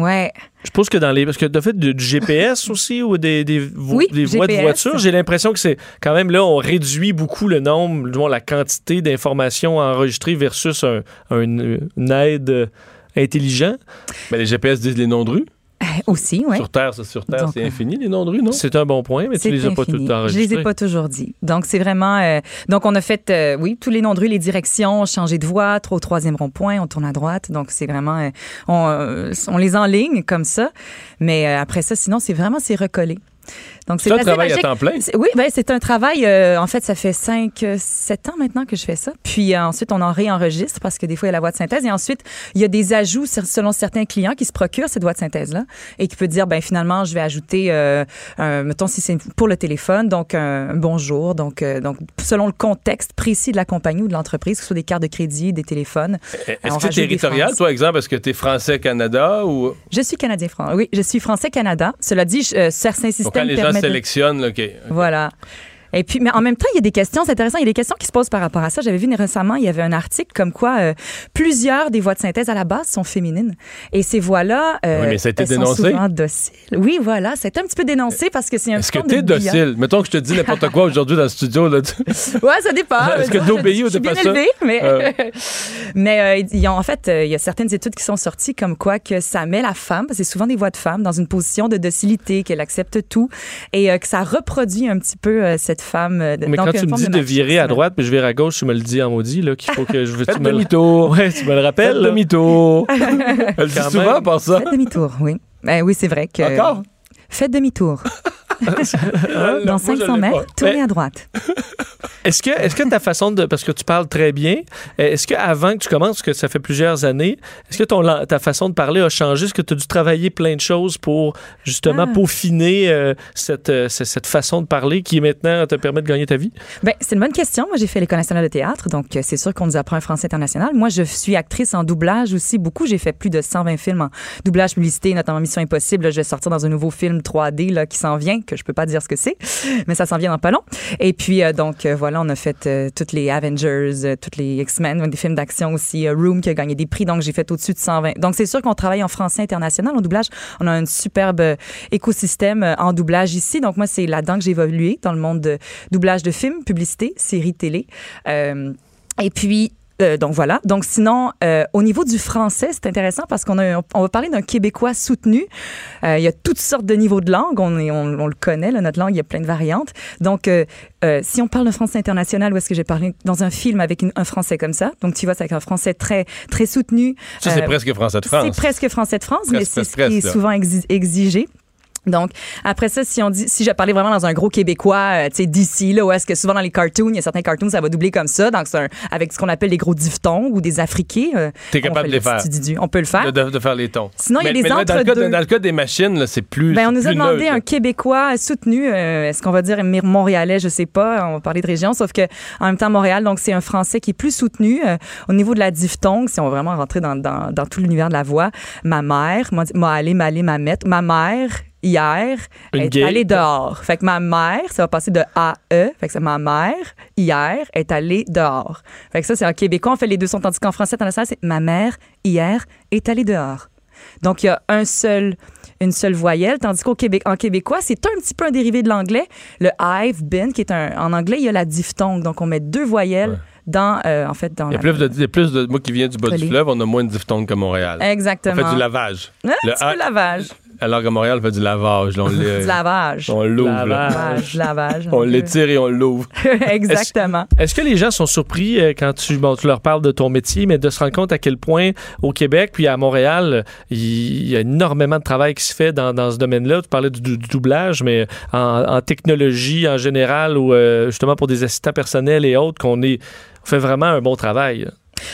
Speaker 11: Ouais.
Speaker 2: Je pense que dans les. Parce que de fait, du, du GPS aussi ou des, des, vo-
Speaker 11: Oui,
Speaker 2: des voies de voiture, j'ai l'impression que c'est quand même là, on réduit beaucoup le nombre, du moins, la quantité d'informations enregistrées versus un, un- une aide euh, intelligent.
Speaker 1: Mais les GPS disent les noms de rues.
Speaker 11: Aussi, oui.
Speaker 1: Sur Terre, sur Terre, c'est infini, les noms de rues, non?
Speaker 2: C'est un bon point, mais tu
Speaker 11: C'est
Speaker 2: les as pas
Speaker 11: infini.
Speaker 2: toutes
Speaker 11: Je
Speaker 2: enregistrées.
Speaker 11: les ai pas toujours dit. Donc, c'est vraiment. euh, donc, on a fait, euh, oui, tous les noms de rue, les directions, changer de voie, trop au troisième rond-point, on tourne à droite. Donc, c'est vraiment. euh, on, euh, on les enligne comme ça. Mais euh, après ça, sinon, c'est vraiment, c'est recollé. Donc,
Speaker 1: C'est un travail à temps plein?
Speaker 11: Oui, ben, c'est un travail. euh, en fait, ça fait 5, 7 ans maintenant que je fais ça. Puis euh, ensuite, on en réenregistre parce que des fois, il y a la voix de synthèse. Et ensuite, il y a des ajouts selon certains clients qui se procurent cette voix de synthèse-là et qui peut dire, ben finalement, je vais ajouter, euh, un- mettons, si c'est pour le téléphone, donc un, un bonjour. Donc, euh, donc, selon le contexte précis de la compagnie ou de l'entreprise, que ce soit des cartes de crédit, des téléphones.
Speaker 1: Est-ce
Speaker 11: on
Speaker 1: que
Speaker 11: rajoute
Speaker 1: c'est
Speaker 11: des
Speaker 1: territorial, toi, exemple? Est-ce que tu es français-Canada ou?
Speaker 11: Je suis Canadien-France. Oui, je suis Français-Canada. Cela dit, je- euh, certains systèmes
Speaker 1: sélectionnent, là, OK.
Speaker 11: Voilà. Et puis, mais en même temps, il y a des questions, c'est intéressant, il y a des questions qui se posent par rapport à ça. J'avais vu récemment, il y avait un article comme quoi euh, plusieurs des voix de synthèse à la base sont féminines. Et ces voix-là, euh,
Speaker 1: Oui, mais ça a été
Speaker 11: elles sont
Speaker 1: dénoncé.
Speaker 11: souvent dociles. Oui, voilà, c'est un petit peu dénoncé parce que c'est un
Speaker 1: Est-ce que tu es docile? Mettons que je te dis n'importe quoi aujourd'hui dans le studio. Là, tu-
Speaker 11: Ouais, ça dépend.
Speaker 1: Est-ce que t'obéis ou t'es pas ça?
Speaker 11: élevée, mais,
Speaker 1: Euh.
Speaker 11: mais euh, il y a- en fait, euh, il y a certaines études qui sont sorties comme quoi que ça met la femme, parce que c'est souvent des voix de femmes, dans une position de docilité, qu'elle accepte tout et que ça reproduit un petit peu euh, cette femme. euh,
Speaker 2: Mais
Speaker 11: donc,
Speaker 2: quand tu me dis de virer à droite, puis je vire à gauche, tu me le dis en maudit, là, qu'il faut que je veux.
Speaker 1: Faites
Speaker 2: tu me le-
Speaker 1: demi-tour.
Speaker 2: Ouais, tu me le rappelles.
Speaker 1: demi-tour. Elle le dit souvent, par ça.
Speaker 11: Faites demi-tour, oui. Ben oui, c'est vrai que.
Speaker 1: Encore?
Speaker 11: Faites demi-tour. Dans
Speaker 1: moi, je
Speaker 11: 500
Speaker 1: l'ai
Speaker 11: mètres, tournez
Speaker 2: Mais-
Speaker 11: à droite.
Speaker 2: Est-ce que, est-ce que ta façon de. Parce que tu parles très bien, est-ce qu'avant que tu commences, parce que ça fait plusieurs années, est-ce que ton, ta façon de parler a changé? Est-ce que tu as dû travailler plein de choses pour justement
Speaker 11: Ah.
Speaker 2: peaufiner euh, cette, euh, cette façon de parler qui maintenant te permet de gagner ta vie?
Speaker 11: Ben, c'est une bonne question. Moi, j'ai fait l'École nationale de théâtre, donc euh, c'est sûr qu'on nous apprend un français international. Moi, je suis actrice en doublage aussi, beaucoup. J'ai fait plus de 120 films en doublage publicité, notamment Mission Impossible. Là, je vais sortir dans un nouveau film 3D là, qui s'en vient, que je peux pas dire ce que c'est, mais ça s'en vient dans pas long. Et puis, euh, donc, euh, voilà, on a fait euh, toutes les Avengers, toutes les X-Men, des films d'action aussi, Room qui a gagné des prix, donc j'ai fait au-dessus de 120. Donc, c'est sûr qu'on travaille en français international, en doublage. On a un superbe écosystème en doublage ici. Donc, moi, c'est là-dedans que j'ai évolué, dans le monde de doublage de films, publicité, séries télé. Et puis, Euh, donc voilà. Donc sinon, euh, au niveau du français, c'est intéressant parce qu'on a, on va parler d'un Québécois soutenu. Euh, il y a toutes sortes de niveaux de langue. On, est, on, on le connaît, là, notre langue, il y a plein de variantes. Donc, euh, euh, si on parle de français international, où est-ce que j'ai parlé? Dans un film avec une- un français comme ça Donc, tu vois, c'est avec un français très, très soutenu.
Speaker 1: Ça, c'est
Speaker 11: Euh,
Speaker 1: presque français de France.
Speaker 11: C'est presque français de France, mais c'est ce qui est souvent exi- exigé. Donc, après ça, si on dit, si je parlais vraiment dans un gros Québécois, euh, tu sais, d'ici, là, où est-ce que souvent dans les cartoons, il y a certains cartoons, ça va doubler comme ça, donc c'est un- avec ce qu'on appelle les gros diphtongues ou des afriqués. euh,
Speaker 1: T'es capable de les
Speaker 11: le
Speaker 1: faire.
Speaker 11: On peut le faire?
Speaker 1: De, de- faire les tons.
Speaker 11: Sinon, il y a des
Speaker 1: mais dans le, cas, dans le cas des machines, là, c'est plus.
Speaker 11: Ben, on nous a demandé
Speaker 1: neutre,
Speaker 11: un
Speaker 1: là.
Speaker 11: Québécois soutenu. euh, Est-ce qu'on va dire Montréalais? Je sais pas. On va parler de région. Sauf que, en même temps, Montréal, donc, c'est un français qui est plus soutenu. euh, au niveau de la diphtongue, si on va vraiment rentrer dans, dans, dans tout l'univers de la voix, ma mère, m'a allé, m'a allé. Ma mère, hier,
Speaker 2: Une
Speaker 11: est
Speaker 2: gay.
Speaker 11: allée dehors. Fait que ma mère, ça va passer de A-E. Fait que c'est ma mère, hier, est allée dehors. Fait que ça, c'est en québécois. On fait les deux sons, tandis qu'en français, international, c'est ma mère, hier, est allée dehors. Donc, il y a un seul, une seule voyelle, tandis qu'au Québec, en québécois, c'est un petit peu un dérivé de l'anglais. Le I've been, qui est un, en anglais, il y a la diphtongue. Donc, on met deux voyelles dans, euh, en fait, dans
Speaker 1: Il y a plus de, il y a plus de. Moi qui viens du bas du fleuve, on a moins de diphtongues que Montréal.
Speaker 11: Exactement.
Speaker 1: On fait du lavage. Le A-
Speaker 11: lavage.
Speaker 1: Alors que Montréal, on fait du lavage. on l'est-
Speaker 11: Du lavage.
Speaker 1: On l'ouvre. là.
Speaker 11: Lavage, lavage.
Speaker 1: On l'étire et on l'ouvre.
Speaker 11: Exactement.
Speaker 2: Est-ce que les gens sont surpris euh, quand tu, bon, tu leur parles de ton métier, mais de se rendre compte à quel point au Québec puis à Montréal, il y a énormément de travail qui se fait dans, dans ce domaine-là? Tu parlais du, du doublage, mais en, en technologie en général ou euh, justement pour des assistants personnels et autres, qu'on est on fait vraiment un bon travail.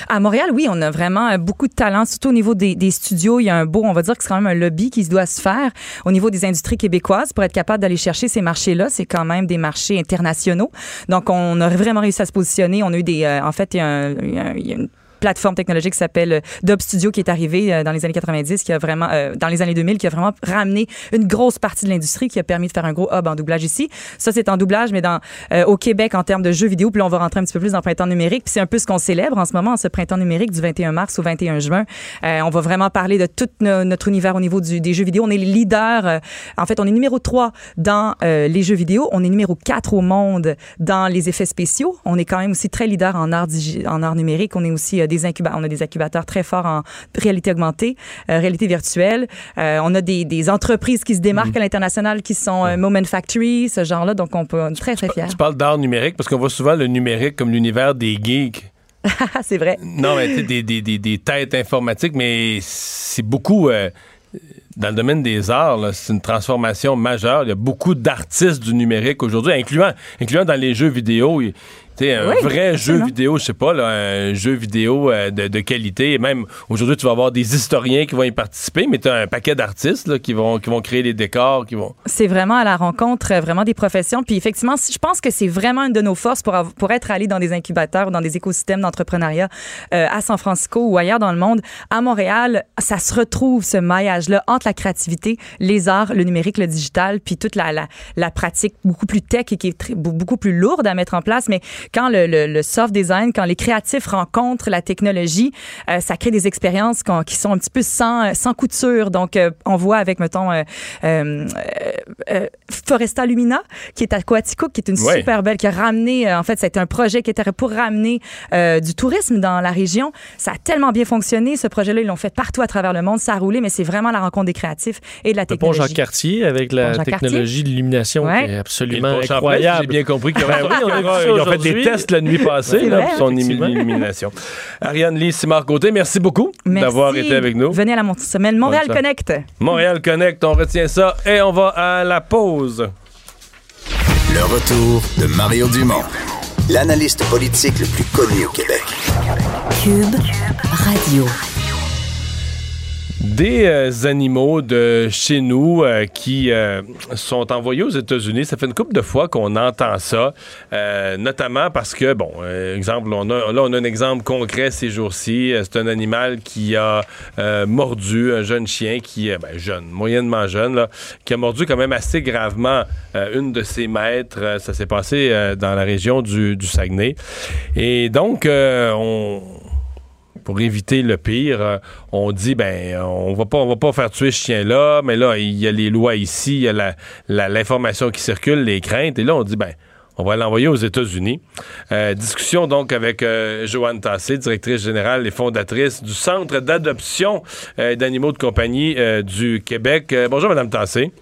Speaker 11: À Montréal, oui, on a vraiment euh, beaucoup de talent, surtout au niveau des, studios. Il y a un beau, on va dire que c'est quand même un lobby qui doit se faire au niveau des industries québécoises pour être capable d'aller chercher ces marchés-là. C'est quand même des marchés internationaux. Donc, on a vraiment réussi à se positionner. On a eu des, euh, en fait, il y a, un- il y a une plateforme technologique qui s'appelle euh, Dub Studio qui est arrivée euh, dans les années 90 qui a vraiment euh, dans les années 2000 qui a vraiment ramené une grosse partie de l'industrie qui a permis de faire un gros hub en doublage ici. Ça c'est en doublage mais dans euh, au Québec en termes de jeux vidéo puis là on va rentrer un petit peu plus dans le printemps numérique puis c'est un peu ce qu'on célèbre en ce moment ce printemps numérique du 21 mars au 21 juin. Euh, on va vraiment parler de tout no- notre univers au niveau du, des jeux vidéo. On est les leaders euh, en fait on est numéro 3 dans les jeux vidéo, on est numéro 4 au monde dans les effets spéciaux. On est quand même aussi très leader en art en art numérique, on est aussi des incubateurs, on a des incubateurs très forts en réalité augmentée, euh, réalité virtuelle. Euh, on a des, des entreprises qui se démarquent à l'international qui sont euh, Moment Factory, ce genre-là, donc on peut on est très très fiers.
Speaker 1: Tu parles d'art numérique parce qu'on voit souvent le numérique comme l'univers des geeks.
Speaker 11: c'est vrai.
Speaker 1: Non, mais tu des, des, têtes informatiques, mais c'est beaucoup. euh, dans le domaine des arts, c'est une transformation majeure. Il y a beaucoup d'artistes du numérique aujourd'hui, incluant, incluant dans les jeux vidéo. Il- sais, un
Speaker 11: Oui,
Speaker 1: vrai jeu vidéo, je sais pas, là, un jeu vidéo euh, de, de qualité. Et même aujourd'hui, tu vas avoir des historiens qui vont y participer, mais tu as un paquet d'artistes qui, vont, qui vont créer les décors, qui vont.
Speaker 11: C'est vraiment à la rencontre euh, vraiment des professions. Puis effectivement, je pense que c'est vraiment une de nos forces pour, pour être allé dans des incubateurs ou dans des écosystèmes d'entrepreneuriat euh, à San Francisco ou ailleurs dans le monde. À Montréal, ça se retrouve ce maillage-là entre la créativité, les arts, le numérique, le digital, puis toute la, la, la pratique beaucoup plus tech et qui est très- beaucoup plus lourde à mettre en place. Mais quand le, le, le soft design, quand les créatifs rencontrent la technologie, euh, ça crée des expériences qu'on- qui sont un petit peu sans, sans couture. Donc, euh, on voit avec, mettons, euh, euh, euh, Foresta Lumina, qui est à Coaticook, qui est une
Speaker 1: Ouais.
Speaker 11: super belle, qui a ramené, euh, en fait, c'était un projet qui était pour ramener euh, du tourisme dans la région. Ça a tellement bien fonctionné. Ce projet-là, ils l'ont fait partout à travers le monde. Ça a roulé, mais c'est vraiment la rencontre des créatifs et de la
Speaker 2: Le pont
Speaker 11: technologie.
Speaker 2: Jacques-Cartier avec la technologie d'illumination
Speaker 11: Ouais.
Speaker 2: qui est absolument incroyable.
Speaker 1: J'ai bien compris
Speaker 2: Ben oui, on a
Speaker 1: ils ont fait des tests la nuit passée là,
Speaker 11: vrai,
Speaker 1: pour son illumination. Ariane Lee, Simard Côté, merci beaucoup d'avoir été avec nous.
Speaker 11: Venez à la semaine Montréal. Connect.
Speaker 1: Montréal Connect, on retient ça et on va à la pause.
Speaker 6: Le retour de Mario Dumont, l'analyste politique le plus connu au Québec.
Speaker 7: Cube Radio.
Speaker 1: Des euh, animaux de chez nous euh, qui euh, sont envoyés aux États-Unis. Ça fait une couple de fois qu'on entend ça, euh, notamment parce que, bon, euh, exemple, on a, là, on a un exemple concret ces jours-ci. Euh, C'est un animal qui a mordu un jeune chien qui est ben, jeune, moyennement jeune, là, qui a mordu quand même assez gravement une de ses maîtres. Ça s'est passé dans la région du, du Saguenay. Et donc, on pour éviter le pire, euh, on dit ben on va pas va pas faire tuer ce chien là, mais là il y a les lois ici, il y a l'information qui circule, les craintes et là on dit ben On va l'envoyer aux États-Unis. Euh, discussion donc avec euh, Joanne Tassé, directrice générale et fondatrice du Centre d'adoption d'animaux de compagnie du Québec. Bonjour, Madame Tassé.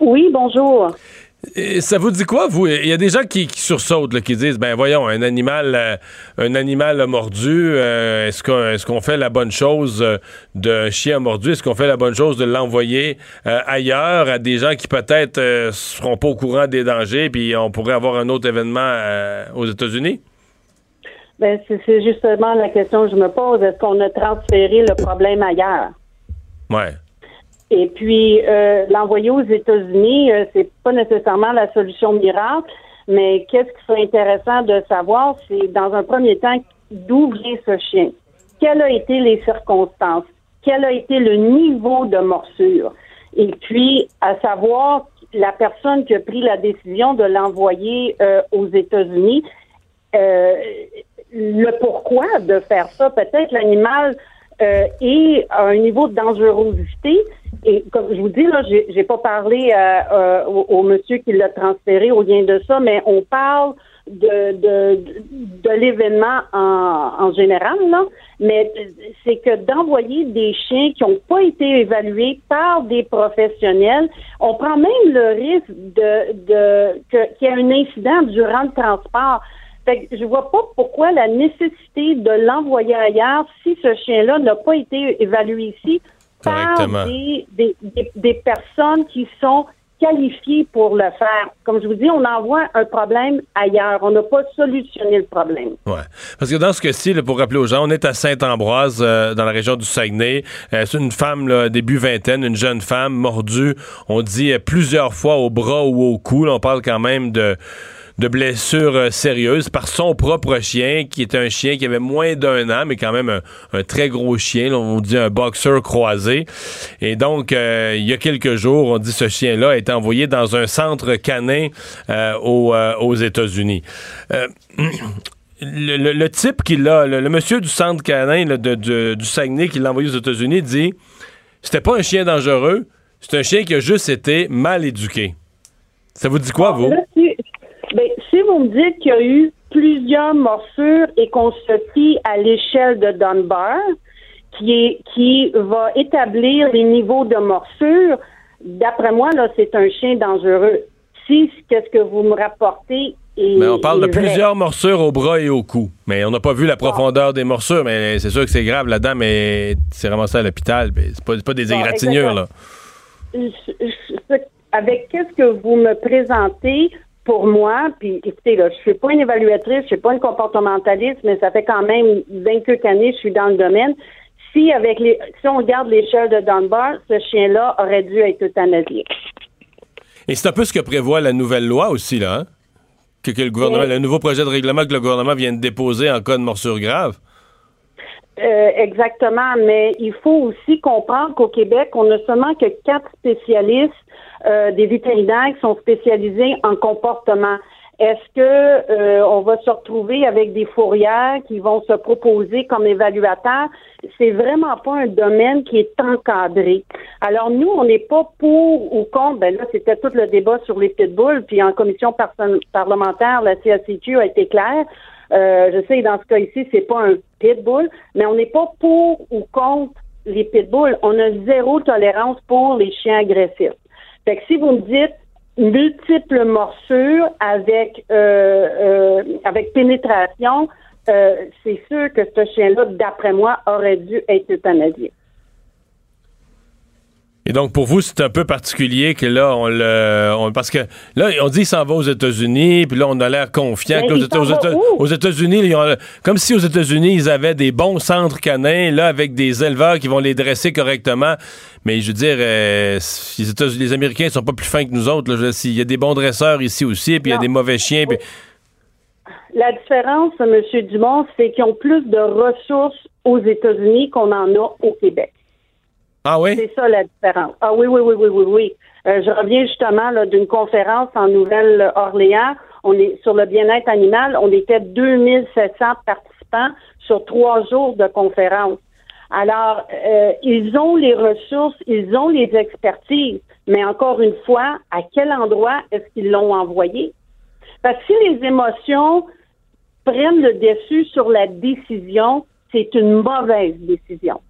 Speaker 12: Oui, bonjour.
Speaker 1: Et ça vous dit quoi, vous? Il y a des gens qui, qui sursautent, là, qui disent, ben voyons, un animal, euh, un animal a mordu, euh, est-ce qu'on est fait la bonne chose euh, d'un chien mordu? Est-ce qu'on fait la bonne chose de l'envoyer ailleurs à des gens qui peut-être euh, seront pas au courant des dangers, puis on pourrait avoir un autre événement aux États-Unis?
Speaker 12: Ben, c'est c'est justement la question que je me pose. Est-ce qu'on a transféré le problème ailleurs?
Speaker 1: Ouais.
Speaker 12: Et puis, euh, l'envoyer aux États-Unis, euh, c'est pas nécessairement la solution miracle, mais qu'est-ce qui serait intéressant de savoir, c'est dans un premier temps, d'où vient ce chien? Quelles ont été les circonstances? Quel a été le niveau de morsure? Et puis, à savoir, la personne qui a pris la décision de l'envoyer euh, aux États-Unis, euh, le pourquoi de faire ça? Peut-être l'animal euh, est à un niveau de dangerosité. Et comme je vous dis, là, j'ai, pas parlé euh, euh, au, au monsieur qui l'a transféré au lien de ça, mais on parle de, de, de l'événement en, en général, là. Mais c'est que d'envoyer des chiens qui n'ont pas été évalués par des professionnels, on prend même le risque de, de qu'il y ait un incident durant le transport. Fait que je vois pas pourquoi la nécessité de l'envoyer ailleurs si ce chien-là n'a pas été évalué ici par des, des, des, des personnes qui sont qualifiées pour le faire. Comme je vous dis, on envoie un problème ailleurs. On n'a pas solutionné le problème.
Speaker 1: Ouais. Parce que dans ce cas-ci, pour rappeler aux gens, on est à Saint-Ambroise, euh, dans la région du Saguenay. Euh, c'est une femme, là, début vingtaine, une jeune femme mordue, on dit euh, plusieurs fois au bras ou au cou. Là, on parle quand même de de blessures euh, sérieuses par son propre chien, qui est un chien qui avait moins d'un an, mais quand même un, très gros chien. on dit un boxeur croisé. Et donc, euh, il y a quelques jours, on dit ce chien-là a été envoyé dans un centre canin euh, aux, États-Unis. Le, type qui l'a, le, monsieur du centre canin du Saguenay qui l'a envoyé aux États-Unis dit c'était pas un chien dangereux, c'est un chien qui a juste été mal éduqué. Ça vous dit quoi, vous?
Speaker 12: Si, vous me dites qu'il y a eu plusieurs morsures et qu'on se fie à l'échelle de Dunbar, qui, est, qui va établir les niveaux de morsure, d'après moi, là, c'est un chien dangereux. Si qu'est-ce que vous me rapportez est,
Speaker 1: Mais on parle de
Speaker 12: vrai.
Speaker 1: plusieurs morsures au bras et au cou. Mais on n'a pas vu la profondeur des morsures, mais c'est sûr que c'est grave. La dame est, c'est ramassée à l'hôpital. C'est pas, pas des égratignures, là.
Speaker 12: je- je- avec qu'est-ce que vous me présentez pour moi, puis écoutez, là, je suis pas une évaluatrice, je suis pas une comportementaliste, mais ça fait quand même 20 quelques années que je suis dans le domaine. Si avec les si on regarde l'échelle de Dunbar, ce chien-là aurait dû être euthanasié.
Speaker 1: Et c'est un peu ce que prévoit la nouvelle loi aussi, là. hein? Que, que le gouvernement,
Speaker 12: Oui.
Speaker 1: le nouveau projet de règlement que le gouvernement vient de déposer en cas de morsure grave.
Speaker 12: Euh, exactement, mais il faut aussi comprendre qu'au Québec, on a seulement que quatre spécialistes, euh, des vétérinaires qui sont spécialisés en comportement. Est-ce que euh, on va se retrouver avec des fourrières qui vont se proposer comme évaluateurs? C'est vraiment pas un domaine qui est encadré. Alors nous, on n'est pas pour ou contre. Ben là, c'était tout le débat sur les pitbulls, puis en commission par- parlementaire, la CACQ a été claire. Euh, je sais, dans ce cas ici, c'est pas un pitbull, mais on n'est pas pour ou contre les pitbulls. On a zéro tolérance pour les chiens agressifs. Fait que si vous me dites multiples morsures avec euh, euh, avec pénétration, euh, c'est sûr que ce chien-là, d'après moi, aurait dû être euthanasié.
Speaker 1: Et donc, pour vous, c'est un peu particulier que là, on le. on- parce que là, on dit qu'il s'en va aux États-Unis, puis là, on a l'air confiant. Que là, aux Éta- États-Unis, ils ont- comme si aux États-Unis, ils avaient des bons centres canins, là, avec des éleveurs qui vont les dresser correctement. Mais je veux dire, euh, les, États- les Américains sont pas plus fins que nous autres. Il y a des bons dresseurs ici aussi, puis il y a des mauvais chiens. puis-
Speaker 12: La différence, M. Dumont, c'est qu'ils ont plus de ressources aux États-Unis qu'on en a au Québec.
Speaker 1: Ah oui?
Speaker 12: C'est ça la différence. Ah oui, oui, oui, oui, oui, oui. Euh, je reviens justement d'une conférence en Nouvelle-Orléans. On est sur le bien-être animal. On était 2700 participants sur trois jours de conférence. Alors, euh, ils ont les ressources, ils ont les expertises, mais encore une fois, à quel endroit est-ce qu'ils l'ont envoyé? Parce que si les émotions prennent le dessus sur la décision, c'est une mauvaise décision.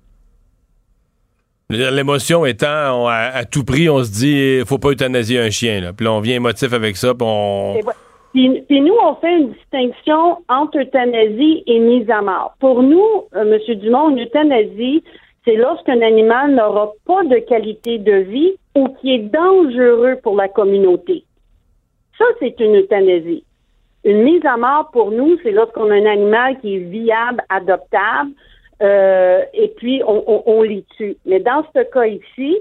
Speaker 1: L'émotion étant, à, tout prix, on se dit, faut pas euthanasier un chien. Là. Puis là, on vient émotif avec ça, puis on...
Speaker 12: Nous, on fait une distinction entre euthanasie et mise à mort. Pour nous, euh, M. Dumont, une euthanasie, c'est lorsqu'un animal n'aura pas de qualité de vie ou qui est dangereux pour la communauté. Ça, c'est une euthanasie. Une mise à mort, pour nous, c'est lorsqu'on a un animal qui est viable, adoptable, euh, et puis on, les tue. Mais dans ce cas ici,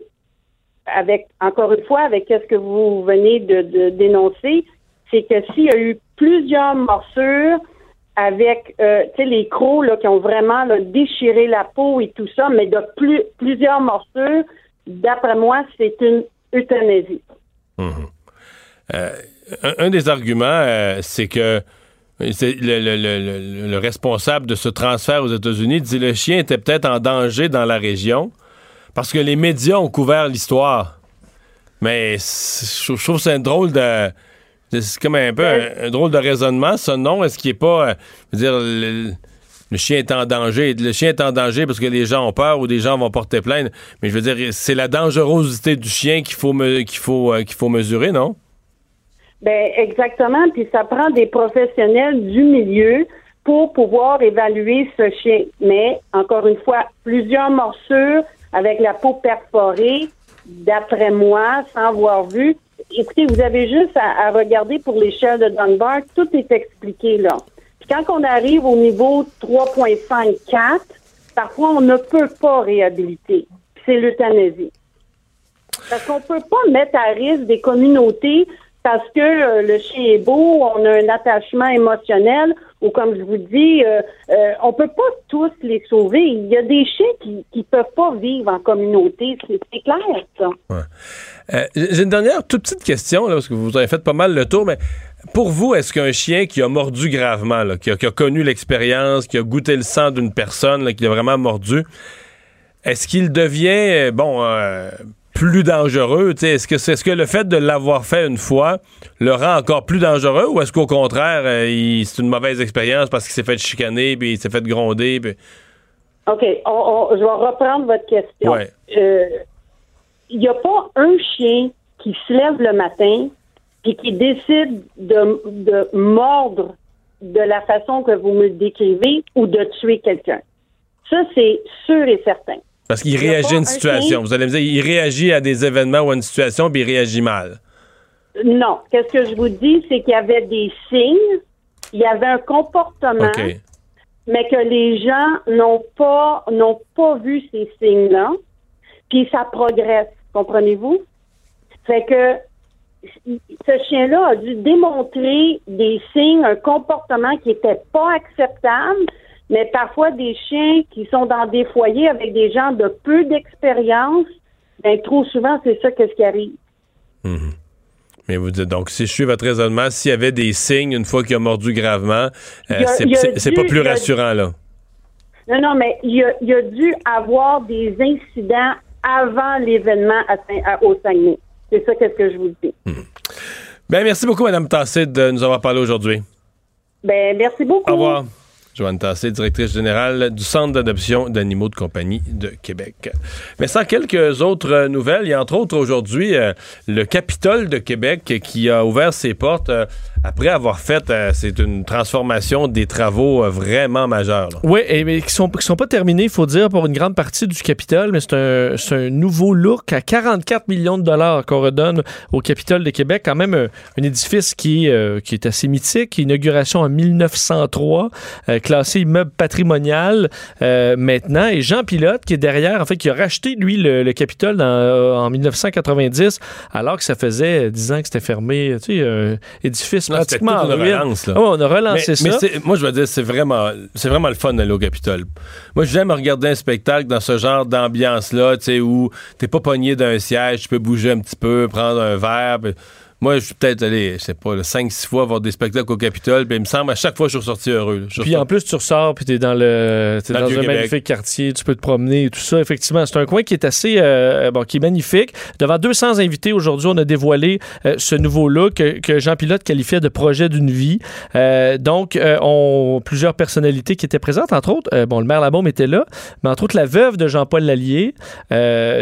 Speaker 12: avec encore une fois, avec ce que vous venez de, dénoncer, c'est que s'il y a eu plusieurs morsures avec euh, les crocs là, qui ont vraiment déchiré la peau et tout ça, mais de plus, plusieurs morsures, d'après moi, c'est une euthanasie.
Speaker 1: Mhm. Euh, un, des arguments, c'est que le, le- le- le- le responsable de ce transfert aux États-Unis dit le chien était peut-être en danger dans la région parce que les médias ont couvert l'histoire. Mais je trouve c'est un drôle de. C'est comme un peu un, drôle de raisonnement, ça, non? Est-ce qu'il n'est pas. euh, je veux dire, le, chien est en danger. Le chien est en danger parce que les gens ont peur ou des gens vont porter plainte. Mais je veux dire, c'est la dangerosité du chien qu'il faut, me- qu'il faut, euh, qu'il faut mesurer, non?
Speaker 12: Ben exactement, puis ça prend des professionnels du milieu pour pouvoir évaluer ce chien. Mais encore une fois, plusieurs morsures avec la peau perforée, d'après moi, sans avoir vu. Écoutez, vous avez juste à, regarder pour l'échelle de Dunbar, tout est expliqué là. Puis quand on arrive au niveau 3.54, parfois on ne peut pas réhabiliter. C'est l'euthanasie. Parce qu'on peut pas mettre à risque des communautés parce que euh, le chien est beau, on a un attachement émotionnel, ou comme je vous dis, euh, euh, on peut pas tous les sauver. Il y a des chiens qui qui peuvent pas vivre en communauté, c'est clair ça.
Speaker 1: Euh, J'ai une dernière toute petite question, là, parce que vous avez fait pas mal le tour, mais pour vous, est-ce qu'un chien qui a mordu gravement, qui, a, connu l'expérience, qui a goûté le sang d'une personne, qui a vraiment mordu, est-ce qu'il devient, euh, bon, plus dangereux? Est-ce que, que le fait de l'avoir fait une fois le rend encore plus dangereux ou est-ce qu'au contraire, euh, c'est une mauvaise expérience parce qu'il s'est fait chicaner, puis il s'est fait gronder? puis-
Speaker 12: OK, on- on- je vais reprendre votre question.
Speaker 1: Ouais.
Speaker 12: Euh, Il n'y a pas un chien qui se lève le matin et qui décide de, de mordre de la façon que vous me le décrivez ou de tuer quelqu'un. Ça, c'est sûr et certain.
Speaker 1: Parce qu'il réagit à une
Speaker 12: un
Speaker 1: situation. Vous allez me dire, il réagit à des événements ou à une situation, puis il réagit mal.
Speaker 12: Non. Qu'est-ce que je vous dis, c'est qu'il y avait des signes, il y avait un comportement, mais que les gens n'ont pas n'ont pas vu ces signes-là, puis ça progresse, comprenez-vous? Fait que ce chien-là a dû démontrer des signes, un comportement qui était pas acceptable, mais parfois des chiens qui sont dans des foyers avec des gens de peu d'expérience, ben trop souvent c'est ça qu'est-ce qui arrive.
Speaker 1: Mhm. Mais vous dites, donc, si je suis votre raisonnement, s'il y avait des signes une fois qu'il a mordu gravement, euh, c'est- pas plus rassurant, là.
Speaker 12: Non, non, mais il a, il a dû avoir des incidents avant l'événement à à- au Saguenay. C'est ça qu'est-ce que je vous dis.
Speaker 1: Ben, merci beaucoup, Mme Tassé, de nous avoir parlé aujourd'hui.
Speaker 12: Ben, merci beaucoup.
Speaker 1: Au revoir. Joanne Tassé, directrice générale du Centre d'adoption d'animaux de compagnie de Québec. Mais sans quelques autres nouvelles, il y a entre autres aujourd'hui euh, le Capitole de Québec qui a ouvert ses portes euh, après avoir fait, euh, c'est une transformation des travaux euh, vraiment majeurs.
Speaker 2: Oui, et, mais qui sont, qui sont pas terminés, il faut dire, pour une grande partie du Capitole, mais c'est un, un nouveau look à 44 millions de dollars qu'on redonne au Capitole de Québec. Quand même un, un édifice qui, euh, qui est assez mythique. Inauguration en 1903, euh, classé immeuble patrimonial euh, maintenant. Et Jean Pilote, qui est derrière, en fait, qui a racheté, lui, le, le Capitole euh, en 1990, alors que ça faisait 10 ans que c'était fermé. Tu sais, édifice pratiquement
Speaker 1: toute
Speaker 2: en
Speaker 1: une
Speaker 2: ruine.
Speaker 1: relance, là.
Speaker 2: Ah ouais, on a relancé
Speaker 1: mais,
Speaker 2: ça.
Speaker 1: mais moi, je veux dire, c'est vraiment, c'est vraiment le fun d'aller au Capitole. Moi, j'aime regarder un spectacle dans ce genre d'ambiance-là, tu sais, où t'es pas pogné d'un siège, tu peux bouger un petit peu, prendre un verre. Moi, je suis peut-être allé, je sais pas, 5-6 fois voir des spectacles au Capitole, puis il me semble, à chaque fois, je suis ressorti heureux. là.
Speaker 2: Puis en plus, tu ressors, puis t'es dans le, t'es
Speaker 1: Dans
Speaker 2: un magnifique quartier, tu peux te promener et tout ça. Effectivement, c'est un coin qui est assez, euh, bon, qui est magnifique. Devant 200 invités aujourd'hui, on a dévoilé euh, ce nouveau look que, que Jean Pilote qualifiait de projet d'une vie. Euh, donc, on plusieurs personnalités qui étaient présentes, entre autres, bon, le maire Labaume était là, mais entre autres la veuve de Jean-Paul Lallier,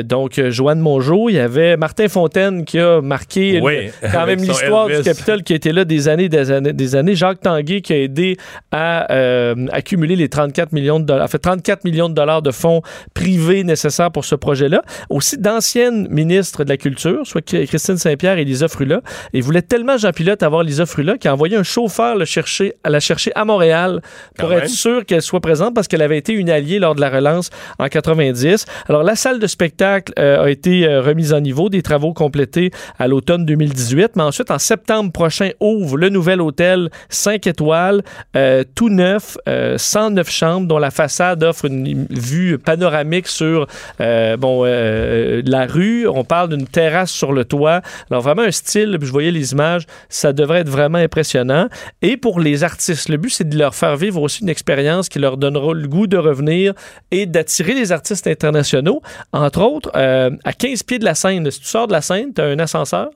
Speaker 2: donc Joanne Mongeau, il y avait Martin Fontaine qui a marqué une-
Speaker 1: Oui,
Speaker 2: quand même l'histoire du. Capitole qui a été là des années, des années, des années. Jacques Tanguay qui a aidé à euh, accumuler les 34 millions de dollars, fait 34 millions de dollars de fonds privés nécessaires pour ce projet-là. Aussi d'anciennes ministres de la Culture, soit Christine Saint-Pierre et Lisa Frula. Et voulait tellement Jean Pilote avoir Lisa Frula qu'il a envoyé un chauffeur le chercher, à la chercher à Montréal pour
Speaker 1: Quand
Speaker 2: être
Speaker 1: même.
Speaker 2: sûr qu'elle soit présente parce qu'elle avait été une alliée lors de la relance en 90. Alors la salle de spectacle euh, a été euh, remise en niveau, des travaux complétés à l'automne 2018, mais ensuite en septembre prochain ouvre le nouvel hôtel 5 étoiles, euh, tout neuf, euh, 109 chambres dont la façade offre une vue panoramique sur euh, bon euh, la rue. On parle d'une terrasse sur le toit. Alors vraiment un style, je voyais les images, ça devrait être vraiment impressionnant. Et pour les artistes, le but c'est de leur faire vivre aussi une expérience qui leur donnera le goût de revenir et d'attirer les artistes internationaux. Entre autres, euh, à 15 pieds de la scène, si tu sors de la scène, tu as un ascenseur,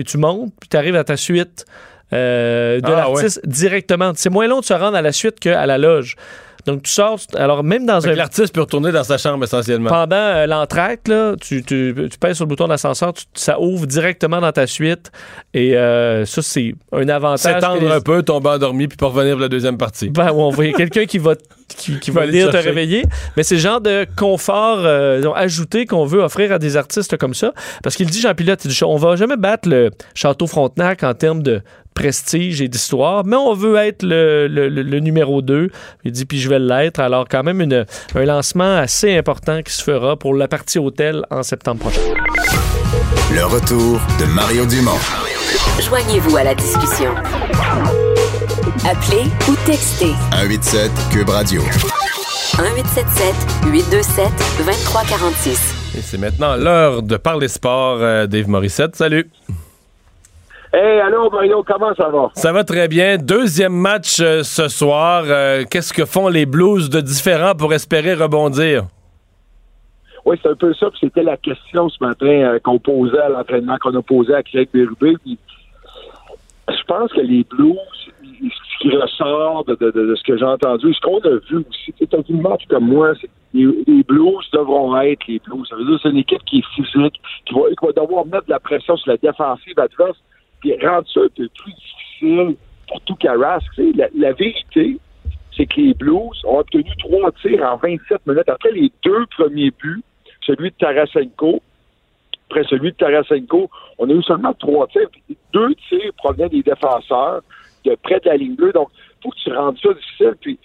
Speaker 2: et tu montes, puis tu arrives à ta suite euh, de
Speaker 1: Ah,
Speaker 2: l'artiste directement. C'est moins long de se rendre à la suite qu'à la loge. Donc, tu sors, alors même dans un.
Speaker 1: L'artiste peut retourner dans sa chambre essentiellement.
Speaker 2: Pendant euh, l'entracte, là, tu, tu, tu pèses sur le bouton d'ascenseur, ça ouvre directement dans ta suite. Et euh, ça, c'est un avantage.
Speaker 1: S'étendre
Speaker 2: les-
Speaker 1: un peu, tomber endormi, puis pas revenir pour la deuxième partie.
Speaker 2: Ben, on va y a quelqu'un qui va, qui, qui va te réveiller. Mais c'est le genre de confort euh, ajouté qu'on veut offrir à des artistes comme ça. Parce qu'il dit, Jean Pilote, on va jamais battre le Château Frontenac en termes de prestige et d'histoire, mais on veut être le, le- le- le numéro 2. Il dit, puis je vais l'être. Alors, quand même, une- un lancement assez important qui se fera pour la partie hôtel en septembre prochain.
Speaker 6: Le retour de Mario Dumont.
Speaker 7: Joignez-vous à la discussion. Appelez ou textez
Speaker 6: 187 Cube Radio.
Speaker 7: 1877 827 2346.
Speaker 1: Et c'est maintenant l'heure de parler sport. euh, Dave Morissette, salut.
Speaker 13: Hey, allô Mario, comment ça va?
Speaker 1: Ça va très bien. Deuxième match euh, ce soir. Euh, Qu'est-ce que font les Blues de différent pour espérer rebondir?
Speaker 13: Oui, c'est un peu ça, c'était la question ce matin euh, qu'on posait à l'entraînement, qu'on a posé à Craig Berube. Puis, Je pense que les Blues, ce qui ressort de, de- de- de ce que j'ai entendu, ce qu'on a vu aussi, vu le match comme moi, c'est les Blues devront être les Blues. Ça veut dire que c'est une équipe qui est physique, qui va, qui va devoir mettre de la pression sur la défensive adverse, puis rendre ça un peu plus difficile pour tout Carrasque. La, la vérité, c'est que les Blues ont obtenu trois tirs en 27 minutes. Après les deux premiers buts, celui de Tarasenko, après celui de Tarasenko, on a eu seulement trois tirs. Deux tirs provenaient des défenseurs de près de la ligne bleue. Donc, il faut que tu rendes ça difficile. Puis,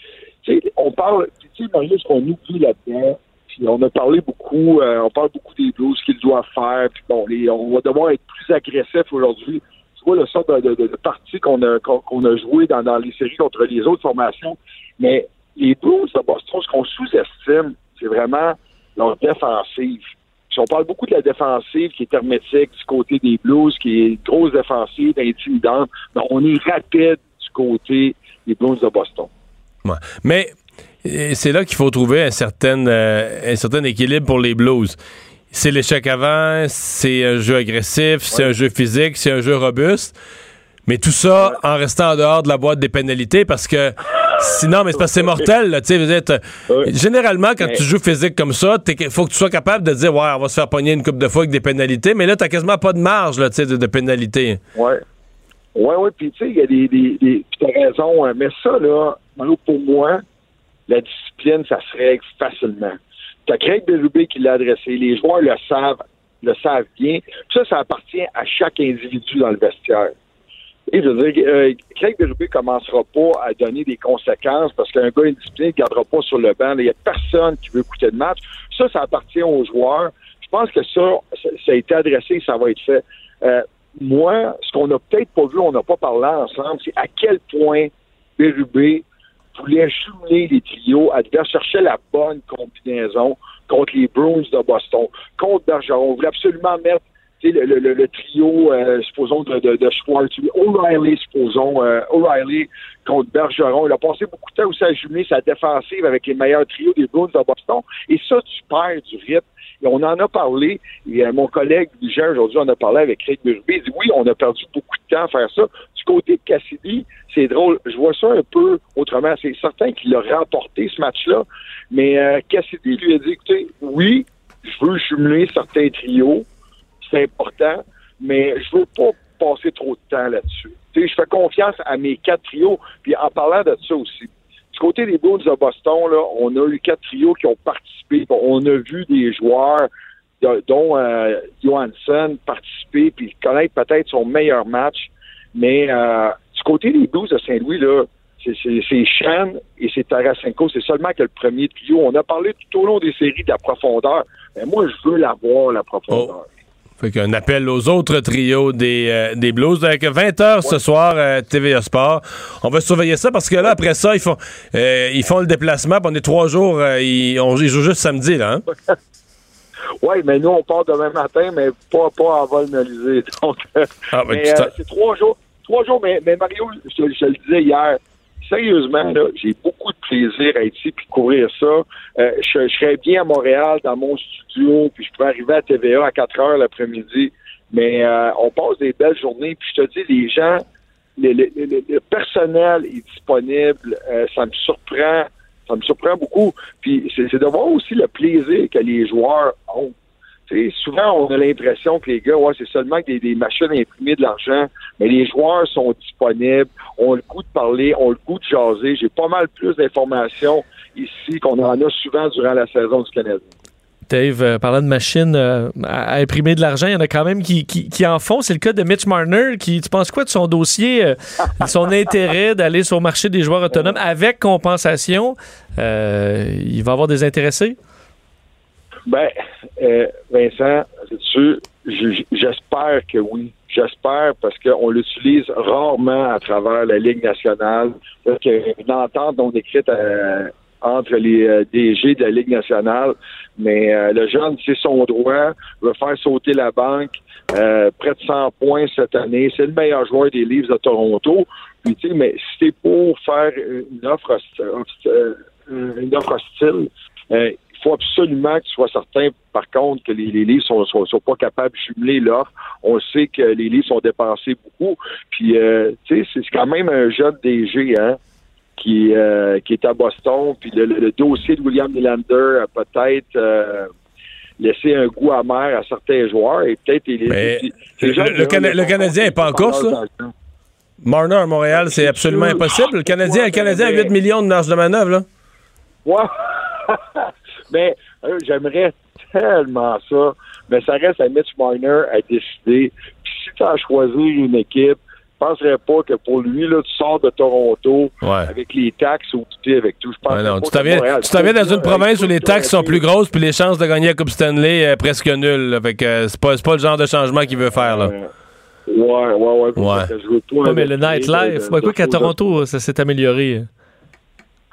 Speaker 13: tu sais, on parle, tu sais, Mario, ce qu'on oublie là-dedans, puis on a parlé beaucoup, euh, on parle beaucoup des Blues, ce qu'ils doivent faire. Puis bon, on va devoir être plus agressif aujourd'hui. Le sort de, de, qu'on a, qu'on, a joué dans, les séries contre les autres formations. Mais les Blues de Boston, ce qu'on sous-estime, c'est vraiment leur défensive. Puis on parle beaucoup de la défensive qui est hermétique du côté des Blues, qui est une grosse défensive, intimidante. Mais on est rapide du côté des Blues de Boston.
Speaker 1: Mais euh, c'est là qu'il faut trouver un certain, euh, un certain équilibre pour les Blues. C'est l'échec avant, c'est un jeu agressif, c'est un jeu physique, c'est un jeu robuste. Mais tout ça en restant en dehors de la boîte des pénalités parce que sinon, mais c'est parce que c'est mortel. Là, tu sais, vous êtes, généralement, quand tu joues physique comme ça, il faut que tu sois capable de dire Ouais, on va se faire pogner une coupe de fois avec des pénalités. Mais là, tu quasiment pas de marge là, de, de pénalités.
Speaker 13: Ouais. Ouais, ouais, puis tu sais, il y a des. des, des tu as raison, hein, mais ça, là, pour moi, la discipline, ça se règle facilement. Tu as Craig Berube qui l'a adressé, les joueurs le savent, le savent bien. Ça, ça appartient à chaque individu dans le vestiaire. Et je veux dire, euh, Craig Berube commencera pas à donner des conséquences parce qu'un gars indiscipliné ne gardera pas sur le banc. Il n'y a personne qui veut écouter le match. Ça, ça appartient aux joueurs. Je pense que ça, ça, ça a été adressé et ça va être fait. Euh, moi, ce qu'on n'a peut-être pas vu, on n'a pas parlé ensemble, c'est à quel point Berube voulait jumeler les trios, devait chercher la bonne combinaison contre les Bruins de Boston, contre Bergeron. On voulait absolument mettre le, le, le trio, euh, supposons, de, de, de Schwartz, O'Reilly, supposons, euh, O'Reilly contre Bergeron. Il a passé beaucoup de temps aussi à jumeler sa défensive avec les meilleurs trios des Bruins de Boston. Et ça, tu perds du rythme. Et on en a parlé. Et euh, mon collègue Jean, aujourd'hui, on a parlé avec Craig Berube. Il dit oui, on a perdu beaucoup de temps à faire ça. Du côté de Cassidy, c'est drôle. Je vois ça un peu autrement. C'est certain qu'il a remporté ce match-là. Mais euh, Cassidy lui a dit, oui, je veux jumeler certains trios. C'est important. Mais je veux pas passer trop de temps là-dessus. Je fais confiance à mes quatre trios. Puis en parlant de ça aussi, du côté des Bruins de Boston, là, on a eu quatre trios qui ont participé. On a vu des joueurs, dont euh, Johansson, participer puis connaître peut-être son meilleur match. Mais euh, du côté des Blues de Saint-Louis, là, c'est- Shan et c'est Tarasenko. C'est seulement que le premier trio. On a parlé tout au long des séries de la profondeur. Mais moi, je veux l'avoir, la profondeur.
Speaker 1: Fait qu'un appel aux autres trios des, euh, des Blues. Avec 20h ce soir, euh, TVA Sport. On va surveiller ça parce que là, après ça, ils font, euh, ils font le déplacement. puis on est trois jours. euh, ils, on, ils jouent juste samedi, là. hein?
Speaker 13: Oui, mais nous, on part demain matin, mais pas, pas en vol. Donc,
Speaker 1: Ah, ben,
Speaker 13: c'est trois jours. Trois jours, mais, mais Mario, je, je le disais hier, sérieusement, j'ai beaucoup de plaisir à être ici puis couvrir ça. Euh, je, serais bien à Montréal dans mon studio, puis je pourrais arriver à TVA à 4 heures l'après-midi. Mais euh, on passe des belles journées, puis je te dis, les gens, le, personnel est disponible, euh, ça me surprend. Ça me surprend beaucoup. Puis c'est de voir aussi le plaisir que les joueurs ont. Souvent, on a l'impression que les gars, ouais, c'est seulement des, des machines à imprimer de l'argent, mais les joueurs sont disponibles, ont le goût de parler, ont le goût de jaser. J'ai pas mal plus d'informations ici qu'on en a souvent durant la saison du Canada.
Speaker 2: Dave, euh, parlant de machines euh, à, à imprimer de l'argent, il y en a quand même qui, qui, qui en font. C'est le cas de Mitch Marner. Qui, tu penses quoi de son dossier, euh, de son intérêt d'aller sur le marché des joueurs autonomes avec compensation? Il va avoir des intéressés?
Speaker 13: Ben, euh, Vincent, j'espère que oui. J'espère parce qu'on l'utilise rarement à travers la Ligue nationale. A une entente non écrite euh, entre les euh, DG de la Ligue nationale, mais euh, le jeune, c'est son droit, veut faire sauter la banque, euh, près de 100 points cette année. C'est le meilleur joueur des Leafs de Toronto. Puis, tu sais, mais si c'est pour faire une offre, euh, une offre hostile, euh, faut absolument que tu sois certain, par contre, que les, les livres sont, sont, sont pas capables de jumeler l'offre. On sait que les livres sont dépensés beaucoup. Puis, euh, tu sais, c'est quand même un jeune DG, hein, qui, euh, qui est à Boston. Puis le, le- le dossier de William Nylander a peut-être euh, laissé un goût amer à certains joueurs. Et peut-être...
Speaker 1: le, Cana- Canadien n'est pas en course, là? Marner à Montréal, c'est absolument impossible. Le Canadien, le Canadien a 8 millions de marge de manœuvre, là.
Speaker 13: Ouais. mais euh, j'aimerais tellement ça. Mais ça reste à Mitch Marner à décider. Puis si tu as choisi une équipe, je penserais pas que pour lui, là, tu sors de Toronto avec les taxes ou tu avec tout. Je pense
Speaker 1: Ouais, non, tu t'en viens, tu t'en viens dans une province où les taxes sont plus grosses puis les chances de gagner la Coupe Stanley euh, presque nulles. là. Fait que euh, c'est pas, c'est pas le genre de changement qu'il veut faire, là.
Speaker 13: Ouais, ouais, ouais.
Speaker 1: Ouais.
Speaker 13: je veux pas
Speaker 2: mais le nightlife, quoi qu'à Toronto, ça s'est amélioré.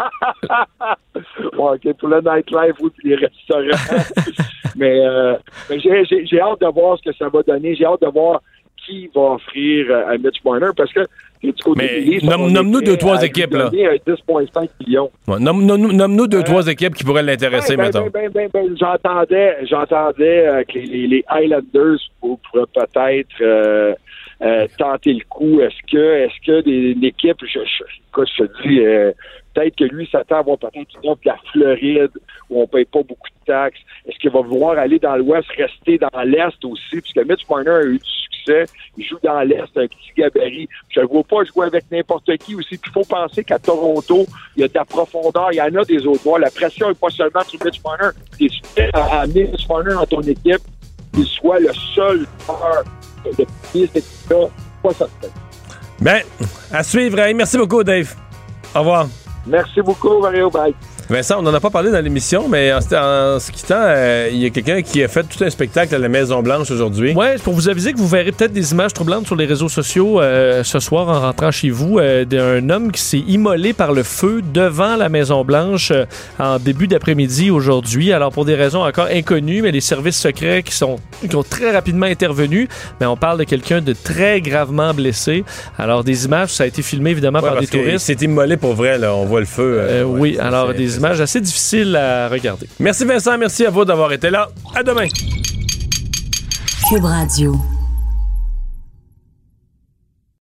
Speaker 13: ouais, OK, pour le nightlife, oui, puis les restaurants. mais euh, mais j'ai, hâte de voir ce que ça va donner. J'ai hâte de voir qui va offrir euh, à Mitch Marner parce que du côté
Speaker 1: nomme-nous deux, trois équipes, là.
Speaker 13: donner un 10,5 millions.
Speaker 1: Ouais, nomme- nomme- Nomme-nous deux, trois équipes qui pourraient l'intéresser,
Speaker 13: Ben, ben, ben, ben, j'entendais, j'entendais euh, que les, les Highlanders pour- pourraient peut-être euh, tenter le coup. Est-ce que, est-ce que des, une je, je, je te dis, euh, peut-être que lui s'attend à avoir peut-être une la Floride où on paye pas beaucoup de taxes. Est-ce qu'il va vouloir aller dans l'Ouest, rester dans l'Est aussi, puisque Mitch Marner a eu du succès. Il joue dans l'Est, un petit gabarit. Je ne vois pas jouer avec n'importe qui aussi. Puis il faut penser qu'à Toronto, il y a de la profondeur. Il y en a des autres joueurs. La pression n'est pas seulement sur Mitch Marner. Tu à amener Mitch Marner dans ton équipe, qu'il soit le seul joueur de. Pas certain.
Speaker 1: Ben, à suivre. Merci beaucoup, Dave. Au revoir.
Speaker 13: Merci beaucoup, Mario. Bye.
Speaker 1: Vincent, on n'en a pas parlé dans l'émission, mais en, en se quittant, euh, il y a quelqu'un qui a fait tout un spectacle à la Maison-Blanche aujourd'hui.
Speaker 2: Ouais, pour vous aviser que vous verrez peut-être des images troublantes sur les réseaux sociaux euh, ce soir en rentrant chez vous euh, d'un homme qui s'est immolé par le feu devant la Maison-Blanche euh, en début d'après-midi aujourd'hui. Alors, pour des raisons encore inconnues, mais les services secrets qui, sont, qui ont très rapidement intervenu, mais on parle de quelqu'un de très gravement blessé. Alors, des images, ça a été filmé évidemment
Speaker 1: Ouais,
Speaker 2: par des touristes.
Speaker 1: C'est immolé pour vrai, là. On voit le feu. Ouais,
Speaker 2: oui, alors des images assez difficiles à regarder.
Speaker 1: Merci Vincent, merci à vous d'avoir été là. À demain.
Speaker 7: Cube Radio.